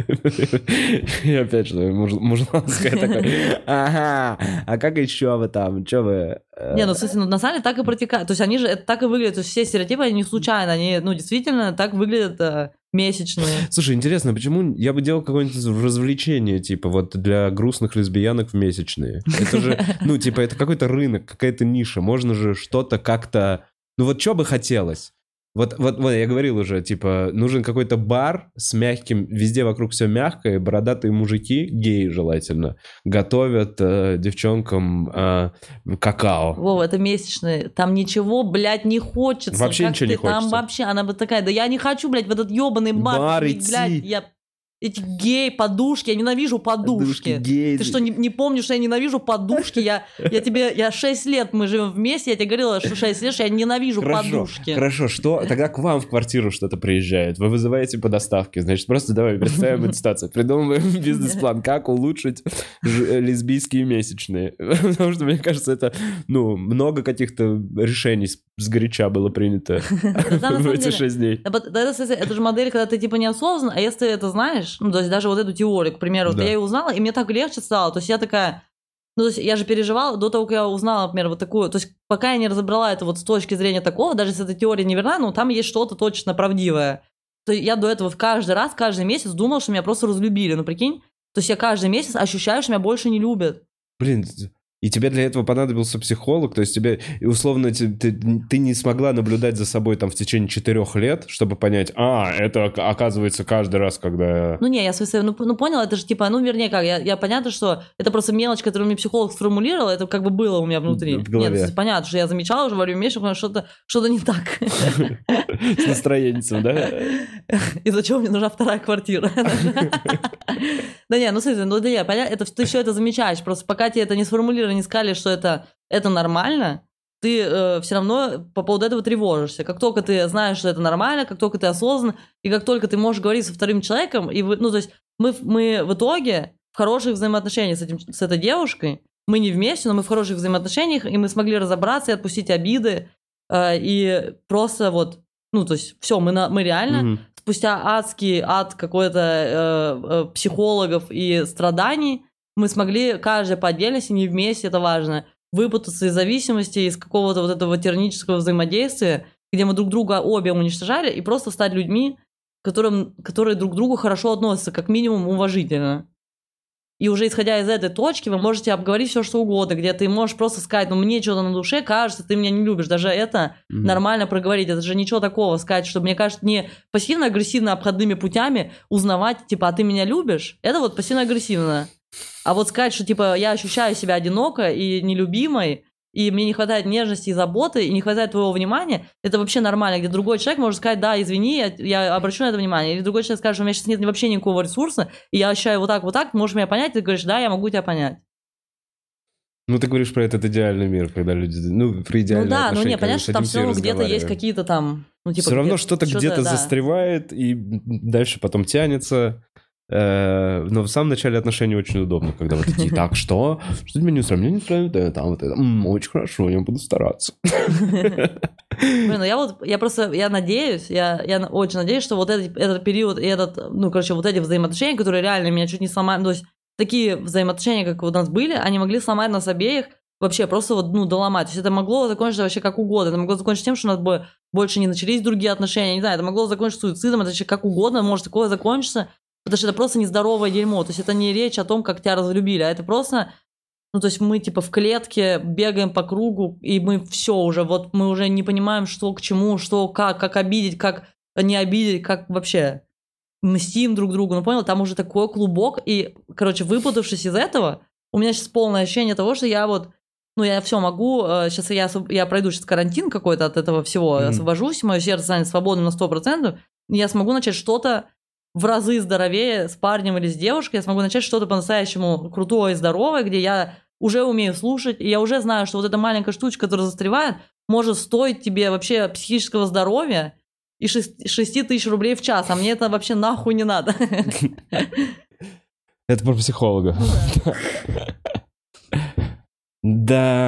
*laughs* И опять же, муж- мужланская такая. *laughs* Ага, а как еще вы там? Че вы? э, Не, ну, смысле, ну, на самом деле так и протекает. То есть они же это так и выглядят. То есть все стереотипы, они не случайно. Они, ну, действительно так выглядят э, месячные. *laughs* Слушай, интересно, почему я бы делал какое-нибудь развлечение, типа, вот для грустных лесбиянок в месячные? Это же, ну, типа, это какой-то рынок, какая-то ниша. Можно же что-то как-то... Ну, вот что бы хотелось? Вот, вот, вот я говорил уже, типа, нужен какой-то бар с мягким, везде вокруг все мягкое, бородатые мужики, геи желательно, готовят э, девчонкам э, какао. Вова, это месячные. Там ничего, блядь, не хочется. Вообще Как ничего не ты- Там хочется. вообще, она бы такая, да я не хочу, блядь, в этот ебаный бар. Бар ходить, блядь, идти. я... Эти гей, подушки, я ненавижу подушки. геи. Ты что, не, не помнишь, что я ненавижу подушки? Я, я тебе, я 6 лет, мы живем вместе, я тебе говорила, что 6 лет, что я ненавижу Хорошо, подушки. хорошо, что тогда к вам в квартиру что-то приезжает, вы вызываете по доставке, значит, просто давай представим эту ситуацию, придумываем *laughs* бизнес-план, как улучшить э, лесбийские месячные, *laughs* потому что, мне кажется, это, ну, много каких-то решений с- сгоряча было принято *laughs* в эти деле, шесть дней. Это же модель, когда ты типа неосознанно, а если ты это знаешь, ну, то есть даже вот эту теорию, к примеру, вот Да. я ее узнала, и мне так легче стало. То есть я такая, ну, то есть я же переживала до того, как я узнала, например, вот такую, то есть пока я не разобрала это вот с точки зрения такого, даже если эта теория неверна, ну, там есть что-то точно правдивое. То есть я до этого в каждый раз, каждый месяц думала, что меня просто разлюбили, ну, прикинь? То есть я каждый месяц ощущаю, что меня больше не любят. Блин, и тебе для этого понадобился психолог, то есть тебе, и условно, ты, ты, ты не смогла наблюдать за собой там в течение четырех лет, чтобы понять, а, это ок- оказывается каждый раз, когда... Ну не, я в смысле, ну, ну понял, это же типа, ну вернее как, я, я понятно, что это просто мелочь, которую мне психолог сформулировал, это как бы было у меня внутри. В голове. Нет, понятно, что я замечала уже во время месяца, что что-то что не так. *laughs* С настроенцем, да? *laughs* Из-за чего мне нужна вторая квартира. *laughs* Да не, ну смотри, ну да я, это ты все это замечаешь, просто пока тебе это не не сказали, что это это нормально, ты все равно по поводу этого тревожишься. Как только ты знаешь, что это нормально, как только ты осознан, и как только ты можешь говорить со вторым человеком, и вы, ну то есть мы, мы в итоге в хороших взаимоотношениях с, этим, с этой девушкой, мы не вместе, но мы в хороших взаимоотношениях, и мы смогли разобраться и отпустить обиды, э, и просто вот, ну то есть все, мы, на, мы реально Мгм. спустя адский ад какой-то э, э, психологов и страданий, мы смогли каждый по отдельности, не вместе, это важно, выпутаться из зависимости, из какого-то вот этого тернического взаимодействия, где мы друг друга обе уничтожали, и просто стать людьми, которым, которые друг к другу хорошо относятся, как минимум уважительно. И уже исходя из этой точки, вы можете обговорить все, что угодно, где ты можешь просто сказать, ну мне что-то на душе кажется, ты меня не любишь. Даже это Мгм. нормально проговорить. Это же ничего такого сказать, что мне кажется, не пассивно-агрессивно обходными путями узнавать, типа, а ты меня любишь? Это вот пассивно-агрессивно. А вот сказать, что, типа, я ощущаю себя одиноко и нелюбимой, и мне не хватает нежности и заботы, и не хватает твоего внимания, это вообще нормально, где другой человек может сказать, да, извини, я, я обращу на это внимание. Или другой человек скажет, что у меня сейчас нет вообще никакого ресурса, и я ощущаю вот так, вот так, можешь меня понять, ты говоришь, да, я могу тебя понять. Ну, ты говоришь про этот идеальный мир, когда люди... Ну, про идеальные ну да, ну не, понятно, что там все и равно где-то есть какие-то там... Ну, типа, Все равно что-то где-то да. застревает, и дальше потом тянется. Э, Но в самом начале отношений очень удобно, когда вот такие, *laughs* так, что? Что тебя не устраивает? Меня не устраивает это, там вот это. Очень хорошо, я буду стараться. *laughs* Блин, ну я вот, я просто, я надеюсь, я, я очень надеюсь, что вот этот, этот период и этот, ну, короче, вот эти взаимоотношения, которые реально меня чуть не сломали, ну, то есть такие взаимоотношения, как у нас были, они могли сломать нас обеих, вообще просто вот, ну, доломать. То есть это могло закончиться вообще как угодно. Это могло закончиться тем, что у нас бы больше не начались другие отношения, не знаю, это могло закончиться суицидом, это вообще как угодно может такое закончиться, потому что это просто нездоровое дерьмо. То есть это не речь о том, как тебя разлюбили, а это просто ну, то есть мы типа в клетке бегаем по кругу, и мы все уже, вот мы уже не понимаем, что к чему, что, как, как обидеть, как не обидеть, как вообще мстим друг другу. Ну, понял, там уже такой клубок, и, короче, выпутавшись из этого, у меня сейчас полное ощущение того, что я вот ну, я все могу, сейчас я, освоб- я пройду сейчас карантин какой-то от этого всего, Мгм. освобожусь, мое сердце станет свободным на 100%, и я смогу начать что-то в разы здоровее с парнем или с девушкой, я смогу начать что-то по-настоящему крутое и здоровое, где я уже умею слушать, и я уже знаю, что вот эта маленькая штучка, которая застревает, может стоить тебе вообще психического здоровья и 6 тысяч рублей в час, а мне это вообще нахуй не надо. Это про психолога. Да.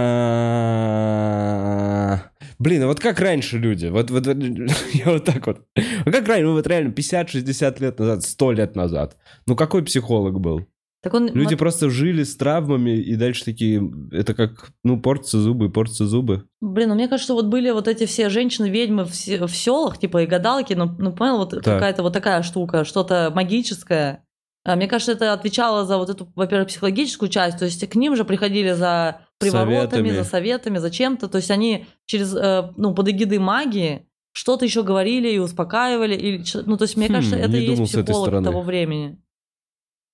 Блин, а вот как раньше люди? Вот, вот, вот *laughs* я вот так вот. А как раньше, ну вот реально 50-60 лет назад, 100 лет назад. Ну какой психолог был? Так он, Люди вот, просто жили с травмами и дальше такие, это как, ну, портятся зубы, портятся зубы. блин, ну мне кажется, вот были вот эти все женщины-ведьмы в, в селах, типа и гадалки, ну, ну понял, вот какая-то вот такая штука, что-то магическое. А, Мне кажется, это отвечало за вот эту, во-первых, психологическую часть, то есть к ним же приходили за приворотами, Советами. за советами, за чем-то, то есть они через, э, ну, под эгидой магии что-то еще говорили и успокаивали, ч- ну, то есть мне Хм, кажется, это и есть психолог того времени.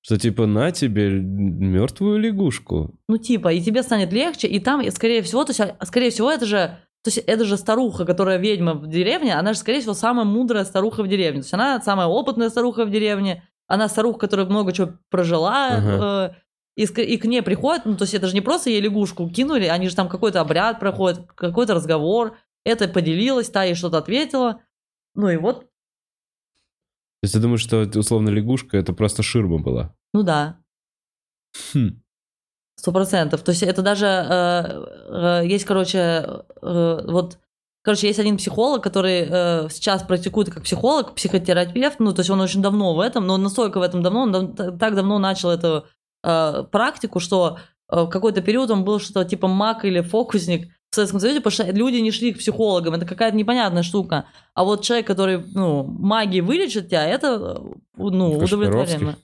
Что типа на тебе мертвую лягушку. Ну, типа, и тебе станет легче, и там, и, скорее всего, то есть, а, скорее всего, это же, то есть, это же старуха, которая ведьма в деревне, она же, скорее всего, самая мудрая старуха в деревне. То есть, она самая опытная старуха в деревне, она старуха, которая много чего прожила, Ага. э, и, и к ней приходят, ну, то есть, это же не просто ей лягушку кинули, они же там какой-то обряд проходят, какой-то разговор, это поделилась, та ей что-то ответила. Ну, и вот, То есть ты думаешь, что условно лягушка это просто ширма была? ну да, Хм. Сто процентов. То есть это даже э, э, есть, короче, э, вот, короче, есть один психолог, который э, сейчас практикует как психолог, психотерапевт, ну, то есть он очень давно в этом, но настолько в этом давно, он дав- та- так давно начал эту э, практику, что э, в какой-то период он был что-то типа маг или фокусник в Советском Союзе, потому что люди не шли к психологам, это какая-то непонятная штука. А вот человек, который, ну, магией вылечит тебя, это, э, ну, удовлетворенно.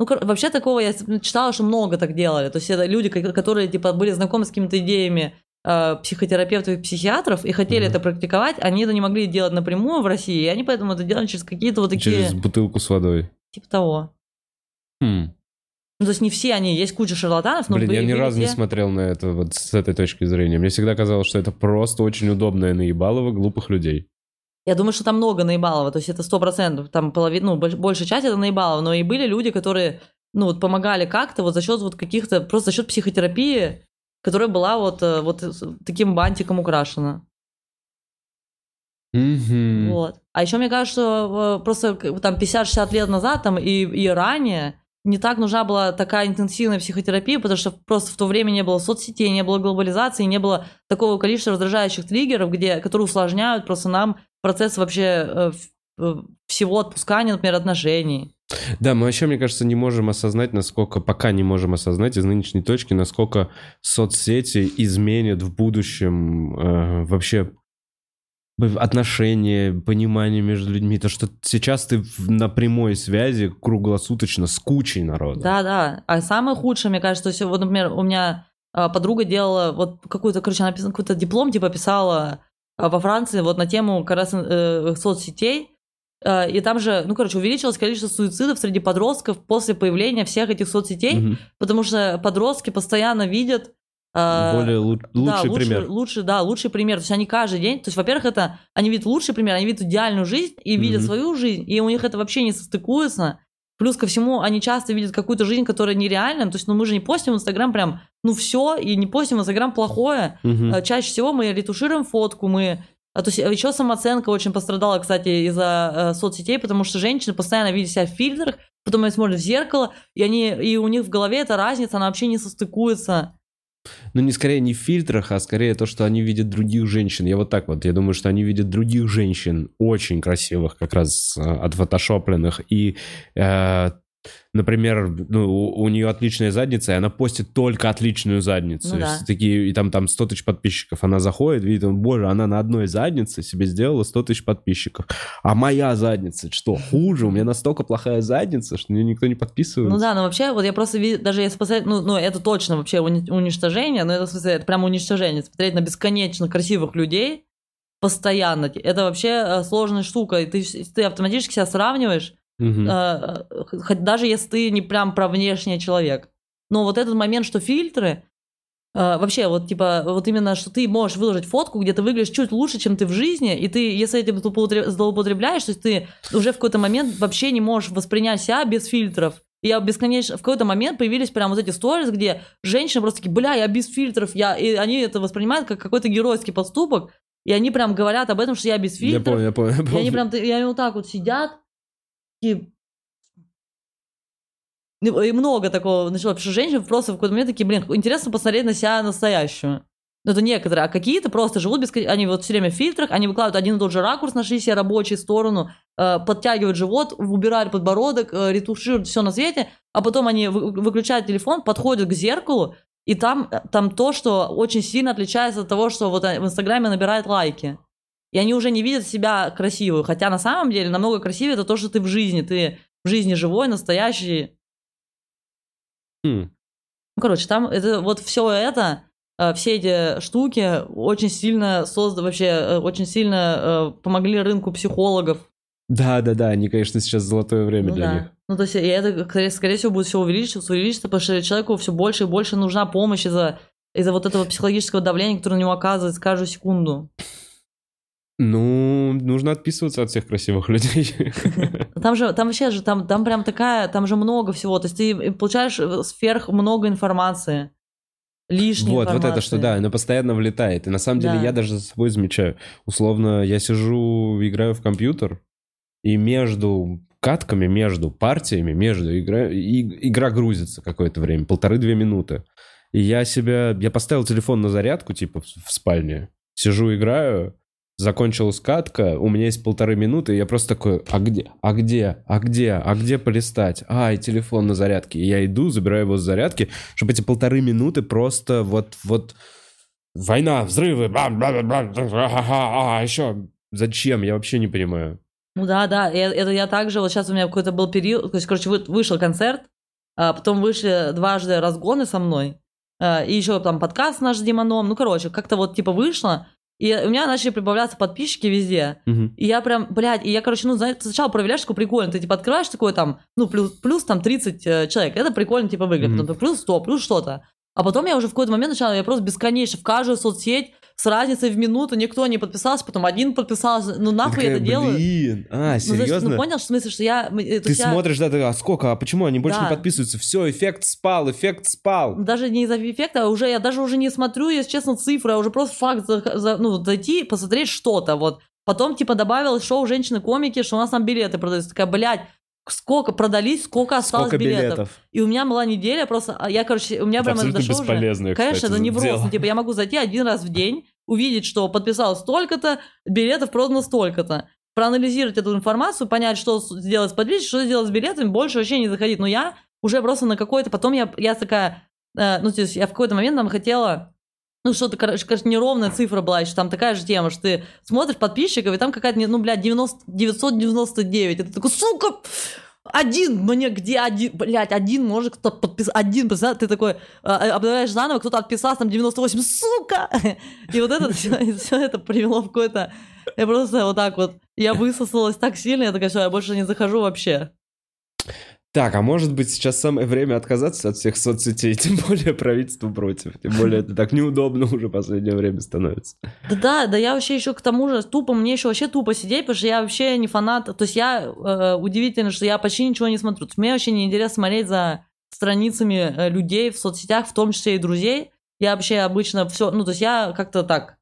Ну, вообще такого я с- читала, что много так делали. То есть это люди, ко- которые типа были знакомы с какими-то идеями э, психотерапевтов и психиатров и хотели Мгм. это практиковать, они это не могли делать напрямую в России, и они поэтому это делали через какие-то вот такие, Через бутылку с водой. типа того. Хм. Ну, то есть не все они, есть куча шарлатанов, но Блин, я были- ни были разу не те- смотрел на это вот с этой точки зрения. Мне всегда казалось, что это просто очень удобное наебалово глупых людей. Я думаю, что там много наебалова, то есть это сто процентов, там половина, ну, больш- большая часть это наебалово, но и были люди, которые, ну, вот помогали как-то вот за счет вот каких-то, просто за счет психотерапии, которая была вот, э, вот таким бантиком украшена. Мгм. Вот. А еще мне кажется, что э, просто там 50-60 лет назад там и, и ранее не так нужна была такая интенсивная психотерапия, потому что просто в то время не было соцсетей, не было глобализации, не было такого количества раздражающих триггеров, где, которые усложняют просто нам процесс вообще э, э, всего отпускания, например, отношений. Да, мы вообще, мне кажется, не можем осознать, насколько, пока не можем осознать из нынешней точки, насколько соцсети изменят в будущем э, вообще отношения, понимание между людьми. То, что сейчас ты на прямой связи круглосуточно с кучей народа. Да, да. А самое худшее, мне кажется, то есть, вот, например, у меня а, подруга делала вот какую-то, короче, она писала какой-то диплом, типа, писала а, во Франции вот на тему как раз э, соцсетей. А, И там же, ну, короче, увеличилось количество суицидов среди подростков после появления всех этих соцсетей, Мгм. потому что подростки постоянно видят... а, Более лу- да, лучший лучший, пример. Лучший, да, лучший пример. То есть они каждый день, то есть, во-первых, это они видят лучший пример, они видят идеальную жизнь и видят Мгм. свою жизнь, и у них это вообще не состыкуется. Плюс ко всему, они часто видят какую-то жизнь, которая нереальна. То есть, ну, мы же не постим в Инстаграм прям, ну, все, и не постим в Инстаграм плохое. А, Чаще всего мы ретушируем фотку, мы... а, То есть еще самооценка очень пострадала, кстати, из-за э, соцсетей, потому что женщины постоянно видят себя в фильтрах, потом они смотрят в зеркало, и, они, и у них в голове эта разница, она вообще не состыкуется. Ну, не скорее не в фильтрах, а скорее то, что они видят других женщин. Я вот так вот, я думаю, что они видят других женщин, очень красивых, как раз э, отфотошопленных. И, э, например, ну, у, у нее отличная задница, и она постит только отличную задницу. Ну да. Все такие, и там, там 100 тысяч подписчиков. Она заходит, видит, боже, она на одной заднице себе сделала 100 тысяч подписчиков. А моя задница, что, хуже? У меня настолько плохая задница, что нее никто не подписывается. Ну да, но вообще, вот я просто видел, даже если посмотреть, ну, ну это точно вообще уни- уничтожение, но это, в смысле, это прямо уничтожение. Смотреть на бесконечно красивых людей постоянно, это вообще э, сложная штука, и ты, ты автоматически себя сравниваешь, Э, э, хоть даже если ты не прям про внешний человек. Но вот этот момент, что фильтры, э, вообще, вот типа, вот именно, что ты можешь выложить фотку, где ты выглядишь чуть лучше, чем ты в жизни, и ты, если этим злоупотреб- злоупотребляешь, то есть ты уже в какой-то момент вообще не можешь воспринять себя без фильтров. И я бесконечно... В какой-то момент появились прям вот эти сторис, где женщины просто такие, бля, я без фильтров, я... И они это воспринимают как какой-то геройский поступок, и они прям говорят об этом, что я без Я фильтров. помню, я помню. я И они прям, и они вот так вот сидят, и, и много такого началось, потому что женщины просто в какой-то момент такие, блин, интересно посмотреть на себя настоящую. Ну, это некоторые, а какие-то просто живут без... Они вот все время в фильтрах, они выкладывают один и тот же ракурс, нашли себе рабочую сторону, э, подтягивают живот, убирают подбородок, э, ретушируют все на свете, а потом они вы- выключают телефон, подходят к зеркалу, и там, э, там то, что очень сильно отличается от того, что вот э, в Инстаграме набирает лайки. И они уже не видят себя красивую, хотя на самом деле намного красивее это то, что ты в жизни, ты в жизни живой, настоящий. Хм. Ну, короче, там это вот все это, э, все эти штуки очень сильно создали, вообще э, очень сильно э, помогли рынку психологов. Да-да-да, они, конечно, сейчас золотое время Ну для да. них. Ну, то есть, и это, скорее, всего, будет все увеличиваться, увеличиваться, потому что человеку все больше и больше нужна помощь из-за из-за вот этого психологического давления, которое на него оказывается каждую секунду. Ну, нужно отписываться от всех красивых людей. *laughs* Там же, там вообще же, там, там прям такая, там же много всего. То есть ты получаешь э, сверх много информации. Лишней Вот, вот это информации. что, да, она постоянно влетает. И на самом деле Да. я даже за собой замечаю. Условно, я сижу, играю в компьютер, и между катками, между партиями, между игра, и- игра грузится какое-то время, полторы-две минуты. И я себя, я поставил телефон на зарядку, типа в, в спальне, сижу, играю, закончилась катка, у меня есть полторы минуты, и я просто такой, а где, а где, а где, а где полистать? Ай, телефон на зарядке. И я иду, забираю его с зарядки, чтобы эти полторы минуты просто вот, вот, война, взрывы, бла, бла, бла, бла, бла, а, а еще зачем, я вообще не понимаю. Ну да, да, и это я также, вот сейчас у меня какой-то был период, то есть, короче, вы- вышел концерт, а потом вышли дважды разгоны со мной, а, и еще там подкаст наш с Димоном, ну, короче, как-то вот типа вышло, и у меня начали прибавляться подписчики везде, Мгм. и я прям, блядь, и я, короче, ну, знаете, сначала проверяешь, такой прикольно, ты, типа, открываешь такой там, ну, плюс, плюс там 30 э, человек, это прикольно, типа, выглядит, Мгм. потом плюс 100, плюс что-то. А потом я уже в какой-то момент начала, я просто бесконечно в каждую соцсеть с разницей в минуту никто не подписался, потом один подписался, ну, нахуй я Такая, это делаю? Блин, а, Ну, значит, серьезно? ну, понял, что в смысле, что я... э, Ты я смотришь, да, ты, а сколько, а почему они больше не Да. подписываются? Все, эффект спал, эффект спал. Даже не из-за эффекта, а уже я даже уже не смотрю, если честно, цифры, а уже просто факт, за- за- ну, зайти, посмотреть что-то, вот. Потом, типа, добавилось шоу «Женщины-комики», что у нас там билеты продаются. Такая, блядь, сколько продались, сколько осталось Сколько билетов. билетов? И у меня была неделя просто, а я, короче, у меня Это прям это дошло уже. бесполезное, Конечно, кстати, это невроз. дело. Ну, типа, я могу зайти один раз в день, увидеть, что подписалось столько-то, билетов продано столько-то. Проанализировать эту информацию, понять, что сделать с подписчиками, что сделать с билетами, больше вообще не заходить. Но я уже просто на какой-то... Потом я, я такая... э, ну, то есть я в какой-то момент там хотела... Ну, что-то, короче, короче, неровная цифра была, еще там такая же тема, что ты смотришь подписчиков, и там какая-то, ну, блядь, 90, 999. И ты такой, сука, один, мне где один, блядь, один может кто-то подписать, один подписал, ты такой, а, обновляешь заново, кто-то отписался, там 98, сука! *laughs* И вот это все, это привело в какой-то... Я просто вот так вот, я высосалась так сильно, я такая, все, я больше не захожу вообще. Так, а может быть сейчас самое время отказаться от всех соцсетей, *laughs* тем более правительство против. Тем более это так неудобно уже в последнее время становится. Да, да, да, я вообще еще к тому же тупо, мне еще вообще тупо сидеть, потому что я вообще не фанат. То есть я э, удивительно, что я почти ничего не смотрю. То есть мне вообще не интересно смотреть за страницами э, людей в соцсетях, в том числе и друзей. Я вообще обычно все, ну, то есть я как-то так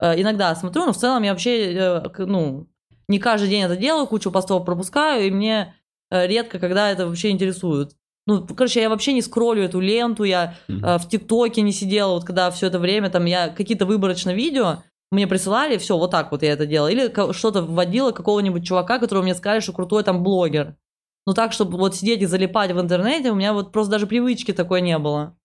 э, иногда смотрю, но в целом я вообще, э, ну, не каждый день это делаю, кучу постов пропускаю, и мне редко, когда это вообще интересует. Ну, короче, я вообще не скроллю эту ленту, я э, в ТикТоке не сидела, вот когда все это время там я какие-то выборочно видео мне присылали, все, вот так вот я это делала. Или что-то вводила какого-нибудь чувака, которого мне сказали, что крутой там блогер. Ну так, чтобы вот сидеть и залипать в интернете, у меня вот просто даже привычки такой не было.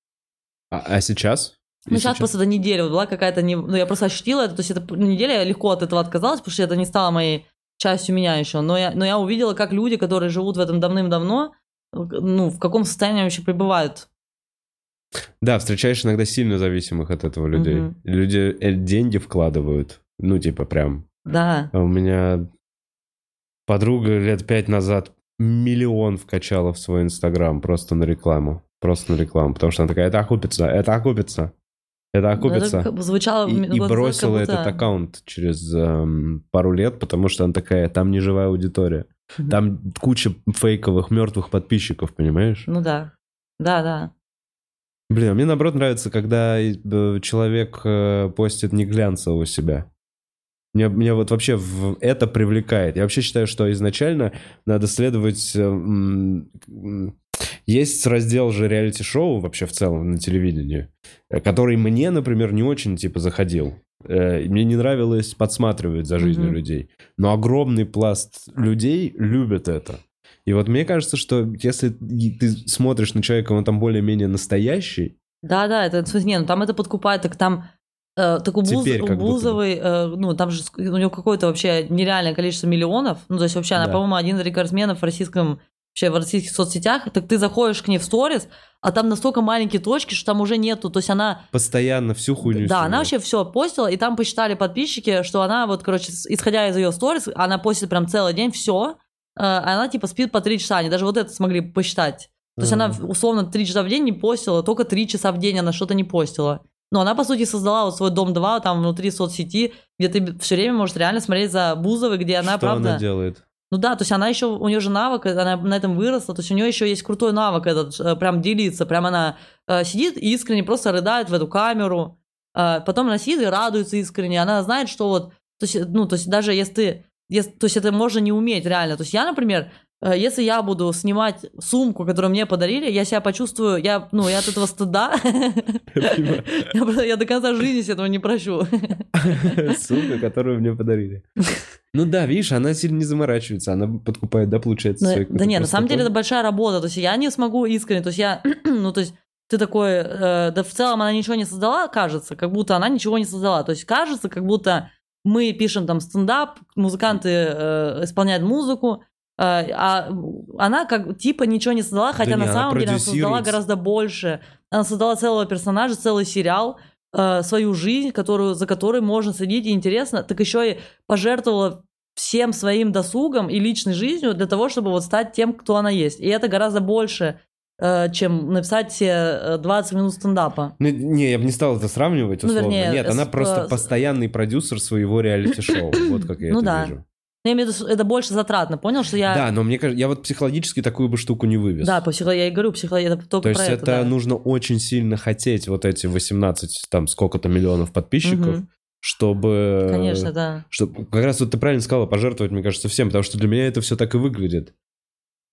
А, а сейчас? Ну, И сейчас просто эта неделя вот была какая-то... Не... Ну, я просто ощутила это, то есть это неделя, я легко от этого отказалась, потому что это не стало моей частью меня еще. Но я, но я увидела, как люди, которые живут в этом давным-давно, ну, в каком состоянии вообще пребывают. Да, встречаешь иногда сильно зависимых от этого людей. Мгм. Люди э, деньги вкладывают. Ну, типа прям. Да. А У меня подруга лет пять назад миллион вкачала в свой инстаграм просто на рекламу. Просто на рекламу. Потому что она такая, это окупится, это окупится. Это окупится. Это звучало... И, и бросила будто- этот аккаунт через эм, пару лет, потому что она такая, там не живая аудитория. Там куча фейковых мертвых подписчиков, понимаешь? Ну да. Да, да. Блин, а мне наоборот нравится, когда э, человек э, постит не глянцевого себя. Мне, мне вот вообще в- это привлекает. Я вообще считаю, что изначально надо следовать... э, м, есть раздел же реалити-шоу вообще в целом на телевидении, э, который мне, например, не очень, типа, заходил. Э, Мне не нравилось подсматривать за жизнью Мгм. людей. Но огромный пласт людей любят это. И вот мне кажется, что если ты смотришь на человека, он там более-менее настоящий, Да-да, это, не, ну там это подкупает, так там... э, так у, Буз- у. Бузовой, э, ну, там же у него какое-то вообще нереальное количество миллионов. Ну, то есть вообще она, Да. по-моему, один из рекордсменов в российском, вообще в российских соцсетях. Так ты заходишь к ней в сторис, а там настолько маленькие точки, что там уже нету. То есть она постоянно всю хуйню Да, она снимает. вообще все постила, и там посчитали подписчики, что она вот, короче, исходя из ее сторис, она постит прям целый день все, она типа спит по три часа, они даже вот это смогли посчитать. То есть она Ага. условно три часа в день не постила, только три часа в день она что-то не постила. Но она, по сути, создала вот свой дом 2 там внутри соцсети, где ты все время можешь реально смотреть за Бузовой, где она, Что правда... она делает? Ну да, то есть она еще, у нее же навык, она на этом выросла, то есть у нее еще есть крутой навык этот, э, прям делиться, прям она э, сидит и искренне просто рыдает в эту камеру, Э, потом она сидит и радуется искренне, она знает, что вот, то есть, ну, то есть даже если ты, если- то есть это можно не уметь реально, то есть я, например, если я буду снимать сумку, которую мне подарили, я себя почувствую, я, ну, я от этого стыда, *laughs* я до конца жизни себе этого не прощу. *laughs* Сумка, которую мне подарили. Ну да, видишь, она сильно не заморачивается, она подкупает, да, получается, да не, на самом деле это большая работа. То есть я не смогу искренне. То есть я, *clears throat* ну то есть ты такой, э, да в целом она ничего не создала, кажется, как будто она ничего не создала. То есть кажется, как будто мы пишем там стендап, музыканты э, исполняют музыку, э, а она как типа ничего не создала, хотя не, на она самом деле она создала гораздо больше. Она создала целого персонажа, целый сериал, э, свою жизнь, которую, за которой можно следить и интересно, так еще и пожертвовала всем своим досугом и личной жизнью для того, чтобы вот стать тем, кто она есть. И это гораздо больше, э, чем написать все э, 20 минут стендапа. Ну, не, я бы не стал это сравнивать, Ну, условно. вернее, Нет, она с- просто э, постоянный продюсер своего реалити-шоу. Вот как я Ну это да. вижу. Но я имею в виду, это больше затратно, понял, что я... Да, но мне кажется, я вот психологически такую бы штуку не вывез. Да, психо- я и говорю, психология, это только То есть это, это, да. нужно очень сильно хотеть вот эти 18, там, сколько-то миллионов подписчиков, чтобы... Конечно, да. Чтобы, как раз вот ты правильно сказала, пожертвовать, мне кажется, всем, потому что для меня это все так и выглядит.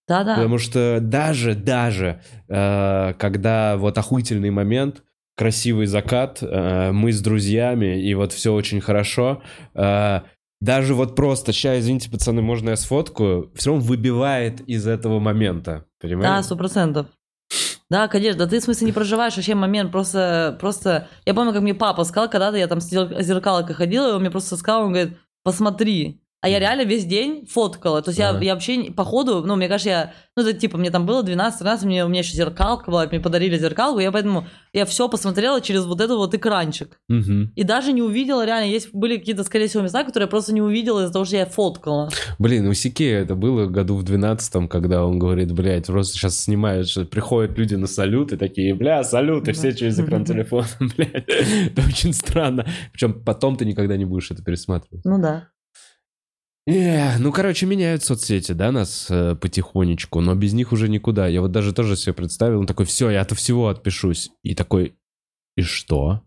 Да-да. Потому что даже, даже, э, когда вот охуительный момент, красивый закат, э, мы с друзьями, и вот все очень хорошо, э, даже вот просто, сейчас, извините, пацаны, можно я сфоткаю, все равно выбивает из этого момента, Да, понимаешь? сто процентов. Да, конечно, да ты в смысле не проживаешь вообще момент, просто, просто, я помню, как мне папа сказал, когда-то я там с зер- зеркалкой ходила, и он мне просто сказал, он говорит, посмотри, а я реально весь день фоткала, то есть я, Ага. я вообще, не- походу, ну, мне кажется, я, ну, это типа, мне там было 12-13, мне, у меня еще зеркалка была, мне подарили зеркалку, я поэтому, я все посмотрела через вот этот вот экранчик, Мгм. и даже не увидела, реально, есть, были какие-то, скорее всего, места, которые я просто не увидела из-за того, что я фоткала. Блин, у Сикея это было году в 12 когда он говорит, блядь, просто сейчас снимают, что приходят люди на салют и такие, бля, салют, и все через экран *laughs* телефона, *laughs* блядь. Это очень странно. Причем потом ты никогда не будешь это пересматривать. Ну да. Э, ну, короче, меняют соцсети, да, нас э, потихонечку, но без них уже никуда. Я вот даже тоже себе представил, он такой, все, я от всего отпишусь. И такой, и что?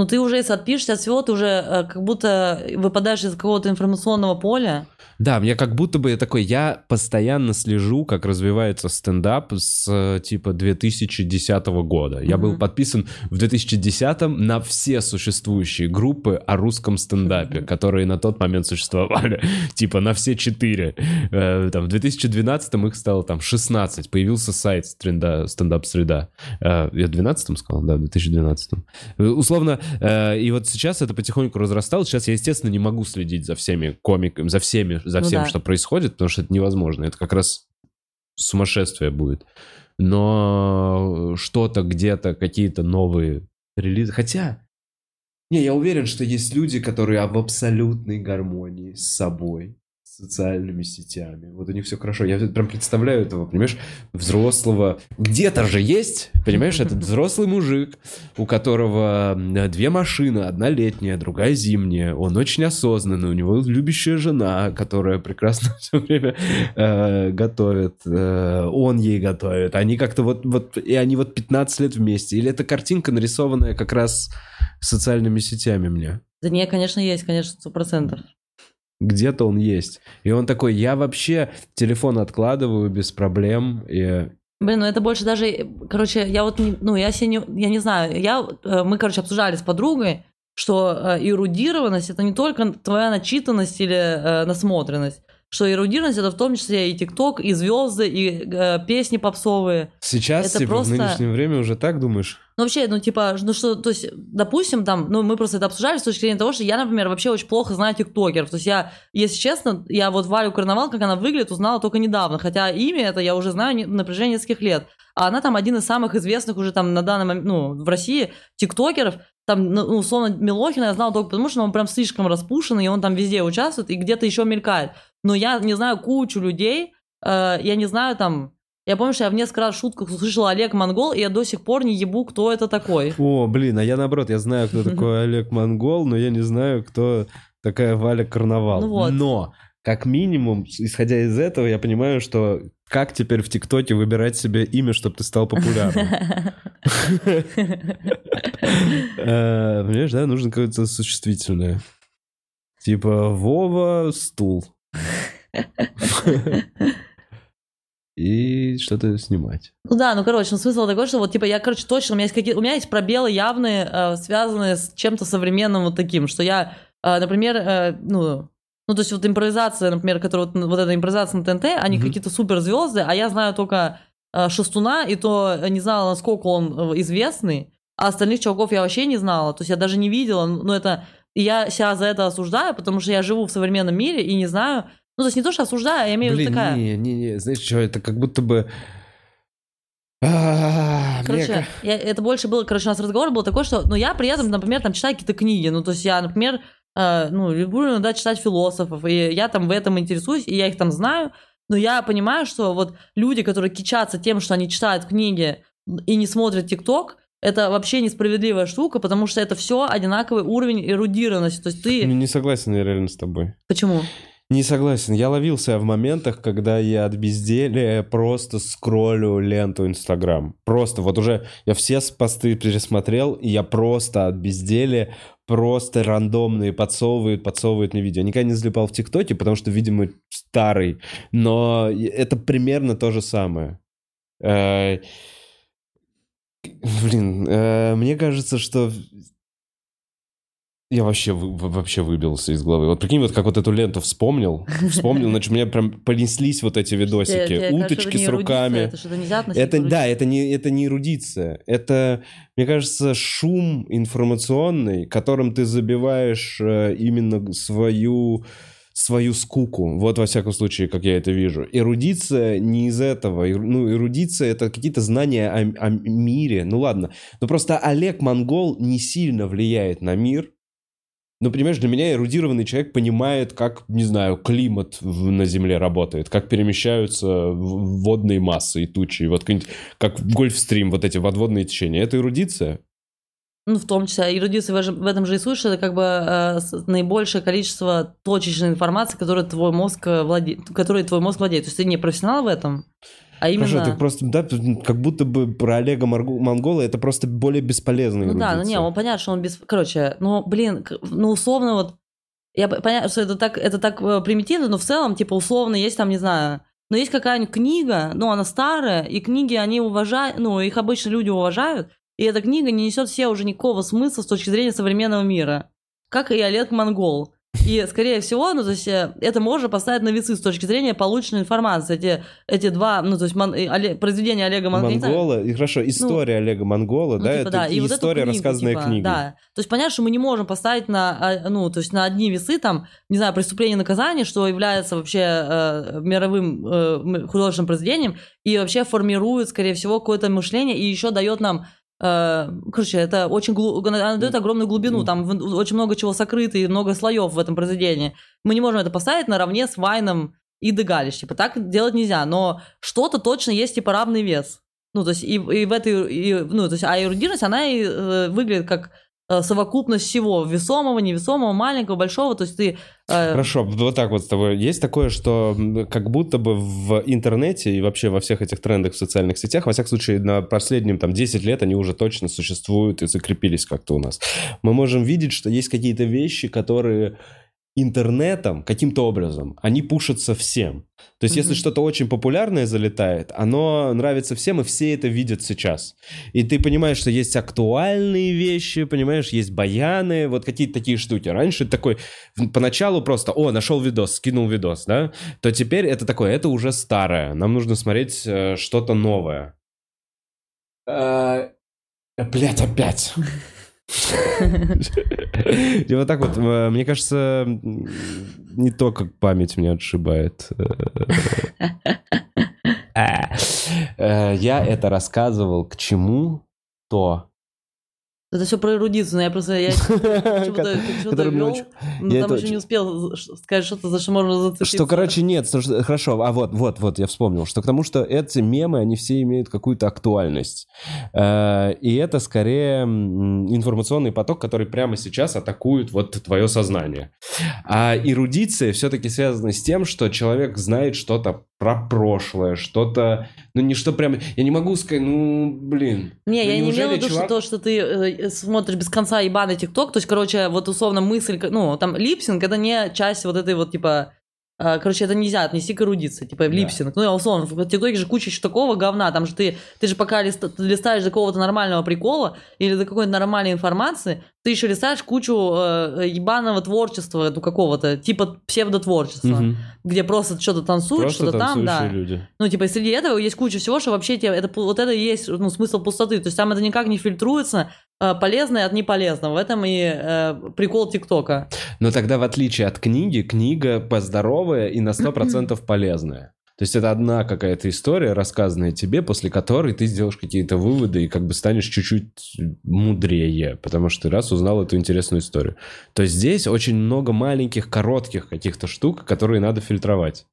Ну, ты уже, если отпишешься от всего, ты уже э, как будто выпадаешь из какого-то информационного поля. Да, мне как будто бы такой, я постоянно слежу, как развивается стендап с э, типа 2010 года. Я был Мгм. подписан в 2010 на все существующие группы о русском стендапе, которые на тот момент существовали. *laughs* Типа на все четыре. Э, Там, в 2012 их стало там 16. Появился сайт стендап-среда. Я в 2012 сказал? Да, в 2012. Э, Условно, и вот сейчас это потихоньку разрасталось. Сейчас я, естественно, не могу следить за всеми комиками, за всеми, за Ну всем, да. что происходит, потому что это невозможно. Это как раз сумасшествие будет. Но что-то где-то, какие-то новые релизы. Хотя, не, я уверен, что есть люди, которые в абсолютной гармонии с собой, социальными сетями. Вот у них все хорошо. Я прям представляю этого, понимаешь, взрослого. Где-то же есть, понимаешь, этот *laughs* взрослый мужик, у которого две машины, одна летняя, другая зимняя. Он очень осознанный, у него любящая жена, которая прекрасно *laughs* все время э, готовит. э, он ей готовит. Они как-то вот, вот, и они вот 15 лет вместе. Или это картинка, нарисованная как раз социальными сетями мне. Да не, конечно, есть, конечно, сто процентов. Где-то он есть. И он такой, я вообще телефон откладываю без проблем. И Блин, ну это больше даже, короче, я вот, не, ну я себе не, я не знаю, я, э, мы, короче, обсуждали с подругой, что э, эрудированность это не только твоя начитанность или э, насмотренность, что эрудированность это в том числе и ТикТок, и звезды, и э, песни попсовые. Сейчас, Это типа, просто- в нынешнее время уже так думаешь? Ну, вообще, ну, типа, ну что, то есть, допустим, там, ну, мы просто это обсуждали с точки зрения того, что я, например, вообще очень плохо знаю тиктокеров. То есть я, если честно, я вот Валю Карнавал, как она выглядит, узнала только недавно. Хотя имя это я уже знаю на протяжении нескольких лет. А она там один из самых известных уже там на данный момент, ну, в России тиктокеров. Там, ну, условно, Милохина я знала только потому, что он прям слишком распушенный, и он там везде участвует, и где-то еще мелькает. Но я не знаю кучу людей, э, я не знаю там... Я помню, что я в несколько раз в шутках услышала Олег Монгол, и я до сих пор не ебу, кто это такой. О, блин, а я наоборот, я знаю, кто *laughs* такой Олег Монгол, но я не знаю, кто такая Валя Карнавал. Ну вот. Но, как минимум, исходя из этого, я понимаю, что как теперь в ТикТоке выбирать себе имя, чтобы ты стал популярным. *laughs* Э, Понимаешь, да, нужно какое-то существительное. Типа Вова стул. И что-то снимать. Ну да, ну короче, ну смысл такой, что вот типа я, короче, точно, у меня есть какие у меня есть пробелы явные, э, связанные с чем-то современным вот таким, что я, э, например, э, ну, ну, то есть вот импровизация, например, которая вот, вот эта импровизация на ТНТ, они Мгм. какие-то суперзвезды, а я знаю только э, Шастуна, и то не знала, насколько он э, известный, а остальных чуваков я вообще не знала, то есть я даже не видела, ну это, и я себя за это осуждаю, потому что я живу в современном мире и не знаю, ну, то есть не то, что осуждаю, а я имею в виду такая... не, не, не, знаешь что, это как будто бы... А, Короче, я- это больше было, короче, у нас разговор был такой, что, ну, я при этом, например, там читаю какие-то книги, ну, то есть я, например, э, ну, люблю иногда читать философов, и я там в этом интересуюсь, и я их там знаю, но я понимаю, что вот люди, которые кичатся тем, что они читают книги и не смотрят ТикТок, это вообще несправедливая штука, потому что это все одинаковый уровень эрудированности. То есть ты... Не, не согласен я реально с тобой. Почему? Не согласен. Я ловился в моментах, когда я от безделия просто скроллю ленту Инстаграм. Просто вот уже я все посты пересмотрел, и я просто от безделия просто рандомные подсовывают, подсовывают мне видео. Я никогда не залипал в ТикТоке, потому что, видимо, старый. Но это примерно то же самое. *laughs* Блин, э, мне кажется, что я вообще, вообще выбился из головы. Вот прикинь, вот как вот эту ленту вспомнил, *laughs* вспомнил, значит, у меня прям понеслись вот эти видосики, кажется, уточки не с руками. Это нельзя Это, да, это не, это не эрудиция. Это, мне кажется, шум информационный, которым ты забиваешь э, именно свою, свою скуку. Вот, во всяком случае, как я это вижу. Эрудиция не из этого. Ну, эрудиция — это какие-то знания о, о мире. Ну, ладно. Но просто Олег Монгол не сильно влияет на мир. Ну, понимаешь, для меня эрудированный человек понимает, как, не знаю, климат на Земле работает, как перемещаются водные массы и тучи, вот какой-нибудь- как гольфстрим, вот эти подводные течения. Это эрудиция? Ну, в том числе, эрудиция в же- в этом же и что это как бы э, наибольшее количество точечной информации, которой твой мозг э, владеет, которой твой мозг владеет. То есть ты не профессионал в этом, а именно... Хорошо, ты просто, да, как будто бы про Олега Маргу- Монгола это просто более бесполезная Ну да, ну не, эрудиция. он понятно, что он без... Короче, ну, блин, ну, условно вот... Я понятно, что это так, это так э, примитивно, но в целом, типа, условно, есть там, не знаю... Но есть какая-нибудь книга, ну, она старая, и книги, они уважают, ну, их обычно люди уважают, и эта книга не несет себе уже никакого смысла с точки зрения современного мира. Как и Олег Монгол. И, скорее всего, ну, то есть, э, это можно поставить на весы с точки зрения полученной информации. Эти, эти два, ну, то есть, Мон- и Оле- произведения Олега Монгола... Монгола, и хорошо, история Олега Монгола, ну, да, типа, это да, и вот эту история, книгу, рассказанная типа, книгой. Да. То есть понятно, что мы не можем поставить на, а, ну, то есть на одни весы, там, не знаю, преступление и наказание, что является вообще э, мировым э, художественным произведением, и вообще формирует, скорее всего, какое-то мышление, и еще дает нам э, Короче, это очень глу... она дает огромную глубину, там очень много чего сокрыто и много слоев в этом произведении. Мы не можем это поставить наравне с Вайном и Дегалиш. Типа так делать нельзя, но что-то точно есть типа равный вес. Ну, то есть и, и в этой, и, ну, то есть, а эрудированность, она и э, выглядит как э, совокупность всего, весомого, невесомого, маленького, большого, то есть ты... э, Хорошо, вот так вот с тобой. Есть такое, что как будто бы в интернете и вообще во всех этих трендах в социальных сетях, во всяком случае, на последнем там 10 лет они уже точно существуют и закрепились как-то у нас. Мы можем видеть, что есть какие-то вещи, которые интернетом каким-то образом, они пушатся всем. То есть, если что-то очень популярное залетает, оно нравится всем, и все это видят сейчас. И ты понимаешь, что есть актуальные вещи, понимаешь, есть баяны, вот какие-то такие штуки. Раньше такой, поначалу просто, о, нашел видос, скинул видос, да, то теперь это такое, это уже старое. Нам нужно смотреть э, что-то новое. Э, Блять, опять. *laughs* И вот так вот, э, мне кажется, не то, как память меня отшибает. Э, э, Я это рассказывал к чему? То. Это все про эрудицию, но я просто я почему-то почему-то мне вел, но там еще не успел сказать что-то, за что можно зацепиться. Что, короче, нет, что- хорошо, а вот, вот, вот, я вспомнил, что к тому, что эти мемы, они все имеют какую-то актуальность. Э, И это скорее информационный поток, который прямо сейчас атакует вот твое сознание. А эрудиция все-таки связана с тем, что человек знает что-то про прошлое, что-то, ну не что прямо, я не могу сказать, ну, блин. Не, Ну, я не имела в виду, чувак- то, что ты э, смотришь без конца ебаный ТикТок, то есть, короче, вот условно мысль, ну, там липсинг, это не часть вот этой вот, типа, короче, это нельзя отнести к эрудиции, типа, в Да. липсинг. Ну, я условно, в ТикТоке же куча еще такого говна, там же ты, ты же пока лист- листаешь до какого-то нормального прикола или до какой-то нормальной информации, ты еще листаешь кучу э, ебаного творчества, ну, какого-то, типа псевдотворчества, Мгм. где просто что-то танцуют, что-то там, да. люди. Ну, типа, и среди этого есть куча всего, что вообще тебе, это, вот это и есть, ну, смысл пустоты. То есть там это никак не фильтруется, э, полезное от неполезного. В этом и э, прикол ТикТока. Но тогда, в отличие от книги, книга поздоровая и на 100% *clears throat* полезная. То есть это одна какая-то история, рассказанная тебе, после которой ты сделаешь какие-то выводы и как бы станешь чуть-чуть мудрее, потому что ты раз узнал эту интересную историю. То есть здесь очень много маленьких, коротких каких-то штук, которые надо фильтровать.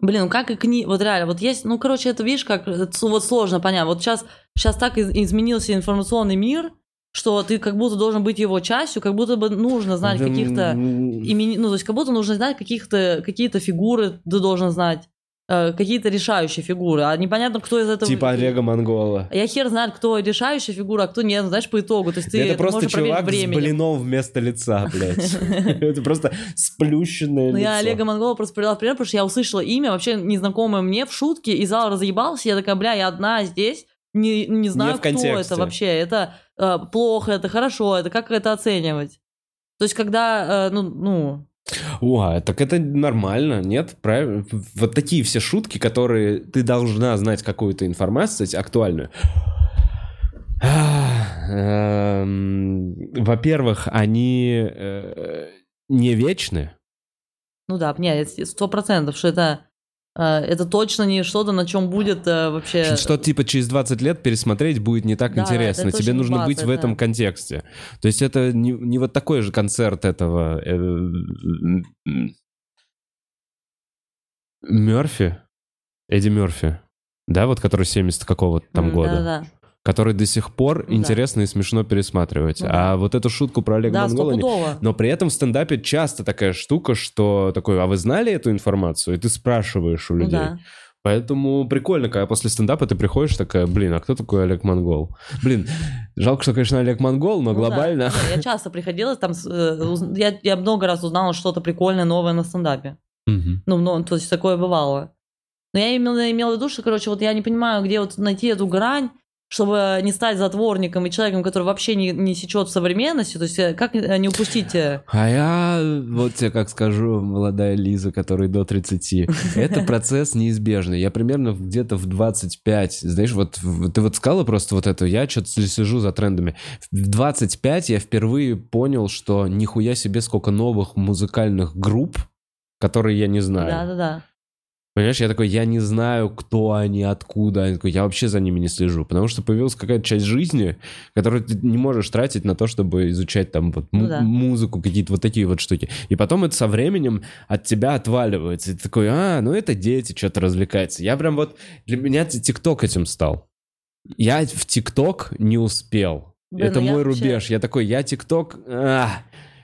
Блин, ну как и книга, вот реально, вот есть, ну, короче, это, видишь, как, с- вот сложно понять. Вот сейчас, сейчас так из- изменился информационный мир, что ты как будто должен быть его частью, как будто бы нужно знать Да, каких-то м, имени, ну, то есть как будто нужно знать каких-то, какие-то фигуры ты должен знать, э, какие-то решающие фигуры, а непонятно, кто из этого... Типа Олега Монгола. Я хер знает, кто решающая фигура, а кто нет, ну, знаешь, по итогу. То есть ты это просто можешь проверить чувак с блином вместо лица, блядь. *laughs* Это просто сплющенное Ну, лицо. я Олега Монгола просто привела пример, потому что я услышала имя, вообще незнакомое мне в шутке, и зал разъебался, я такая, бля, я одна здесь, не, не знаю, кто это вообще, это э, плохо, это хорошо, это как это оценивать? То есть, когда, э, ну, ну, О, так это нормально, нет? Правильно? Вот такие все шутки, которые ты должна знать какую-то информацию, актуальную. Эм, Во-первых, они э, не вечны. ну да, нет, сто процентов, что это, это точно не что-то, на чем будет э, вообще... Что типа через 20 лет пересмотреть будет не так Да, интересно. Тебе нужно быть база, в этом контексте. То есть это не, не вот такой же концерт этого э, Мерфи, Эдди Мерфи, да, вот который 70 какого-то там М, года. Да-да-да. Который до сих пор Да. интересно и смешно пересматривать. Ну да. А вот эту шутку про Олега Да, Монгола... Но при этом в стендапе часто такая штука, что такой, а вы знали эту информацию? И ты спрашиваешь у Ну людей. да. Поэтому прикольно, когда после стендапа ты приходишь такая, блин, а кто такой Олег Монгол? Блин, жалко, что, конечно, Олег Монгол, но Ну да. глобально... Не, Я часто приходила, там, э, я, я много раз узнала что-то прикольное, новое на стендапе. Ну, ну, то есть такое бывало. Но я имела, имела в виду, что, короче, вот я не понимаю, где вот найти эту грань, чтобы не стать затворником и человеком, который вообще не, не сечет в современности. То есть э, как э, не упустить... э, А я, вот тебе как скажу, молодая Лиза, которой до 30, *laughs* это процесс неизбежный. Я примерно где-то в 25, знаешь, вот ты вот сказала просто вот это, я что-то слежу за трендами. В 25 я впервые понял, что нихуя себе сколько новых музыкальных групп, которые я не знаю. Да-да-да. Понимаешь, я такой, я не знаю, кто они, откуда. Я, такой, я вообще за ними не слежу, потому что появилась какая-то часть жизни, которую ты не можешь тратить на то, чтобы изучать там вот Ну да. музыку, какие-то вот такие вот штуки. И потом это со временем от тебя отваливается. И ты такой, а, ну это дети, что-то развлекаются. Я прям вот, для меня ТикТок этим стал. Я в ТикТок не успел. Блин, это ну мой вообще- рубеж. Я такой, я ТикТок...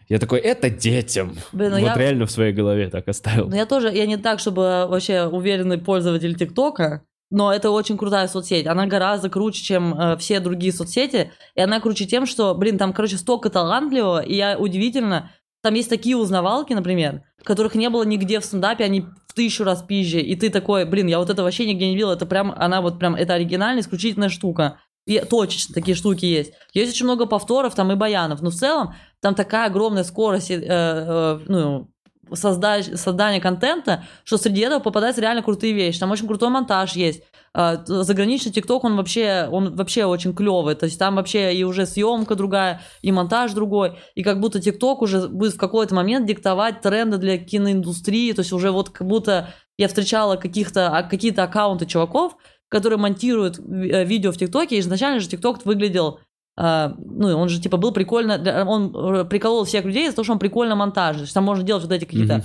а». Я такой, это детям. Блин, ну вот я- реально в своей голове так оставил. Но я тоже, я не так, чтобы вообще уверенный пользователь ТикТока, но это очень крутая соцсеть. Она гораздо круче, чем э, все другие соцсети. И она круче тем, что, блин, там, короче, столько талантливого. И я удивительно, там есть такие узнавалки, например, которых не было нигде в стендапе, они в тысячу раз пизже, и ты такой, блин, я вот это вообще нигде не видел, это прям, она вот прям, это оригинальная, исключительная штука. И точечно такие штуки есть. Есть очень много повторов там и баянов, но в целом там такая огромная скорость э, э, ну, создать, создания контента, что среди этого попадаются реально крутые вещи. Там очень крутой монтаж есть. Э, заграничный ТикТок, он вообще, он вообще очень клевый. То есть там вообще и уже съемка другая, и монтаж другой. И как будто ТикТок уже будет в какой-то момент диктовать тренды для киноиндустрии. То есть уже вот как будто я встречала каких-то, а, какие-то аккаунты чуваков, которые монтируют э, видео в ТикТоке. Изначально же ТикТок выглядел Uh, ну, он же, типа, был прикольно, он э, приколол всех людей из-за того, что он прикольно монтаж, то есть там можно делать вот эти какие-то.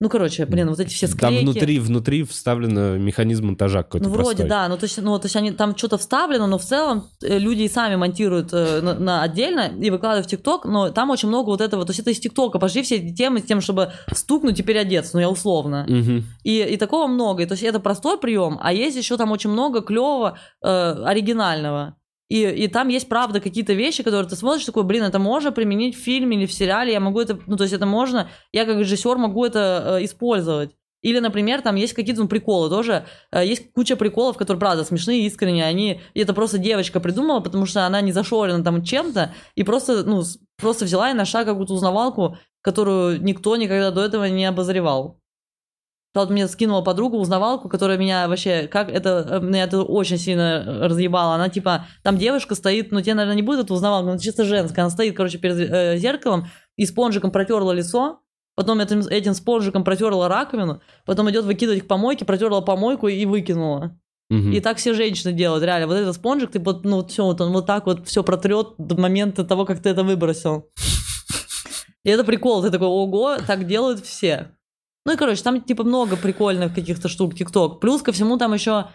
Ну, короче, блин, вот эти все склейки. Там внутри, внутри вставлен механизм монтажа какой-то Ну, вроде, простой. да, ну, то есть, ну, то есть они, там что-то вставлено, но в целом э, люди и сами монтируют э, на, на отдельно и выкладывают в ТикТок, но там очень много вот этого, то есть это из ТикТока пошли все эти темы с тем, чтобы стукнуть и переодеться, ну, я условно. Mm-hmm. И, и такого много, и, то есть это простой прием, а есть еще там очень много клевого, э, оригинального. И, и там есть, правда, какие-то вещи, которые ты смотришь, такой, блин, это можно применить в фильме или в сериале, я могу это, ну, то есть это можно, я как режиссер могу это э, использовать. Или, например, там есть какие-то ну, приколы тоже. Э, есть куча приколов, которые, правда, смешные, искренние. Они... И это просто девочка придумала, потому что она не зашорена там чем-то. И просто, ну, просто взяла и нашла какую-то узнавалку, которую никто никогда до этого не обозревал. Вот мне скинула подругу узнавалку, которая меня вообще, как это, меня это очень сильно разъебало. Она типа, там девушка стоит, ну тебе, наверное, не будет это узнавалка, но это чисто женская. Она стоит, короче, перед э, зеркалом и спонжиком протерла лицо, потом этим, этим спонжиком протерла раковину, потом идет выкидывать к помойке, протерла помойку и выкинула. Угу. И так все женщины делают, реально. Вот этот спонжик, ты вот, ну, все, вот он вот так вот все протрет до момента того, как ты это выбросил. И это прикол, ты такой, ого, так делают все. Ну и, короче, там, типа, много прикольных каких-то штук, ТикТок. Плюс ко всему там еще...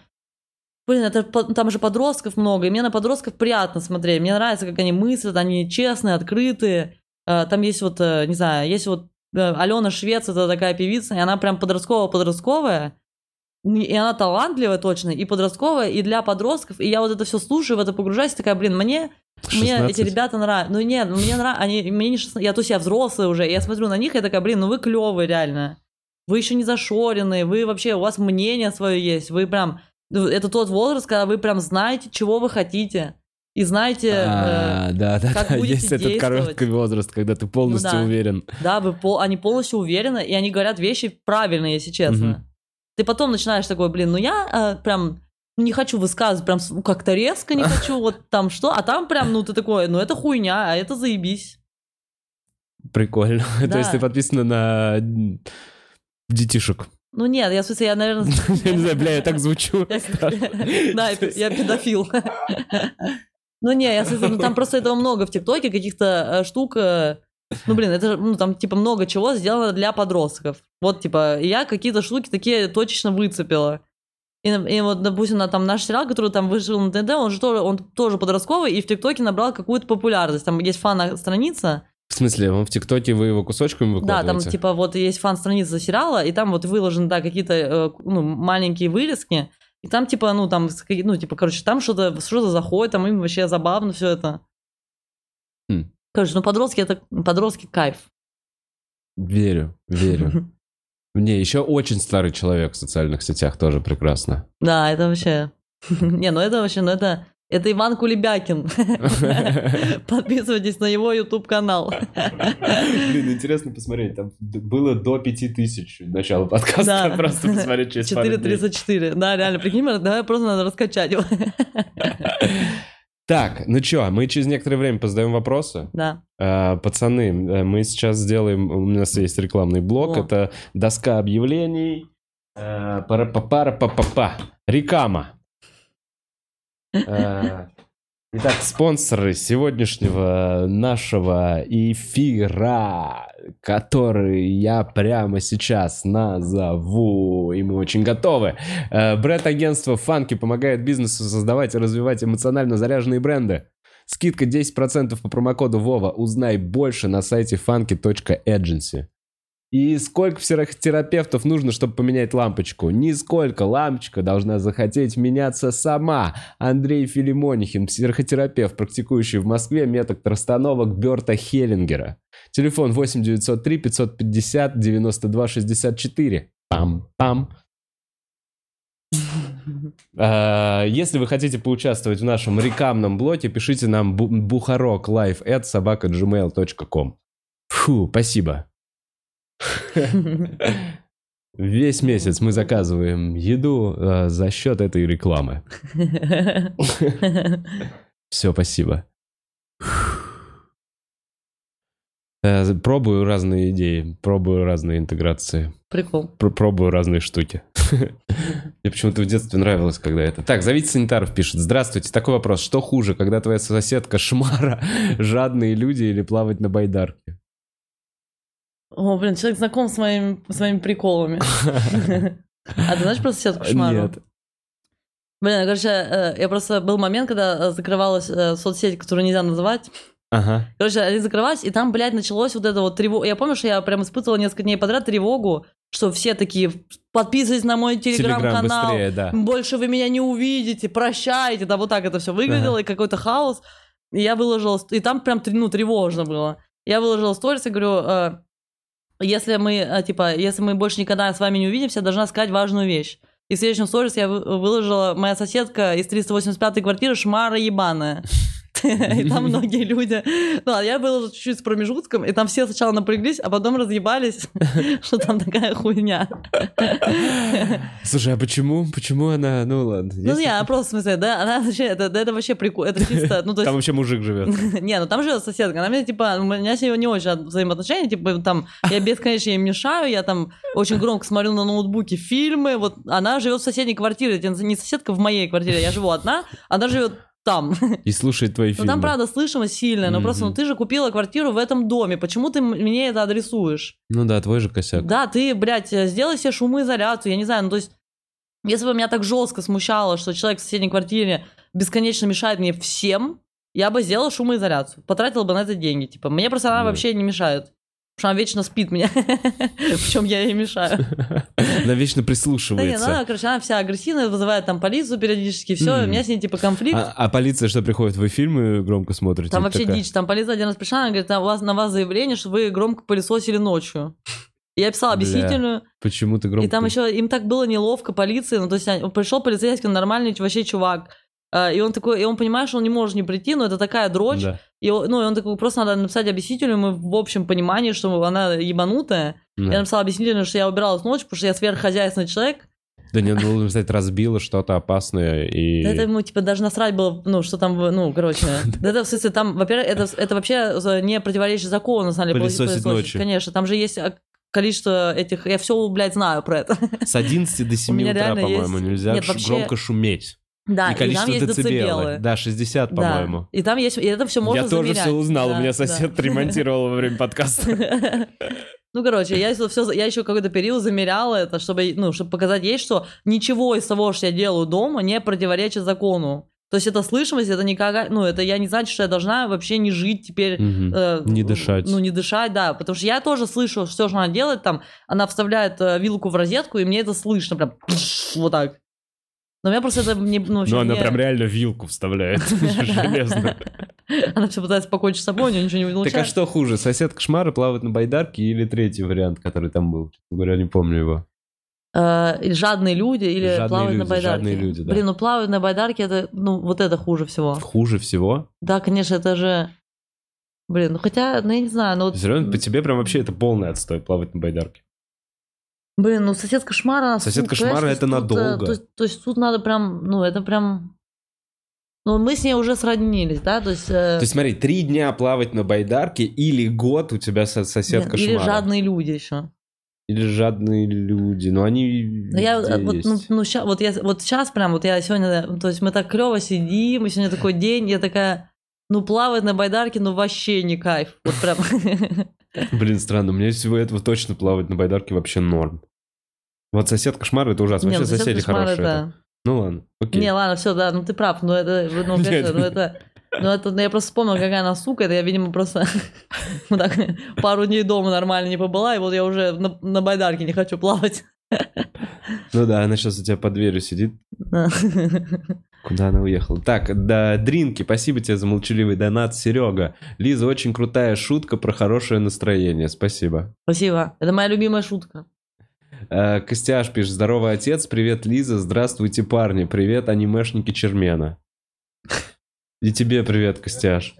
Блин, это, там же подростков много, и мне на подростков приятно смотреть. Мне нравится, как они мыслят, они честные, открытые. Э, там есть вот, э, не знаю, есть вот э, Алена Швец, это такая певица, и она прям подростковая-подростковая. И она талантливая точно, и подростковая, и для подростков. И я вот это все слушаю, в это погружаюсь, такая, блин, мне 16? Мне эти ребята нравятся. Ну нет, мне нравятся, они, мне не 16, я, то есть я взрослый уже, и я смотрю на них, и я такая, блин, ну вы клевые реально вы еще не зашорены, вы вообще, у вас мнение свое есть, вы прям, ну, это тот возраст, когда вы прям знаете, чего вы хотите. И знаете, а, э, да, да, как да, будете есть этот короткий возраст, когда ты полностью Ну да. уверен. Да, вы пол, они полностью уверены, и они говорят вещи правильные, если честно. Мгм. Ты потом начинаешь такой, блин, ну я э, прям не хочу высказывать, прям ну, как-то резко не хочу, *laughs* вот там что, а там прям, ну ты такой, ну это хуйня, а это заебись. Прикольно. *laughs* То Да. есть ты подписана на детишек. Ну нет, я в смысле, я, наверное... *laughs* Я не знаю, бля, я так звучу. Я- *laughs* *laughs* Да, я я педофил. Ну не, я ну там просто этого много в ТикТоке, каких-то э, штук. э, Ну блин, это же, ну там типа много чего сделано для подростков. Вот типа, я какие-то штуки такие точечно выцепила. И, и вот, допустим, на, там наш сериал, который там вышел на ТНТ, он же тоже, он тоже подростковый, и в ТикТоке набрал какую-то популярность. Там есть фан-страница, В смысле, он в ТикТоке вы его кусочками да, там выкладываете? типа вот есть фан-страница сериала, и там вот выложены, да, какие-то э, ну, маленькие вырезки, и там типа, ну там, ну типа, короче, там что-то что заходит, там им вообще забавно все это. Хм. Короче, ну подростки это подростки кайф. Верю, верю. *laughs* Мне еще очень старый человек в социальных сетях тоже прекрасно. Да, это вообще. *laughs* Не, ну это вообще, ну это это Иван Кулебякин. *laughs* Подписывайтесь на его YouTube канал. Блин, интересно посмотреть. Там было до 5000 начала подкаста. Да. Просто посмотреть через пару дней. 4.34. Да, реально, прикинь, давай просто надо раскачать его. Так, ну чё, мы через некоторое время позадаем вопросы. Да. А, Пацаны, э, мы сейчас сделаем, у нас есть рекламный блок, О. это доска объявлений. Э, Пара-па-пара-па-па-па. Рекама. Э, Итак, спонсоры сегодняшнего нашего эфира, который я прямо сейчас назову, и мы очень готовы. Э, Бренд-агентство Фанки помогает бизнесу создавать и развивать эмоционально заряженные бренды. Скидка 10% по промокоду Вова. Узнай больше на сайте funky.agency. И сколько психотерапевтов нужно, чтобы поменять лампочку? Нисколько. Лампочка должна захотеть меняться сама. Андрей Филимонихин, психотерапевт, практикующий в Москве, метод расстановок Берта Хеллингера. Телефон 8903 550 92 64. Пам-пам. Если вы хотите поучаствовать в нашем рекламном блоке, пишите нам бу- бухарок live at собака.gmail.com. Фу, спасибо. Весь месяц мы заказываем еду э, за счет этой рекламы. Все, спасибо. Э, Пробую разные идеи, пробую разные интеграции, Прикол. пр- пробую разные штуки. Мне почему-то в детстве нравилось, когда это... Так, зовите санитаров, пишет. Здравствуйте, такой вопрос. Что хуже, когда твоя соседка шмара, жадные люди или плавать на байдарке? О, блин, человек знаком с, моим, с моими приколами. *laughs* А ты знаешь про соседку Шмару? Нет. Блин, короче, э, я просто... Был момент, когда э, закрывалась э, соцсеть, которую нельзя называть. Ага. Короче, они закрывались, и там, блядь, началось вот это вот тревога. Я помню, что я прям испытывала несколько дней подряд тревогу, что все такие, подписывайтесь на мой Телеграм телеграм-канал, быстрее, да. больше вы меня не увидите, прощайте. Да, вот так это все выглядело, и какой-то хаос. И я выложила, и там прям, ну, тревожно было. Я выложила сторис и говорю, если мы, э, типа, если мы больше никогда с вами не увидимся, я должна сказать важную вещь. И в следующем сторис я вы- выложила моя соседка из 385-й квартиры Шмара ебаная. *laughs* И там *laughs* многие люди... Ну, а я выложила чуть-чуть с промежутком, и там все сначала напряглись, а потом разъебались, *laughs* что там такая хуйня. Слушай, а почему? Почему она... Ну ладно. Ну, не, она просто, в смысле, да, она вообще, это, вообще прикольно, это чисто, ну, Там вообще мужик живет. Не, ну там живет соседка. Она мне, типа, у меня с ней не очень взаимоотношения, типа, там, я бесконечно ей мешаю, я там очень громко смотрю на ноутбуке фильмы, вот она живет в соседней квартире, это не соседка в моей квартире, я живу одна, она живет там. И слушает твои Ну фильмы. там, правда, слышимость сильная, но просто, ну ты же купила квартиру в этом доме, почему ты мне это адресуешь? Ну да, твой же косяк. Да, ты, блядь, сделай себе шумоизоляцию, я не знаю, ну то есть, если бы меня так жестко смущало, что человек в соседней квартире бесконечно мешает мне всем, я бы сделала шумоизоляцию, потратила бы на это деньги, типа, мне просто она Да. вообще не мешает. Потому что она вечно спит меня, причем *laughs* я ей мешаю. Она вечно Да нет, ну прислушивается. она, короче, она вся агрессивная, вызывает там полицию периодически, все, у меня с ней типа конфликт. А, а полиция что, приходит, вы фильмы громко смотрите? Там вообще Такая, дичь. Там полиция один раз пришла, она говорит, на вас, на вас заявление, что вы громко пылесосили ночью. Я писала Бля, объяснительную, Почему ты громко... и там еще им так было неловко полиции, ну то есть пришел полицейский, он нормальный вообще чувак, и он такой, и он понимает, что он не может не прийти, но это такая дрочь, Да. и, он- ну, и он такой, просто надо написать объяснительную, мы в общем понимании, что она ебанутая. Да. Я написала объяснительную, что я убиралась ночью, потому что я сверххозяйственный человек. Да не, ну, написать, разбила что-то опасное и... *laughs* Да это ему, типа, даже насрать было, ну, что там, ну, короче. *laughs* Да это, в смысле, там, во-первых, это, это вообще не противоречит закону, на самом деле. Пылесосить ночью. Конечно, там же есть а, количество этих... Я все, блядь, знаю про это. С 11 до 7 меня утра, по-моему, нельзя громко шуметь. Да, и и, количество там есть децибелы. децибелы. Да, 60, Да. по-моему. И там есть... И это все можно Я тоже замерять. все узнал, у Да, меня да. сосед ремонтировал во время подкаста. *laughs* Ну, короче, я, все, я еще какой-то период замеряла это, чтобы, ну, чтобы показать ей, что ничего из того, что я делаю дома, не противоречит закону. То есть это слышимость, это никак, ну, это я не значит, что я должна вообще не жить теперь Мгм. э, Не дышать. Ну, не дышать, да. Потому что я тоже слышу все, что она делает. Там она вставляет э, вилку в розетку, и мне это слышно прям вот так. Но у меня просто это не... Ну, вообще Ну, она не- прям реально вилку вставляет. *laughs* *laughs* Железно. Она все пытается покончить с собой, у нее ничего не Так а получается. что хуже, сосед кошмара плавает на байдарке или третий вариант, который там был? Честно говоря, не помню его. Э, или жадные люди, или Жадные плавают на люди, байдарке. жадные люди, да. Блин, ну плавают на байдарке, это, ну, вот это хуже всего. Хуже всего? Да, конечно, это же... Блин, ну хотя, ну я не знаю, ну вот... Все равно по тебе прям вообще это полный отстой плавать на байдарке. Блин, ну сосед кошмара... Сосед суд, кошмара это тут, э, надолго. То есть, то есть тут надо прям, ну это прям... Ну мы с ней уже сроднились, да, то есть... э, То есть смотри, три дня плавать на байдарке или год у тебя со- сосед нет, кошмара. Или жадные люди еще. Или жадные люди. Ну они Ну, я везде вот, ну, ну, ща- вот я вот сейчас прям, вот я сегодня, то есть мы так клево сидим, и сегодня такой день, я такая, ну плавать на байдарке, ну вообще не кайф, вот прям. *laughs* Блин, странно, мне всего этого точно плавать на байдарке вообще норм. Вот сосед кошмар это ужасно. Вообще ну, сосед соседи хорошие. это-. Ну ладно, окей. Не, ладно, все, да, ну ты прав, но это, ну, *laughs* конечно, ну это, Ну, это ну, я просто вспомнила, какая она сука. Это я, видимо, просто *laughs* вот так пару дней дома нормально не побыла, и вот я уже на, на байдарке не хочу плавать. Ну да, она сейчас у тебя под дверью сидит. Куда она уехала? Так, да, Дринки, спасибо тебе за молчаливый донат, Серега. Лиза, очень крутая шутка про хорошее настроение, спасибо. Спасибо. Это моя любимая шутка. Э, Костяш пишет, здорово, отец, привет, Лиза, здравствуйте, парни, привет, анимешники Чермена. И тебе привет, Костяш.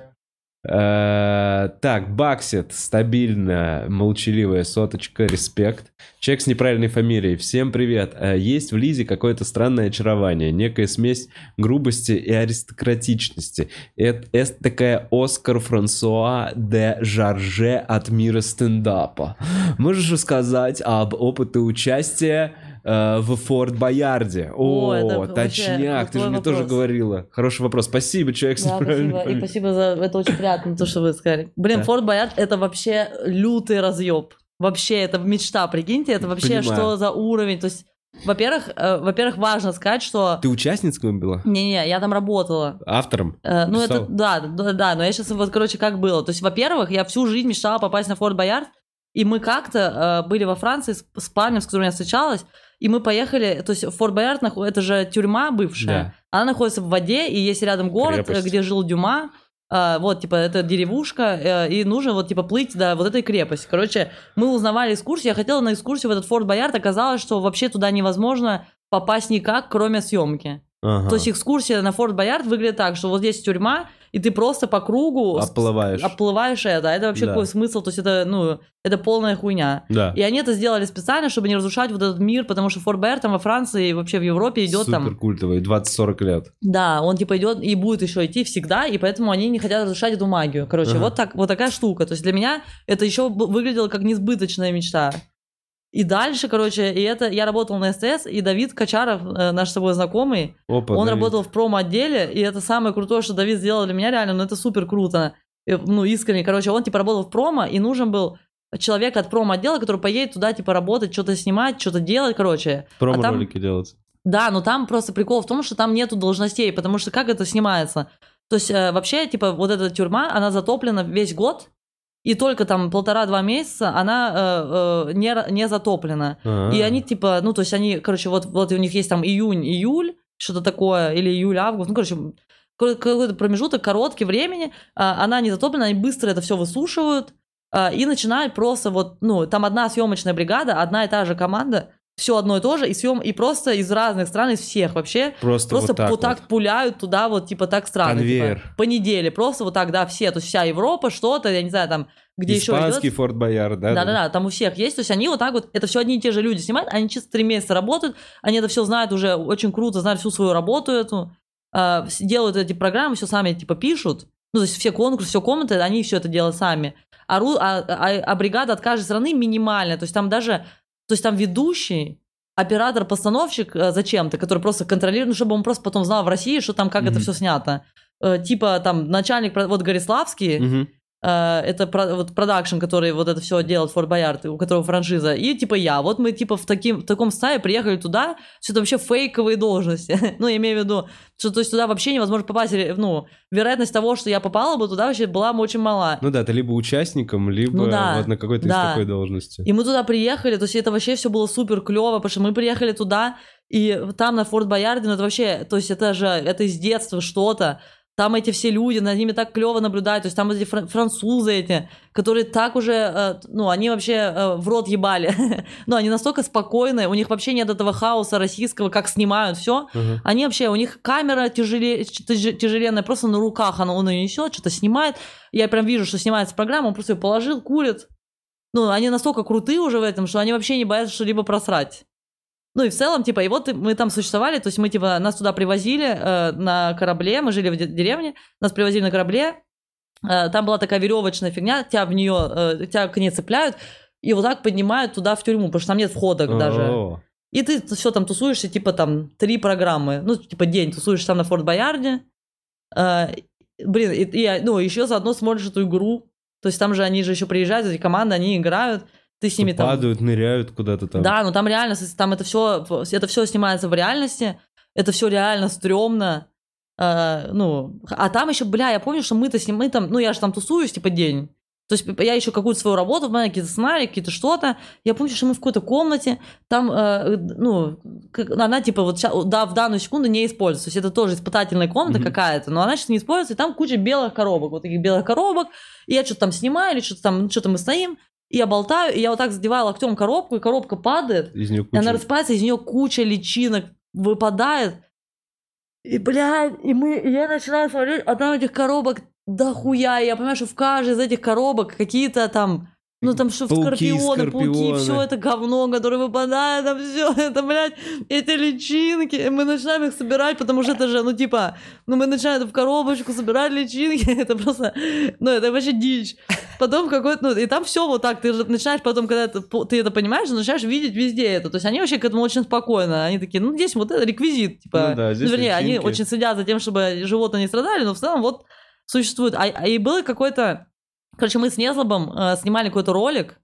Э, Так, Баксет, стабильно, молчаливая соточка, респект. Человек с неправильной фамилией, всем привет. Э, Есть в Лизе какое-то странное очарование, некая смесь грубости и аристократичности. Это, это такая Оскар Франсуа де Жарже от мира стендапа. Можешь рассказать об опыте участия э, в Форт Боярде? О, О, это точняк, ты же мне тоже говорила. Хороший вопрос. Спасибо, человек Да, спасибо. И спасибо за это очень приятно, то, что вы сказали. Блин, Да. Форт Боярд это вообще лютый разъеб. Вообще, это мечта, прикиньте, это вообще Понимаю. что за уровень. То есть, во-первых, э, во-первых, важно сказать, что... Ты участницей была? Не-не, я там работала. Автором? Э, ну, Писал? это, да, да, да, но я сейчас, вот, короче, как было. То есть, во-первых, я всю жизнь мечтала попасть на Форт Боярд, и мы как-то э, были во Франции с, с парнем, с которым я встречалась, и мы поехали, то есть Форт Боярд, это же тюрьма бывшая, Да. она находится в воде, и есть рядом город, Крепость. э, где жил Дюма, А, вот, типа, это деревушка, э, и нужно вот, типа, плыть до вот этой крепости. Короче, мы узнавали экскурсию, я хотела на экскурсию в этот Форт Боярд, оказалось, что вообще туда невозможно попасть никак, кроме съемки. Ага. То есть экскурсия на Форт Боярд выглядит так, что вот здесь тюрьма, и ты просто по кругу Оплываешь. оплываешь это. А это вообще Да. какой смысл? То есть это, ну, это полная хуйня. Да. И они это сделали специально, чтобы не разрушать вот этот мир, потому что Форт там во Франции и вообще в Европе идет Супер там... культовый, 20-40 лет. Да, он типа идет и будет еще идти всегда, и поэтому они не хотят разрушать эту магию. Короче, Ага. вот, так, вот такая штука. То есть для меня это еще выглядело как несбыточная мечта. И дальше, короче, и это я работал на СТС, и Давид Качаров, э, наш с тобой знакомый, Опа, он Давид. работал в промо-отделе, и это самое крутое, что Давид сделал для меня реально, ну это супер круто. Ну, искренне, короче, он типа работал в промо, и нужен был человек от промо-отдела, который поедет туда, типа, работать, что-то снимать, что-то делать, короче. А там- Промо-ролики делать. Да, но там просто прикол в том, что там нету должностей, потому что как это снимается? То есть э, вообще, типа, вот эта тюрьма, она затоплена весь год, и только там полтора-два месяца она э, э, не, не затоплена. А. И они, типа, ну, то есть они, короче, вот, вот у них есть там июнь-июль, что-то такое, или июль-август, ну, короче, какой- какой-то промежуток короткий времени, а, она не затоплена, они быстро это все высушивают, а, и начинают просто вот, ну, там одна съемочная бригада, одна и та же команда, все одно и то же, и съем, и просто из разных стран, из всех вообще, Просто, просто вот так, вот так пуляют туда вот, типа, так странно. Конвейер. Типа, по неделе, просто вот так, да, все, то есть вся Европа, что-то, я не знаю, там, где еще Испанский идет. Форт Боярд, да? Да-да-да, там у всех есть, то есть они вот так вот, это все одни и те же люди снимают, они чисто три месяца работают, они это все знают уже очень круто, знают всю свою работу эту, с- делают эти программы, все сами типа пишут, ну то есть все конкурсы, все комнаты, они все это делают сами. А, ру- а, а- а бригада от каждой страны минимальная, то есть там даже, то есть там ведущий, оператор-постановщик э, зачем-то, который просто контролирует, ну, чтобы он просто потом знал в России, что там, как это Мгм. все снято. Э, типа там начальник, вот Гориславский, Мгм. Э, это вот продакшн, который вот это все делает Форт Боярд, у которого франшиза, и типа я. Вот мы типа в, таким, в таком стае приехали туда, все это вообще фейковые должности. *laughs* ну, я имею в виду, что то есть туда вообще невозможно попасть. Ну, вероятность того, что я попала бы туда, вообще была очень мала. Ну да, ты либо участником, либо Ну да, вот на какой-то да. из такой должности. И мы туда приехали, то есть это вообще все было супер клево, потому что мы приехали туда, и там на Форт Боярде, ну это вообще, то есть это же, это из детства что-то. Там эти все люди, над ними так клево наблюдать. То есть там эти фран- французы эти, которые так уже, э, ну, они вообще э, в рот ебали. *laughs* ну, они настолько спокойные, у них вообще нет этого хаоса российского, как снимают все. Ага. Они вообще, у них камера тяжеле, тяж- тяжеленная, просто на руках она, он ее несет, что-то снимает. Я прям вижу, что снимается программа, он просто ее положил, курит. Ну, они настолько крутые уже в этом, что они вообще не боятся что-либо просрать. Ну и в целом, типа, и вот мы там существовали, то есть мы, типа, нас туда привозили э, на корабле, мы жили в де- деревне, нас привозили на корабле, э, там была такая веревочная фигня, тебя в нее, э, тебя к ней цепляют, и вот так поднимают туда в тюрьму, потому что там нет входа даже. И ты все там тусуешься, типа там три программы, ну, типа день тусуешься там на Форт Боярде. Э, блин, и, и, ну, еще заодно смотришь эту игру. То есть там же они же еще приезжают, эти команды, они играют, ты с ними там... Падают, ныряют куда-то там. Да, ну там реально, там это все, это все снимается в реальности, это все реально стрёмно. э, ну, а там еще, бля, я помню, что мы-то с ним, мы там, ну, я же там тусуюсь, типа, день. То есть я еще какую-то свою работу, какие-то сценарии, какие-то что-то. Я помню, что мы в какой-то комнате, там, э, ну, как, она типа вот ща- да, в данную секунду не используется. То есть это тоже испытательная комната Мгм. какая-то, но она сейчас не используется, и там куча белых коробок, вот таких белых коробок. И я что-то там снимаю, или что-то там, ну, что-то мы стоим, я болтаю, и я вот так задеваю локтем коробку, и коробка падает, Из нее и она куча... распадается, из нее куча личинок выпадает. И, блядь, и, мы, и я начинаю смотреть, а там этих коробок дохуя. И я понимаю, что в каждой из этих коробок какие-то там, ну там что, Пауки, скорпионы, пауки, скорпионы. все это говно, которое выпадает, там все *laughs* это, блядь, эти личинки. Мы начинаем их собирать, потому что это же, ну типа, ну мы начинаем в коробочку собирать личинки, *laughs* это просто, ну это вообще дичь. Потом какой-то, ну, и там все вот так, ты начинаешь потом, когда это, ты это понимаешь, начинаешь видеть везде это. То есть они вообще к этому очень спокойно. Они такие, ну, здесь вот это реквизит, типа. Ну да, здесь вернее, они личинки. очень следят за тем, чтобы животные не страдали, но в целом вот существует. А, а и был какой-то... Короче, мы с Незлобом э, снимали какой-то ролик,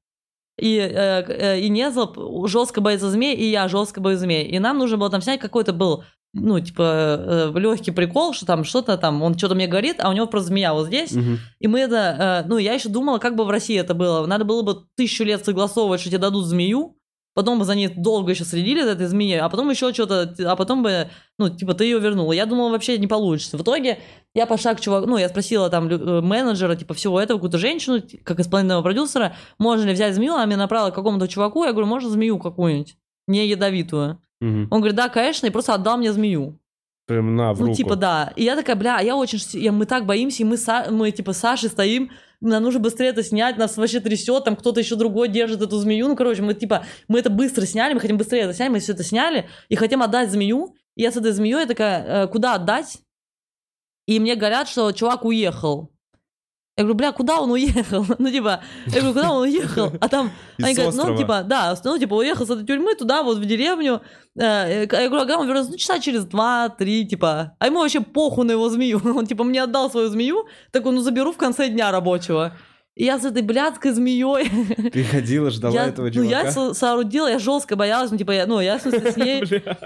и, э, э, и Незлоб жестко боится змей, и я жестко боюсь змей. И нам нужно было там снять какой-то был ну, типа, легкий прикол, что там что-то там, он что-то мне говорит, а у него просто змея вот здесь. Мгм. И мы это, э, ну, я еще думала, как бы в России это было. Надо было бы тысячу лет согласовывать, что тебе дадут змею, потом бы за ней долго еще следили за этой змеей, а потом еще что-то, а потом бы, ну, типа, ты ее вернула. Я думала, вообще не получится. В итоге я пошла к чуваку, ну, я спросила там э, менеджера, типа, всего этого, какую-то женщину, как исполнительного продюсера, можно ли взять змею, она меня направила к какому-то чуваку, я говорю, можно змею какую-нибудь, не ядовитую. Мгм. Он говорит, да, конечно, и просто отдал мне змею. Прям на, в Ну, руку. типа, да. И я такая, бля, а я очень... я- мы так боимся, и мы, Са- мы типа, с Сашей стоим, нам нужно быстрее это снять, нас вообще трясет, там кто-то еще другой держит эту змею. Ну, короче, мы, типа, мы это быстро сняли, мы хотим быстрее это снять, мы все это сняли, и хотим отдать змею. И я с этой змеей такая, «Э, куда отдать? И мне говорят, что чувак уехал. Я говорю, бля, куда он уехал? *laughs* Ну, типа, я говорю, куда он уехал? А там, *laughs* Из они говорят, ну, острова. типа, да, ну, типа, уехал с этой тюрьмы туда, вот в деревню. Э, Я говорю, ага, он вернулся, ну, часа через два-три, типа. А ему вообще похуй на его змею. *laughs* Он, типа, мне отдал свою змею, такой, ну, заберу в конце дня рабочего. И я с этой блядской змеей, Ты ходила, ждала я, этого ну, я чувака? со- соорудила, я жестко боялась, ну, типа, я, ну, я, в смысле, с ней,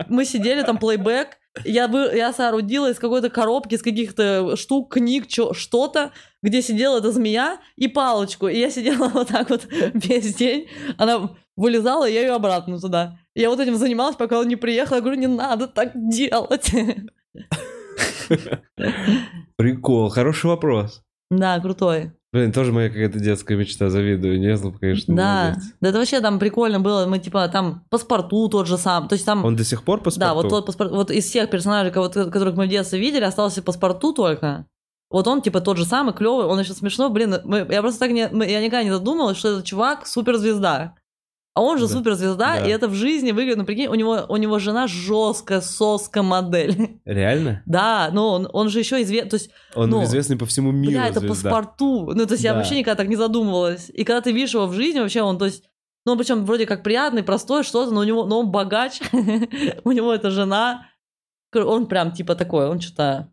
мы сидели там плейбэк, я, бы, я соорудила из какой-то коробки, из каких-то штук, книг, чё- что-то, где сидела эта змея и палочку. И я сидела *laughs* вот так вот весь день. Она вылезала, и я ее обратно туда. И я вот этим занималась, пока он не приехал. Я говорю, не надо так делать. *laughs* Прикол, хороший вопрос. Да, крутой. Блин, тоже моя какая-то детская мечта, завидую. Незлоб, конечно, Да, молодец. да это вообще там прикольно было. Мы типа там паспорту тот же сам. То есть там... Он до сих пор по Да, вот тот паспорт, вот из всех персонажей, кого- которых мы в детстве видели, остался паспорту только. Вот он, типа, тот же самый, клевый, он еще смешной, блин, мы- я просто так не, мы- я никогда не задумалась, что этот чувак суперзвезда. А он же Да. суперзвезда, Да. и это в жизни выглядит, ну прикинь, у него, у него жена жесткая соска модель. Реально? *laughs* да, но он, он же еще известный, то есть, Он Ну, известный по всему миру бля, это звезда. паспорту. Ну, то есть я Да. вообще никогда так не задумывалась. И когда ты видишь его в жизни, вообще он, то есть, ну, причем вроде как приятный, простой, что-то, но у него, но он богач, *laughs* у него эта жена, он прям типа такой, он что-то...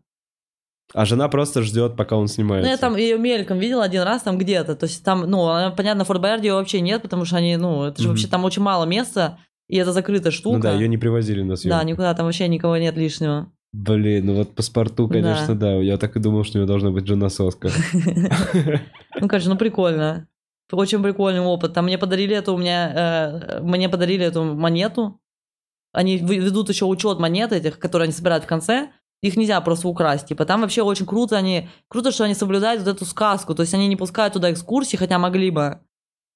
А жена просто ждет, пока он Ну, снимается. я там ее мельком видела один раз там где-то, то есть там, ну, она, понятно, в Форт Боярде ее вообще нет, потому что они, ну, это же Мгм. вообще там очень мало места, и это закрытая штука. Ну да, ее не привозили на съемку. Да, никуда, там вообще никого нет лишнего. Блин, ну вот паспорту, конечно, да. Я так и думал, что у него должна быть жена соска. *laughs* Ну, конечно, ну прикольно. Очень прикольный опыт. Там мне подарили эту, у меня, э, мне подарили эту монету. Они ведут еще учет монет этих, которые они собирают в конце. Их нельзя просто украсть. Типа там вообще очень круто они, круто, что они соблюдают вот эту сказку. То есть они не пускают туда экскурсии, хотя могли бы.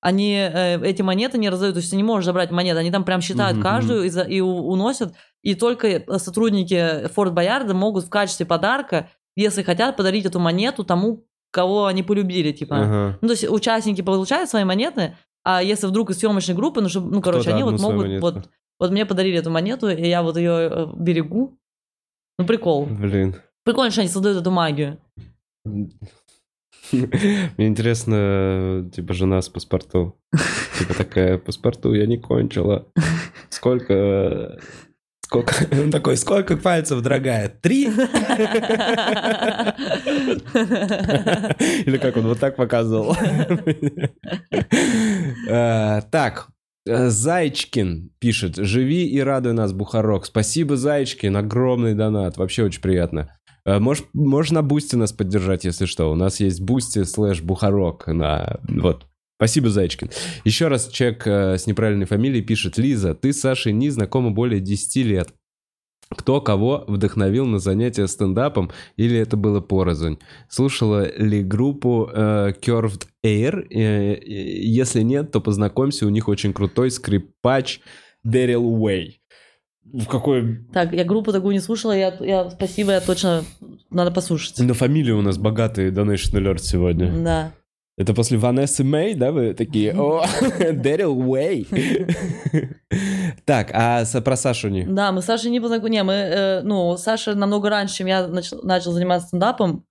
Они э, эти монеты не раздают, то есть ты не можешь забрать монеты. Они там прям считают Мгм, каждую и, за- и у- уносят. И только сотрудники Форт Боярда могут в качестве подарка, если хотят, подарить эту монету тому, кого они полюбили, типа. Ага. Ну, то есть участники получают свои монеты, а если вдруг из съемочной группы, ну, чтобы, ну, короче, Кто-то они вот могут, вот, вот мне подарили эту монету, и я вот ее берегу. Ну, прикол. Блин. Прикольно, что они создают эту магию. Мне интересно, типа, жена с паспорту. Типа такая, паспорту я не кончила. Сколько... Сколько... Он такой, сколько пальцев, дорогая? Три? Или как он вот так показывал? Э, Так, Зайчкин пишет, живи и радуй нас, Бухарог. Спасибо, Зайчкин, огромный донат, вообще очень приятно. Э, Можешь, можешь на Boosty нас поддержать, если что. У нас есть Boosty слэш Бухарог на... Вот. Спасибо, Зайчкин. Еще раз человек э, с неправильной фамилией пишет. Лиза, ты с Сашей не знакомы более 10 лет. Кто кого вдохновил на занятия стендапом или это было порознь? Слушала ли группу э, Curved Air? Э, э, если нет, то познакомься, у них очень крутой скрипач Дэрил Уэй. В какой... Так, я группу такую не слушала, я, я спасибо, я точно надо послушать. На фамилии у нас богатый Donation Alert сегодня. Да. Это после Ванессы Мэй, да, вы такие, о, *laughs* Дэрил Уэй. Так, а про Сашу не? Да, мы с Сашей не познакомились. Мы, э, ну, Саша намного раньше, чем я нач- начал заниматься стендапом.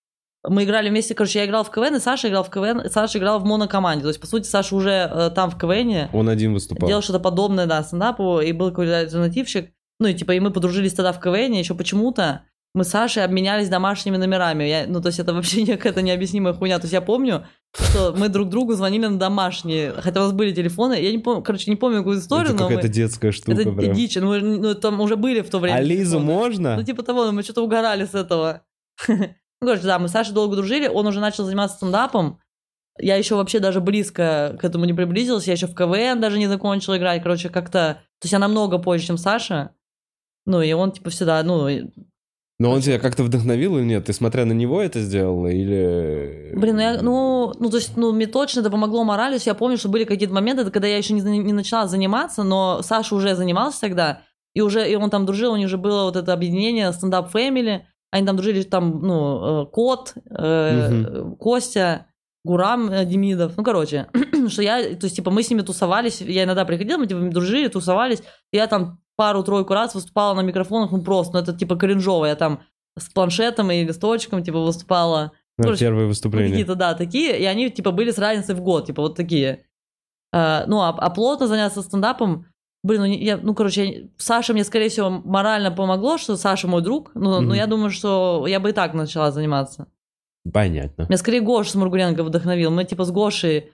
Мы играли вместе, короче, я играл в КВН, и Саша играл в КВН, и Саша играл в монокоманде. То есть, по сути, Саша уже э, там в КВНе Он один выступал. делал что-то подобное, да, стендапу, и был какой-то альтернативщик. Ну, и типа, и мы подружились тогда в КВНе, еще почему-то мы с Сашей обменялись домашними номерами. Я, ну, то есть, это вообще *laughs* какая-то необъяснимая хуйня. То есть, я помню, что мы друг другу звонили на домашние, хотя у нас были телефоны. Я не помню, короче, не помню какую историю, Это но какая-то мы... детская штука Это прям. дичь, ну, мы, ну, там уже были в то время. А Лизу телефоны. можно? Ну, типа того, но мы что-то угорали с этого. Ну, *laughs* короче, да, мы с Сашей долго дружили, он уже начал заниматься стендапом. Я еще вообще даже близко к этому не приблизилась, я еще в КВН даже не закончила играть, короче, как-то... То есть я намного позже, чем Саша. Ну, и он, типа, всегда, ну... Но он тебя как-то вдохновил или нет? Ты смотря на него это сделала или... Блин, ну, я, ну, ну, то есть, ну, мне точно это помогло морали. Я помню, что были какие-то моменты, когда я еще не, не начала заниматься, но Саша уже занимался тогда, и уже, и он там дружил, у них же было вот это объединение стендап Family, они там дружили, там, ну, э, Кот, э, Костя, Гурам э, Демидов, ну, короче, *clears throat* что я, то есть, типа, мы с ними тусовались, я иногда приходила, мы, типа, дружили, тусовались, я там пару-тройку раз выступала на микрофонах, ну, просто, ну, это, типа, кринжово, я там с планшетом и листочком, типа, выступала, На Короче, первое ну, выступление. какие-то, да, такие, и они, типа, были с разницей в год, типа, вот такие. А, ну, а, а плотно заняться стендапом, блин, ну, я, ну, короче, я- Саша мне, скорее всего, морально помогло, что Саша мой друг, но, но Мгм. я думаю, что я бы и так начала заниматься. Понятно. Меня скорее Гоша Смургуленко вдохновил. Мы, типа, с Гошей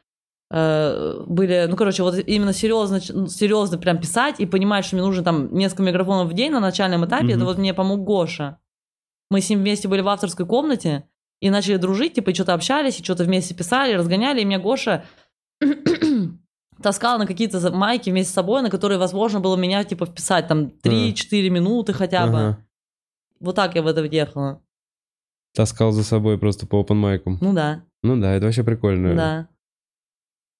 были, ну, короче, вот именно серьезно, серьезно прям писать и понимать, что мне нужно там несколько микрофонов в день на начальном этапе, Мгм. это вот мне помог Гоша. Мы с ним вместе были в авторской комнате и начали дружить, типа, и что-то общались, и что-то вместе писали, разгоняли, и меня Гоша *clears throat* таскал на какие-то майки вместе с собой, на которые возможно было меня, типа, вписать там 3-4 минуты хотя бы. Ага. Вот так я в это въехала. Таскал за собой просто по open майкам. Ну да, Ну да, это вообще прикольно. да.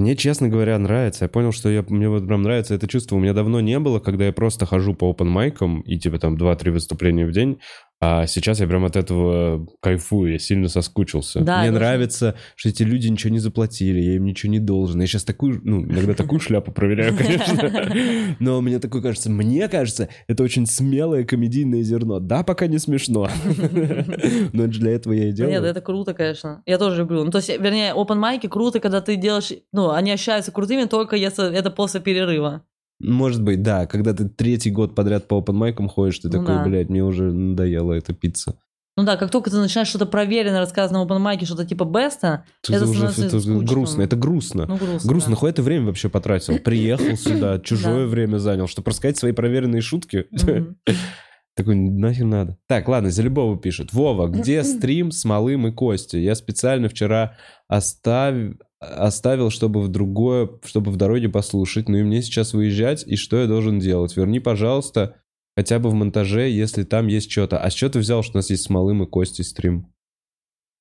Мне, честно говоря, нравится. Я понял, что я, мне вот прям нравится это чувство. У меня давно не было, когда я просто хожу по open майкам и типа там 2-3 выступления в день. А сейчас я прям от этого кайфую, я сильно соскучился. Да, Мне очень- нравится, что эти люди ничего не заплатили, я им ничего не должен. Я сейчас такую, ну, иногда такую *laughs* шляпу проверяю, конечно. *laughs* Но мне такое кажется, мне кажется, это очень смелое комедийное зерно. Да, пока не смешно. *laughs* Но для этого я и делаю. Нет, это круто, конечно. Я тоже люблю. Ну, то есть, вернее, open майки круто, когда ты делаешь... Ну, они ощущаются крутыми только если это после перерыва. Может быть, да. Когда ты третий год подряд по open майкам ходишь, ты Ну такой, да. блядь, мне уже надоела эта пицца. Ну да, как только ты начинаешь что-то проверенное рассказывать на open майке, что-то типа беста, Это, Это уже это грустно, это грустно. ну грустно. грустно, да. нахуй ты время вообще потратил? Приехал сюда, *coughs* чужое Да. время занял, чтобы рассказать свои проверенные шутки. *coughs* Такой, нахер надо. Так, ладно, Зелебова пишет. Вова, где *coughs* стрим с Малым и Костей? Я специально вчера остав- оставил, чтобы в другое, чтобы в дороге послушать, ну и мне сейчас выезжать, и что я должен делать? Верни, пожалуйста, хотя бы в монтаже, если там есть что-то. А с чего ты взял, что у нас есть с Малым и Костей стрим?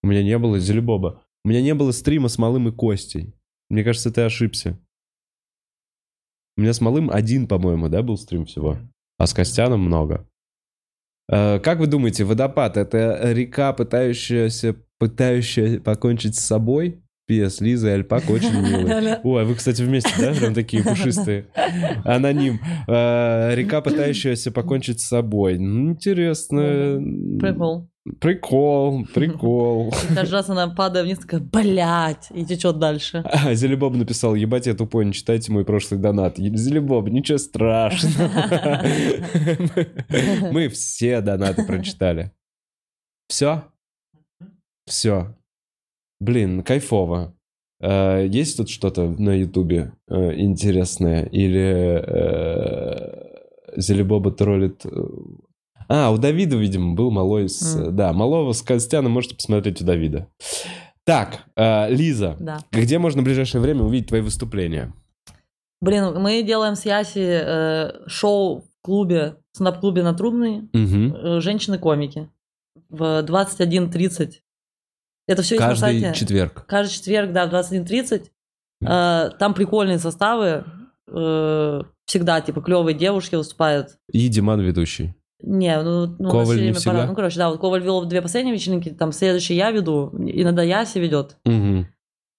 У меня не было, Зелебоба, у меня не было стрима с Малым и Костей. Мне кажется, ты ошибся. У меня с Малым один, по-моему, да, был стрим всего? А с Костяном много. Э, Как вы думаете, водопад это река, пытающаяся, пытающая покончить с собой? Пес, Лиза и Альпак очень милые. Ой, а вы, кстати, вместе, да? Прям такие пушистые. Аноним. Э, Река, пытающаяся покончить с собой. Ну, Интересно. Прикол. Прикол, прикол. Каждый раз она падает вниз, такая, блядь, и течет дальше. А, Зелебоб написал, ебать, я тупой, не читайте мой прошлый донат. Зелебоб, ничего страшного. Мы все донаты прочитали. Все? Все. Блин, кайфово. Э, Есть тут что-то на Ютубе э, интересное? Или э, Зелебоба троллит... э, А, у Давида, видимо, был малой с... М. Да, малого с Костяном можете посмотреть у Давида. Так, Лиза, Да. где можно в ближайшее время увидеть твои выступления? Блин, мы делаем с Яси э, шоу в клубе, в стендап-клубе на Трубной, э, «Женщины-комики» в 21.30. Это все есть на Каждый сайте. четверг. Каждый четверг, да, в 21.30. Э, там прикольные составы. э, всегда, типа, клевые девушки выступают. И Диман ведущий. Не, ну, ну Коваль не всегда? пора- Ну, короче, да, вот Коваль вел две последние вечеринки, там следующий я веду, иногда Яси ведет. Мгм.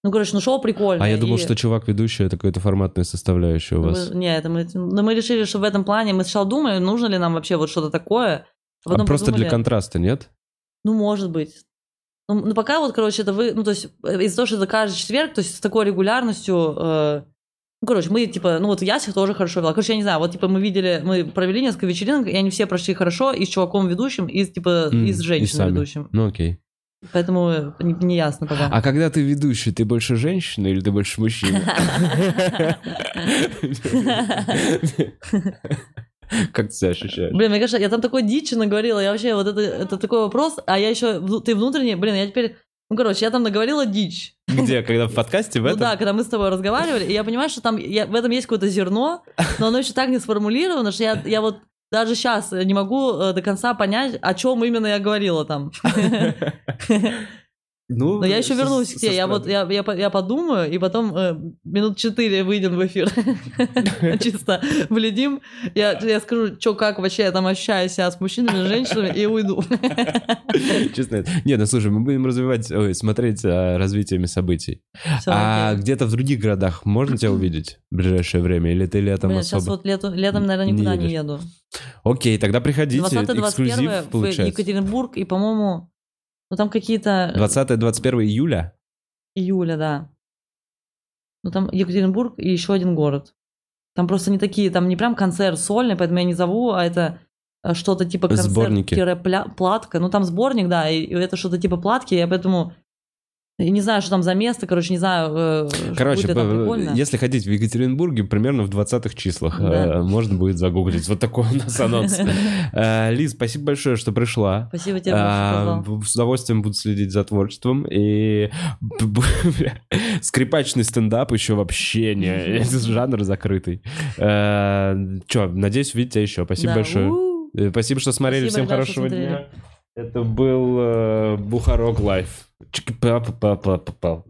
Ну, короче, ну шоу прикольное. А я думал, и- что чувак ведущий это какая-то форматная составляющая у Ну, вас. мы- не, это мы, но мы решили, что в этом плане мы сначала думали, нужно ли нам вообще вот что-то такое. А потом просто для подумали, контраста, нет? Ну, может быть. Ну, ну, пока вот, короче, это вы, ну, то есть э, из-за того, что это каждый четверг, то есть с такой регулярностью, э, ну, короче, мы, типа, ну, вот Яся тоже хорошо вела. Короче, я не знаю, вот, типа, мы видели, мы провели несколько вечеринок, и они все прошли хорошо, и с чуваком ведущим, и, типа, М, и с женщиной ведущим. Ну окей. Поэтому э, не, не ясно пока. А когда ты ведущий, ты больше женщина или ты больше мужчина? *laughs* *laughs* *laughs* Как ты себя ощущаешь? Блин, мне кажется, я там такой дичи наговорила, я вообще, вот это, это такой вопрос, а я еще, ты внутренний, блин, я теперь, ну, короче, я там наговорила дичь. Где? Когда в *laughs* подкасте в Ну этом? да, когда мы с тобой разговаривали, и я понимаю, что там я- в этом есть какое-то зерно, но оно еще так не сформулировано, что я, я вот даже сейчас не могу э, до конца понять, о чем именно я говорила там. *laughs* Ну, Но я еще вернусь к тебе. Я вот я, я, я подумаю, и потом э, минут четыре выйдем в эфир. *laughs* Чисто вледим. Я, я скажу, что как вообще я там ощущаю себя с мужчинами, с женщинами, и уйду. *laughs* Честно. это- Не, ну слушай, мы будем развивать, ой, смотреть за развитиями событий. А где-то в других городах можно тебя увидеть в ближайшее время? Или ты летом Блин, сейчас особо? вот лету- летом, наверное, не никуда не едешь? еду. Окей, тогда приходите. 20-21 Эксклюзив в. Екатеринбург, и, по-моему, ну там какие-то... 20-21 июля? Июля, да. Ну, там Екатеринбург и еще один город. Там просто не такие, там не прям концерт сольный, поэтому я не зову, а это э, что-то типа концерт-платка. Ну, там сборник, да, и это что-то типа платки, я поэтому я не знаю, что там за место, короче, не знаю, э, Короче, будет прикольно. если ходить в Екатеринбурге, примерно в 20-х числах Да. э, можно будет загуглить. Вот такой у нас анонс. *laughs* Э, Лиз, спасибо большое, что пришла. Спасибо тебе, большое, А, С удовольствием буду следить за творчеством. И *laughs* скрипачный стендап еще вообще не... *laughs* Жанр закрытый. Че, надеюсь, увидеть тебя еще. Спасибо большое. Спасибо, что смотрели. Всем хорошего дня. Это был э, Бухарог Лайв. Чики-па-па-па-па-па.